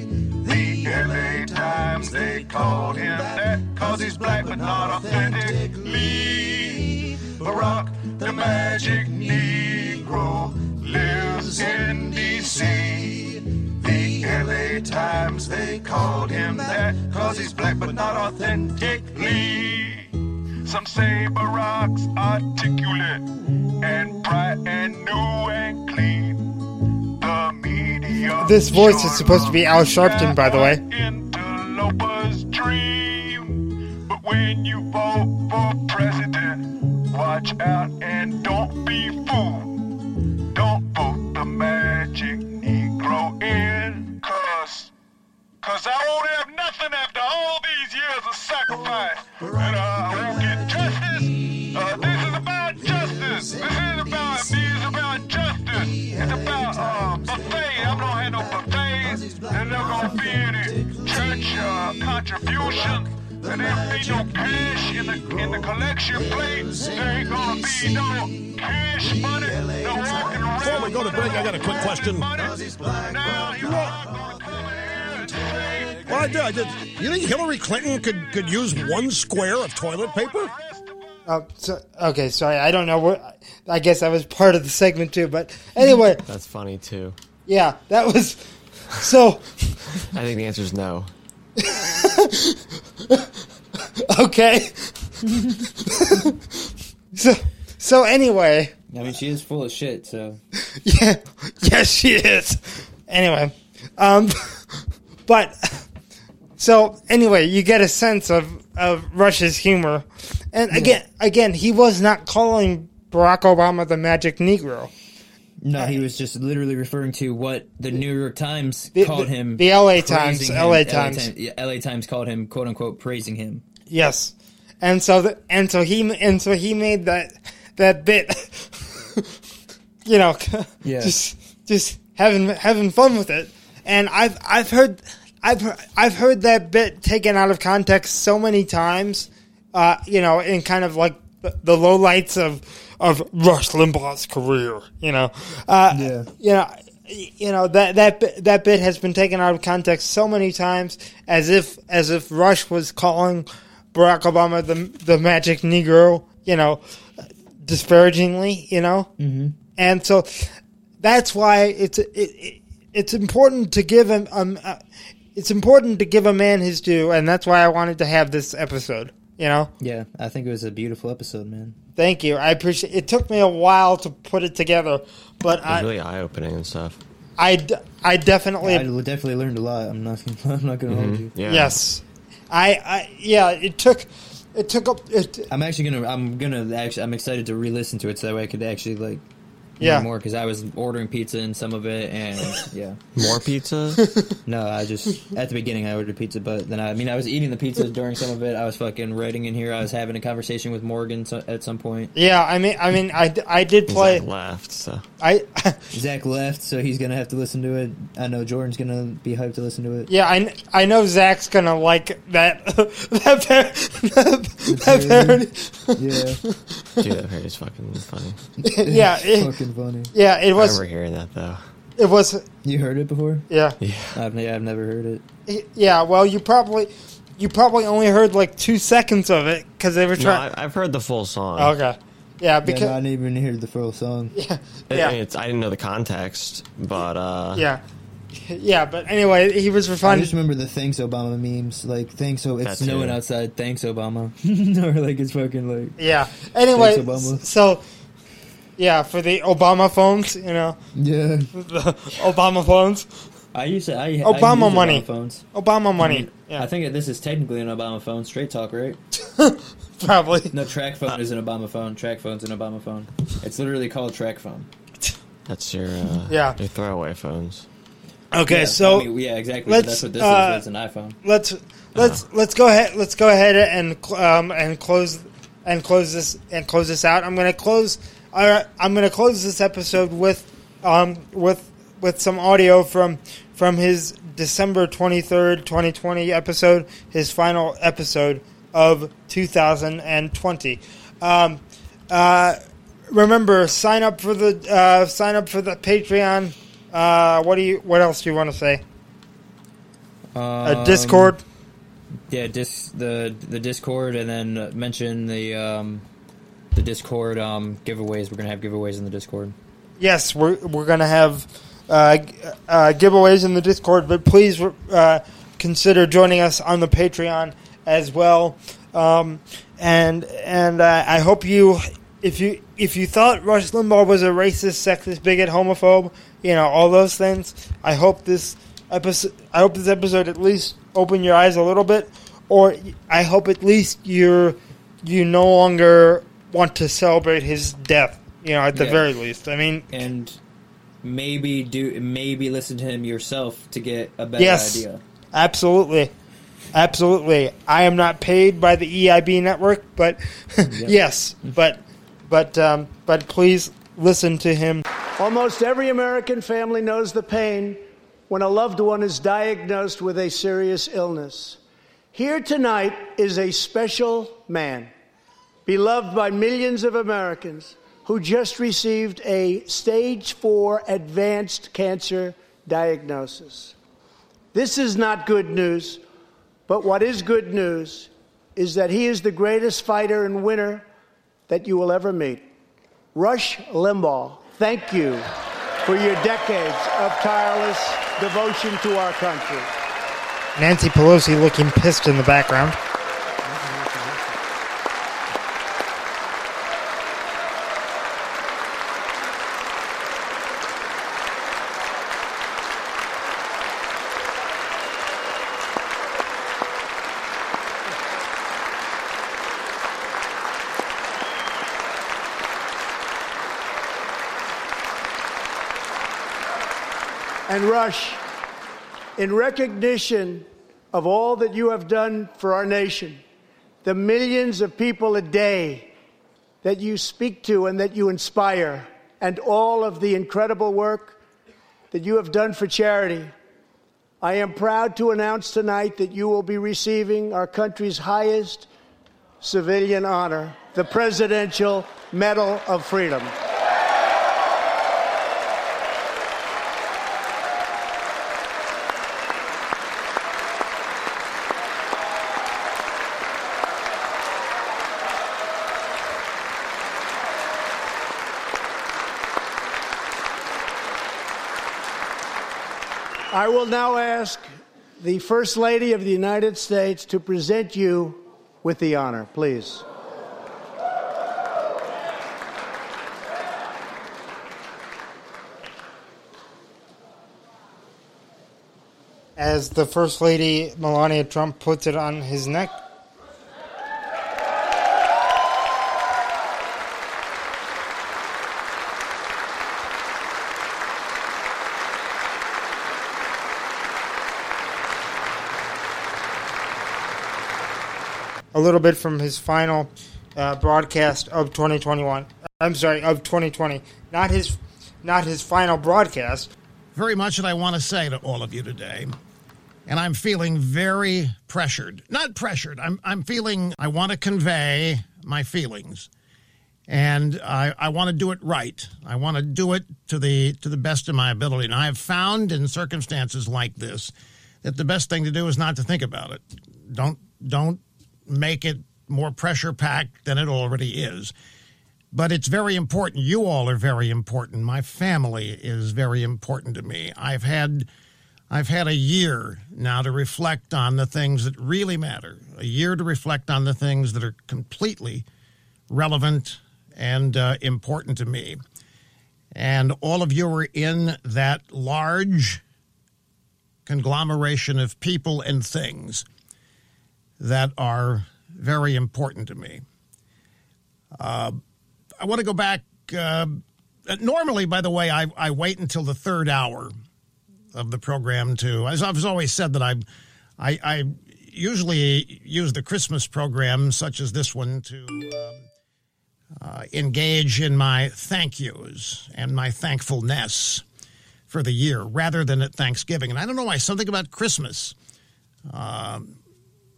The LA Times, they called him that cause he's black but not authentically. Barack, the magic Negro, lives in D.C. The LA Times, they called him that cause he's black but not authentically. Some say Barack's articulate and bright and new and clean. The media This voice is supposed to be Al Sharpton, by the way. interloper's dream. But when you vote for president, watch out and don't be fooled. Don't vote the magic Negro in. Cause, I won't have nothing after all these years of sacrifice. And I won't get justice. Uh, this is about justice. This is about, this is about justice. It's about uh, buffet. I'm gonna have no buffets. And there's not gonna be any church uh, contribution. And there be no cash in the in the collection plate. There ain't gonna be no cash money. No walking around. Before we go to break, I got a quick question. Well, I did, I did. You think Hillary Clinton could, could use one square of toilet paper? Oh, so, okay, sorry. I don't know what. I guess I was part of the segment too, but anyway, That's funny too. yeah, that was. So, I think the answer is no. okay. so, so anyway, I mean, she is full of shit, so. yeah, yes, she is. Anyway, um, but so anyway, you get a sense of of Rush's humor, and again, again, he was not calling Barack Obama the Magic Negro. No, he uh, was just literally referring to what the New York Times The- called the- him. the LA Times, praising LA him. Times. LA Times called him, quote unquote, praising him. Yes, and so the, and so he and so he made that that bit, you know, Yeah. just just having having fun with it. And I've I've heard I've heard, I've heard that bit taken out of context so many times, uh, you know, in kind of like the, the lowlights of of Rush Limbaugh's career, you know, uh, Yeah. you know. You know that that bit- that bit has been taken out of context so many times, as if as if Rush was calling Barack Obama the the magic Negro, you know, disparagingly, you know, mm-hmm. and so that's why it's it, it, it's important to give him um, uh, it's important to give a man his due, and that's why I wanted to have this episode. You know, Yeah, I think it was a beautiful episode, man. thank you. I appreciate. It took me a while to put it together, but It was I really eye opening and stuff. I, d- I definitely I definitely learned a lot. I'm not. I'm not gonna hold you. Yeah. yes, I, I yeah. It took it took up it. I'm actually gonna. I'm gonna actually. I'm excited to re-listen to it so that way I could actually like Yeah. more because I was ordering pizza and some of it, and yeah, More pizza? no, I just at the beginning I ordered pizza, but then I, I mean I was eating the pizza during some of it. I was fucking writing in here. I was having a conversation with Morgan so, at some point. Yeah, I mean, I mean, I, I did play. Zach left, so I Zach left, so he's gonna have to listen to it. I know Jordan's gonna be hyped to listen to it. Yeah, I, I know Zach's gonna like that that, par- that parody. Yeah, dude, that parody is fucking funny. yeah, it, fucking funny. yeah, it I was. remember hearing that though. It was. You heard it before? Yeah, Yeah. I've, I've never heard it. yeah. Well, you probably you probably only heard like two seconds of it because they were No, trying. I, I've heard the full song. okay. Yeah, Yeah, because no, I didn't even hear the full song. yeah, It- yeah, it's, I didn't know the context, but uh, yeah, yeah. But anyway, he was refining. I just remember the thanks Obama memes, like thanks oh it's That snowing outside, thanks Obama, or like it's fucking like Yeah. Anyway, Thanks, Obama. so yeah, for the Obama phones, you know, yeah. the Obama phones, I used to I, I Obama used money. Obama phones. Obama money. I, mean, Yeah, I think this is technically an Obama phone. Straight talk, right? probably. No, TracFone is an Obama phone. TracFone's an Obama phone. It's literally called TracFone. that's your uh, Yeah. your throwaway phones. Okay, Yeah, so I mean, yeah, exactly. let's, That's what this uh, is. It's an iPhone. let's let's let's go ahead let's go ahead and um and close and close this and close this out. I'm gonna close. Uh, I'm gonna close this episode with um with with some audio from from his December 23rd, 2020 episode, his final episode of 2020. Um, uh, remember, sign up for the uh, sign up for the Patreon. Uh, what do you? What else do you want to say? Um, Discord. Yeah, dis the the Discord, and then mention the um, the Discord um, giveaways. We're gonna have giveaways in the Discord. Yes, we're we're gonna have uh, uh, giveaways in the Discord, but please uh, consider joining us on the Patreon as well. Um, and and uh, I hope you, if you if you thought Rush Limbaugh was a racist, sexist, bigot, homophobe, you know all those things. I hope this episode. I hope this episode at least opened your eyes a little bit, or I hope at least you're you no longer want to celebrate his death. You know, at the Yeah. very least. I mean, and maybe do maybe listen to him yourself to get a better yes, idea. absolutely, absolutely. I am not paid by the EIB network, but yes, but but um, but please listen to him. Almost every American family knows the pain when a loved one is diagnosed with a serious illness. Here tonight is a special man, beloved by millions of Americans, who just received a stage four advanced cancer diagnosis. This is not good news, but what is good news is that he is the greatest fighter and winner that you will ever meet. Rush Limbaugh, thank you for your decades of tireless devotion to our country. Nancy Pelosi looking pissed in the background. And Rush, in recognition of all that you have done for our nation, the millions of people a day that you speak to and that you inspire, and all of the incredible work that you have done for charity, I am proud to announce tonight that you will be receiving our country's highest civilian honor, the Presidential Medal of Freedom. I will now ask the First Lady of the United States to present you with the honor, please. As the First Lady Melania Trump puts it on his neck. A little bit from his final uh, broadcast of 2021. I'm sorry, of 2020. Not his, not his final broadcast. Very much that I want to say to all of you today. And I'm feeling very pressured. Not pressured. I'm, I'm feeling I want to convey my feelings. And I, I want to do it right. I want to do it to the to the best of my ability. And I have found in circumstances like this that the best thing to do is not to think about it. Don't don't make it more pressure packed than it already is. But it's very important. You all are very important. My family is very important to me. I've had I've had a year now to reflect on the things that really matter. A year to reflect on the things that are completely relevant and uh, important to me. And all of you are in that large conglomeration of people and things that are very important to me. Uh, I want to go back. Uh, normally, by the way, I, I wait until the third hour of the program to. As I've always said that I, I, I usually use the Christmas program, such as this one, to um, uh, engage in my thank yous and my thankfulness for the year rather than at Thanksgiving. And I don't know why, something about Christmas, uh,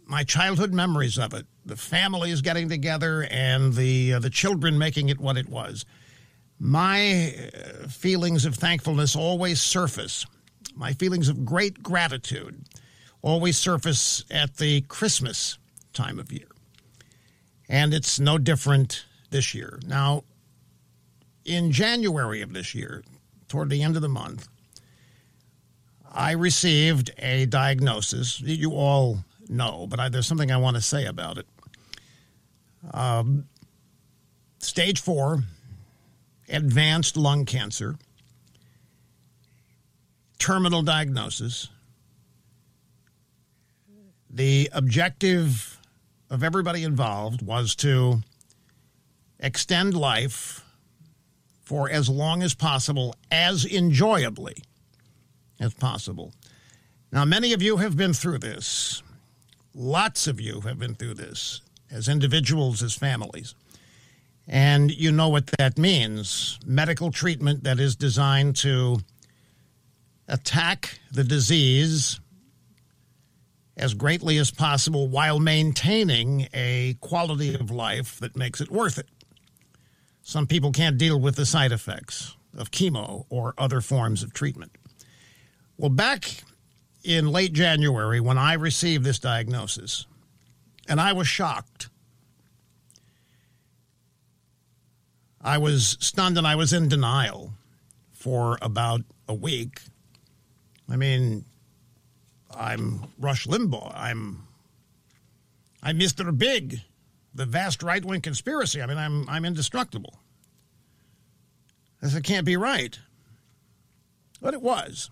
my childhood memories of it, the families getting together and the, uh, the children making it what it was. My uh, feelings of thankfulness always surface. My feelings of great gratitude always surface at the Christmas time of year. And it's no different this year. Now, in January of this year, toward the end of the month, I received a diagnosis. You all know, but I, there's something I want to say about it. Um, stage four, advanced lung cancer, terminal diagnosis. The objective of everybody involved was to extend life for as long as possible, as enjoyably as possible. Now, many of you have been through this. Lots of you have been through this as individuals, as families. And you know what that means medical treatment that is designed to attack the disease as greatly as possible while maintaining a quality of life that makes it worth it. Some people can't deal with the side effects of chemo or other forms of treatment. Well, back in late January, when I received this diagnosis, and I was shocked, I was stunned and I was in denial for about a week. I mean, I'm Rush Limbaugh. I'm I'm Mr. Big the vast right wing conspiracy. I mean, I'm, I'm indestructible. This can't be right. But it was.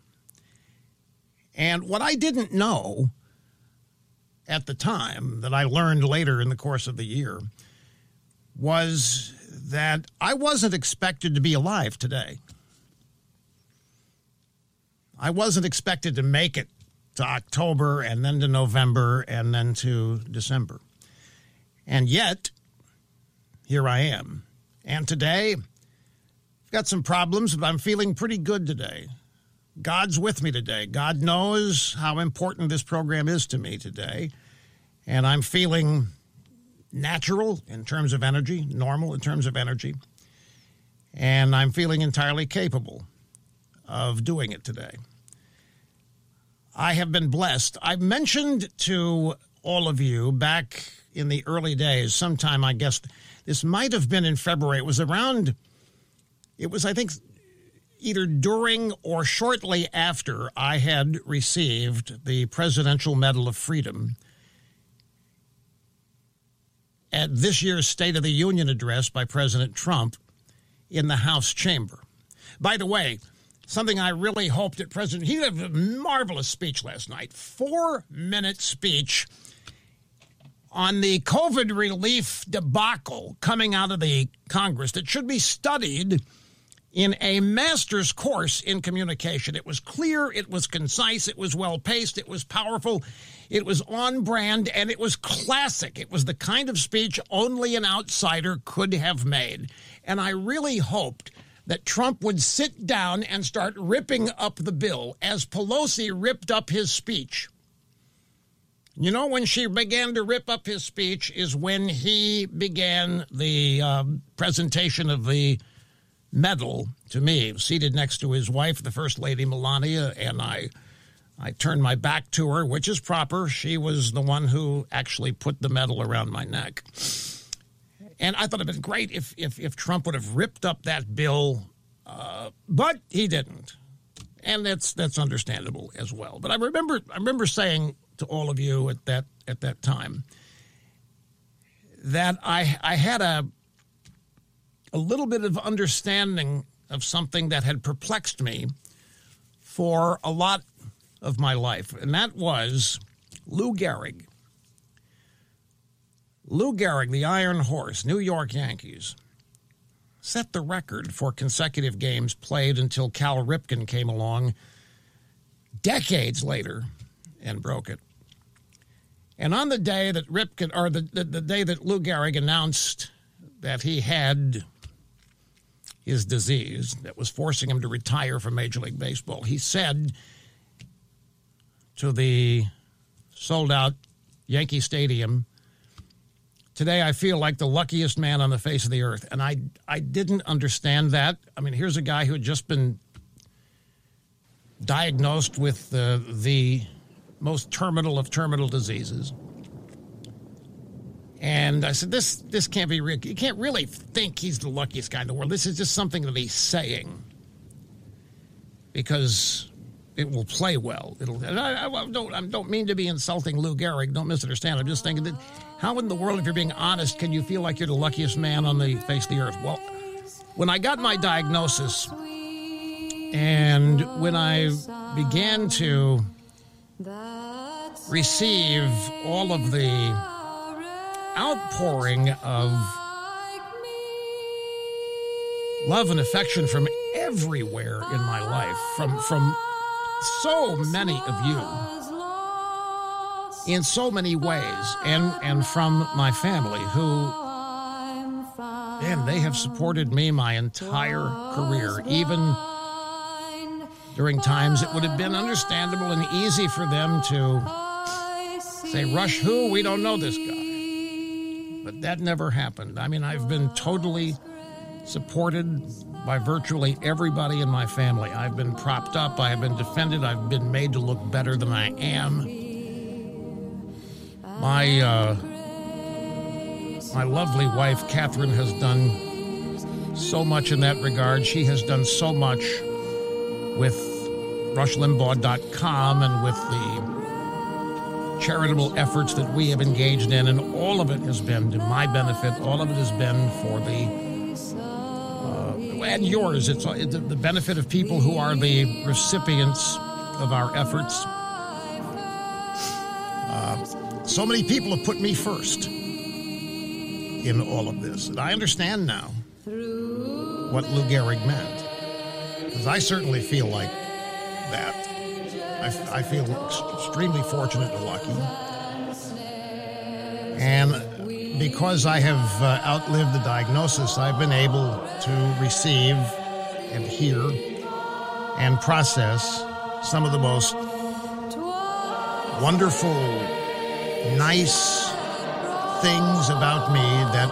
And what I didn't know at the time that I learned later in the course of the year was that I wasn't expected to be alive today. I wasn't expected to make it to October and then to November and then to December. And yet, here I am. And today, I've got some problems, but I'm feeling pretty good today. God's with me today. God knows how important this program is to me today. And I'm feeling natural in terms of energy, normal in terms of energy. And I'm feeling entirely capable of doing it today. I have been blessed. I've mentioned to all of you back in the early days, sometime I guess this might have been in February. It was around, it was, I think, either during or shortly after I had received the Presidential Medal of Freedom at this year's State of the Union address by President Trump in the House chamber. By the way, something I really hoped that President, he had a marvelous speech last night, four minute speech on the COVID relief debacle coming out of the Congress that should be studied in a master's course in communication. It was clear, it was concise, it was well paced, it was powerful, it was on brand, and it was classic. It was the kind of speech only an outsider could have made. And I really hoped that Trump would sit down and start ripping up the bill as Pelosi ripped up his speech. You know, when she began to rip up his speech is when he began the uh, presentation of the medal to me, seated next to his wife, the First Lady Melania, and I. I turned my back to her, which is proper. She was the one who actually put the medal around my neck. And I thought it'd been great if, if, if Trump would have ripped up that bill, uh, but he didn't. And that's that's understandable as well. But I remember I remember saying to all of you at that at that time that I I had a a little bit of understanding of something that had perplexed me for a lot of my life, and that was Lou Gehrig. Lou Gehrig, the Iron Horse, New York Yankees, set the record for consecutive games played until Cal Ripken came along decades later and broke it. And on the day that Ripken, or the, the, the day that Lou Gehrig announced that he had his disease that was forcing him to retire from Major League Baseball, he said to the sold out Yankee Stadium, Today I feel like the luckiest man on the face of the earth. And I, I didn't understand that. I mean, here's a guy who had just been diagnosed with uh, the most terminal of terminal diseases. And I said, this, this can't be real. You can't really think he's the luckiest guy in the world. This is just something that he's saying because it will play well. It'll. I, I, don't. I don't mean to be insulting Lou Gehrig. Don't misunderstand. I'm just thinking that how in the world, if you're being honest, can you feel like you're the luckiest man on the face of the earth? Well, when I got my diagnosis, and when I began to receive all of the outpouring of love and affection from everywhere in my life, from from so many of you in so many ways, and, and from my family who, man, they have supported me my entire career, even during times it would have been understandable and easy for them to say, Rush who? We don't know this guy. But that never happened. I mean, I've been totally supported by virtually everybody in my family. I've been propped up, I have been defended, I've been made to look better than I am. My uh, my lovely wife Kathryn has done so much in that regard. She has done so much with RushLimbaugh.com and with the charitable efforts that we have engaged in, and all of it has been to my benefit. All of it has been for the and yours. It's, the benefit of people who are the recipients of our efforts. Uh, so many people have put me first in all of this. And I understand now what Lou Gehrig meant. Because I certainly feel like. I, I feel extremely fortunate and lucky. And because I have uh, outlived the diagnosis, I've been able to receive and hear and process some of the most wonderful, nice things about me that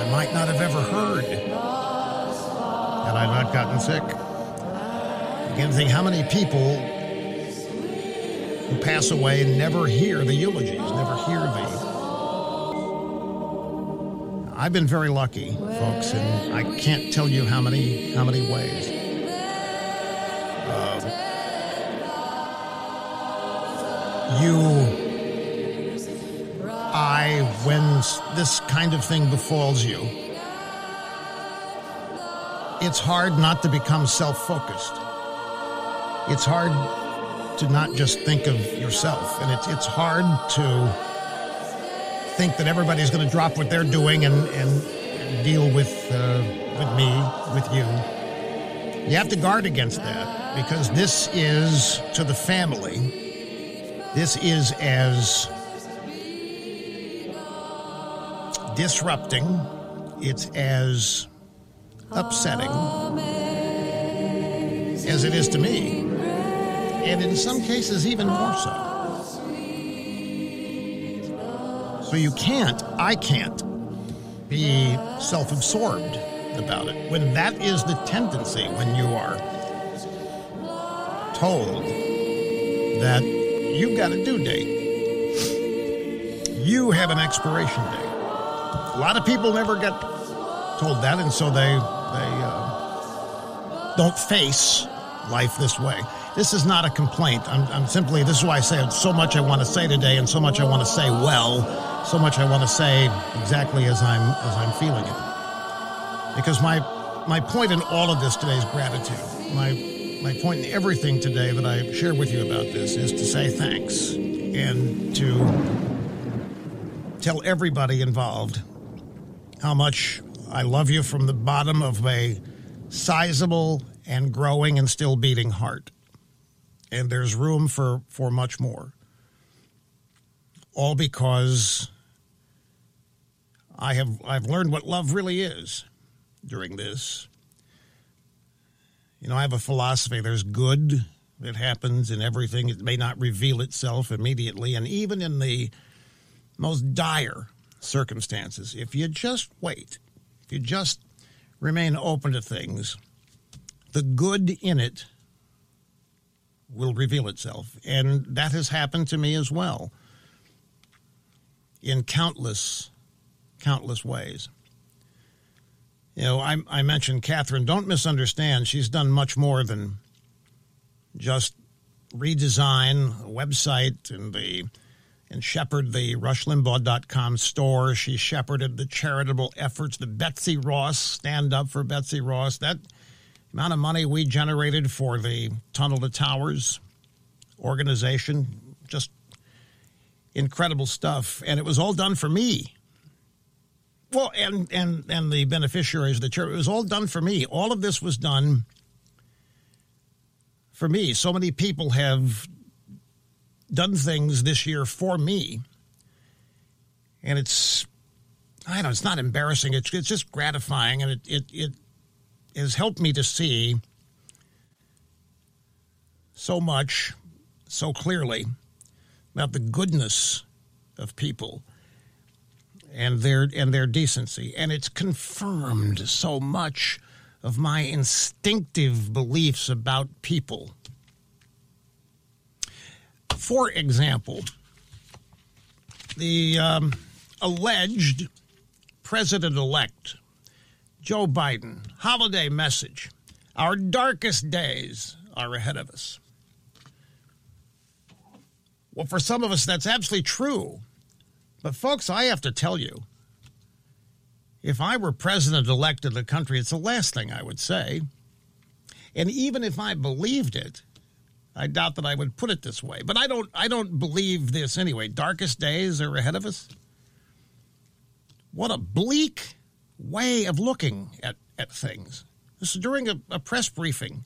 I might not have ever heard had I not gotten sick. Again, think how many people who pass away and never hear the eulogies, never hear the I've been very lucky, folks, and I can't tell you how many how many ways. Uh, you, I, when this kind of thing befalls you, it's hard not to become self-focused. It's hard to not just think of yourself, and it's it's hard to think that everybody's going to drop what they're doing and, and deal with uh, with me, with you. You have to guard against that because this is to the family. This is as disrupting. It's as upsetting as it is to me, and in some cases even more so. So you can't, I can't, be self absorbed about it. When that is the tendency, when you are told that you've got a due date, you have an expiration date. A lot of people never get told that, and so they, they uh, don't face life this way. This is not a complaint. I'm, I'm simply, this is why I say so much I want to say today, and so much I want to say well so much I want to say exactly as I'm as I'm feeling it. Because my my point in all of this today is gratitude. My my point in everything today that I share with you about this is to say thanks and to tell everybody involved how much I love you from the bottom of a sizable and growing and still beating heart. And there's room for, for much more. All because I have I've learned what love really is during this. You know, I have a philosophy there's good that happens in everything. It may not reveal itself immediately, and even in the most dire circumstances, if you just wait, if you just remain open to things, the good in it will reveal itself. And that has happened to me as well in countless countless ways. You know, I, I mentioned Kathryn. Don't misunderstand. She's done much more than just redesign a website and the and shepherd the rushlimbaugh.com store. She shepherded the charitable efforts, the Betsy Ross stand up for Betsy Ross. That amount of money we generated for the Tunnel to Towers organization, just incredible stuff. And it was all done for me. Well, and and and the beneficiaries of the church. It was all done for me. All of this was done for me. So many people have done things this year for me, and it's I don't know. It's not embarrassing. It's it's just gratifying, and it it it has helped me to see so much, so clearly about the goodness of people and their and their decency. And it's confirmed so much of my instinctive beliefs about people. For example the um, alleged president-elect joe biden holiday message our darkest days are ahead of us well for some of us that's absolutely true but, folks, I have to tell you, if I were president elect of the country, it's the last thing I would say. And even if I believed it, I doubt that I would put it this way. But I don't I don't believe this anyway. Darkest days are ahead of us. What a bleak way of looking at, at things. This is during a, a press briefing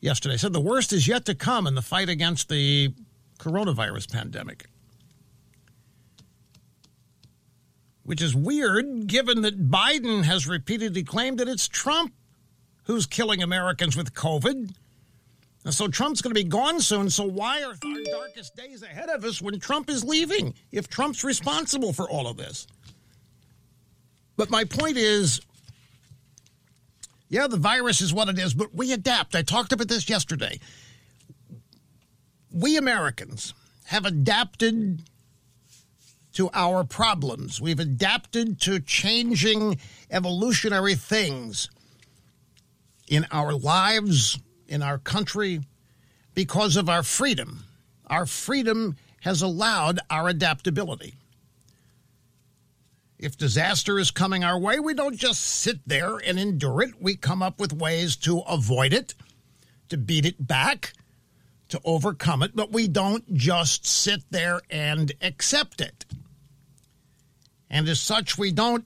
yesterday. said the worst is yet to come in the fight against the coronavirus pandemic. which is weird given that Biden has repeatedly claimed that it's Trump who's killing Americans with COVID. And so Trump's going to be gone soon. So why are our darkest days ahead of us when Trump is leaving? If Trump's responsible for all of this. But my point is yeah, the virus is what it is, but we adapt. I talked about this yesterday. We Americans have adapted to our problems. We've adapted to changing evolutionary things in our lives, in our country, because of our freedom. Our freedom has allowed our adaptability. If disaster is coming our way, we don't just sit there and endure it. We come up with ways to avoid it, to beat it back, to overcome it, but we don't just sit there and accept it. And as such, we don't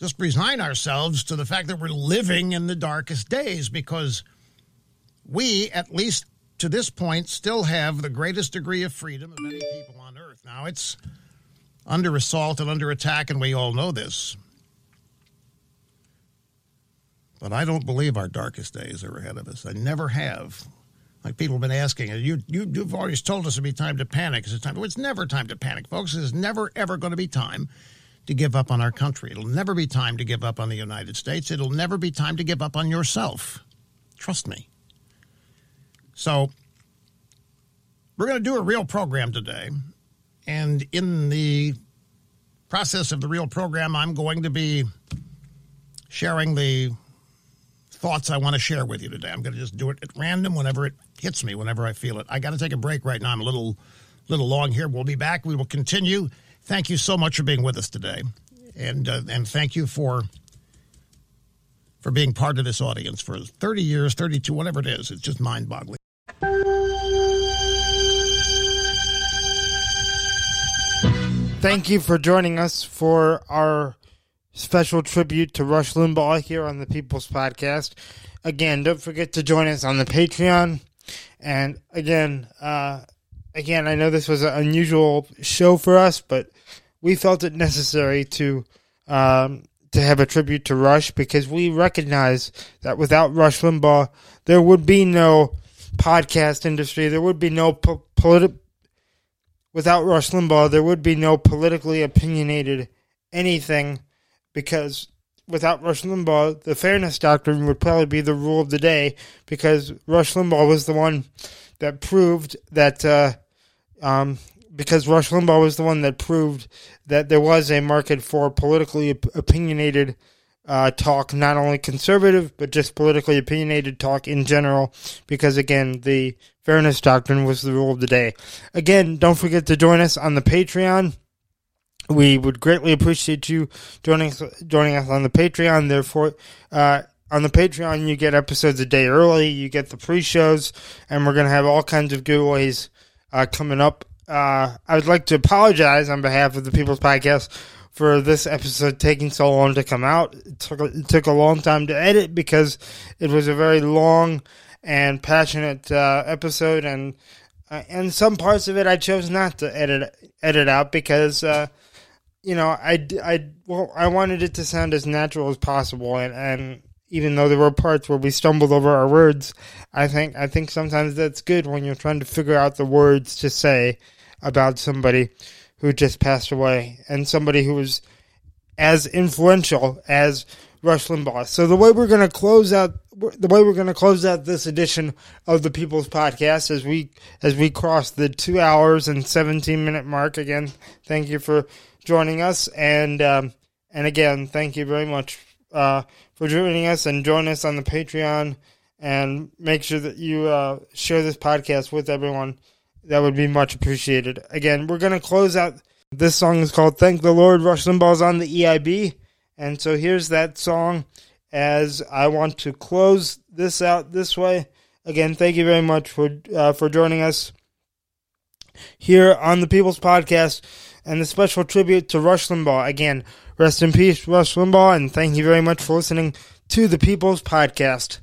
just resign ourselves to the fact that we're living in the darkest days because we, at least to this point, still have the greatest degree of freedom of any people on earth. Now, it's under assault and under attack, and we all know this. But I don't believe our darkest days are ahead of us. I never have. Like people have been asking, you, you, you've always told us it'd be time to panic. Is it time? Well, it's never time to panic, folks. It's never, ever going to be time to give up on our country. It'll never be time to give up on the United States. It'll never be time to give up on yourself. Trust me. So, we're going to do a real program today. And in the process of the real program, I'm going to be sharing the thoughts I want to share with you today. I'm going to just do it at random whenever it hits me, whenever I feel it. I got to take a break right now. I'm a little, little long here. We'll be back. We will continue. Thank you so much for being with us today, and uh, and thank you for for being part of this audience for 30 years, 32, whatever it is. It's just mind-boggling. Thank you for joining us for our special tribute to Rush Limbaugh here on the People's Podcast. Again, don't forget to join us on the Patreon. And again, uh, again, I know this was an unusual show for us, but we felt it necessary to um, to have a tribute to Rush because we recognize that without Rush Limbaugh, there would be no podcast industry. There would be no po- without Rush Limbaugh, there would be no politically opinionated anything because without Rush Limbaugh, the fairness doctrine would probably be the rule of the day because Rush Limbaugh was the one that proved that, uh, um, because Rush Limbaugh was the one that proved that there was a market for politically op- opinionated uh, talk, not only conservative, but just politically opinionated talk in general, because again, the fairness doctrine was the rule of the day. Again, don't forget to join us on the Patreon. We would greatly appreciate you joining us, joining us on the Patreon. Therefore, uh, on the Patreon, you get episodes a day early. You get the pre-shows, and we're gonna have all kinds of giveaways uh, coming up. Uh, I would like to apologize on behalf of the People's Podcast for this episode taking so long to come out. It took, it took a long time to edit because it was a very long and passionate uh, episode, and uh, and some parts of it I chose not to edit edit out because uh, you know I, I well I wanted it to sound as natural as possible, and, and even though there were parts where we stumbled over our words, I think I think sometimes that's good when you're trying to figure out the words to say about somebody who just passed away and somebody who was as influential as Rush Limbaugh. So the way we're going to close out the way we're going to close out this edition of the People's Podcast as we as we cross the 2 hours and 17 minute mark again. Thank you for joining us and um, and again, thank you very much uh, for joining us and join us on the Patreon and make sure that you uh, share this podcast with everyone that would be much appreciated. Again, we're going to close out. This song is called Thank the Lord. Rush Limbaugh's on the EIB. And so here's that song as I want to close this out this way. Again, thank you very much for uh, for joining us here on the People's Podcast and the special tribute to Rush Limbaugh. Again, rest in peace, Rush Limbaugh, and thank you very much for listening to the People's Podcast.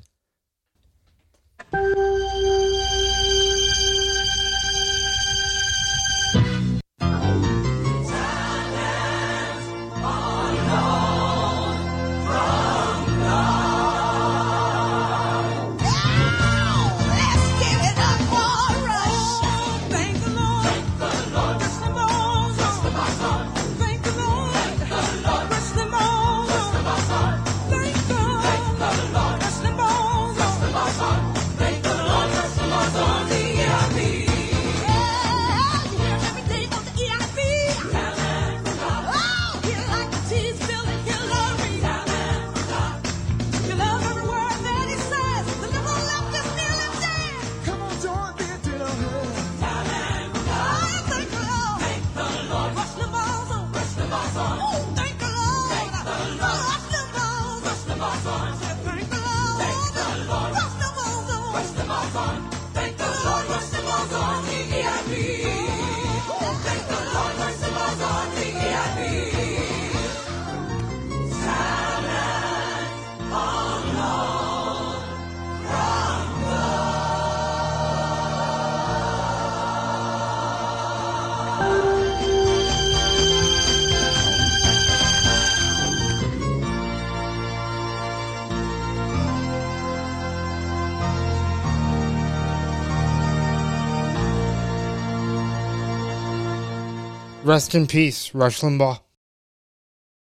Rest in peace, Rush Limbaugh.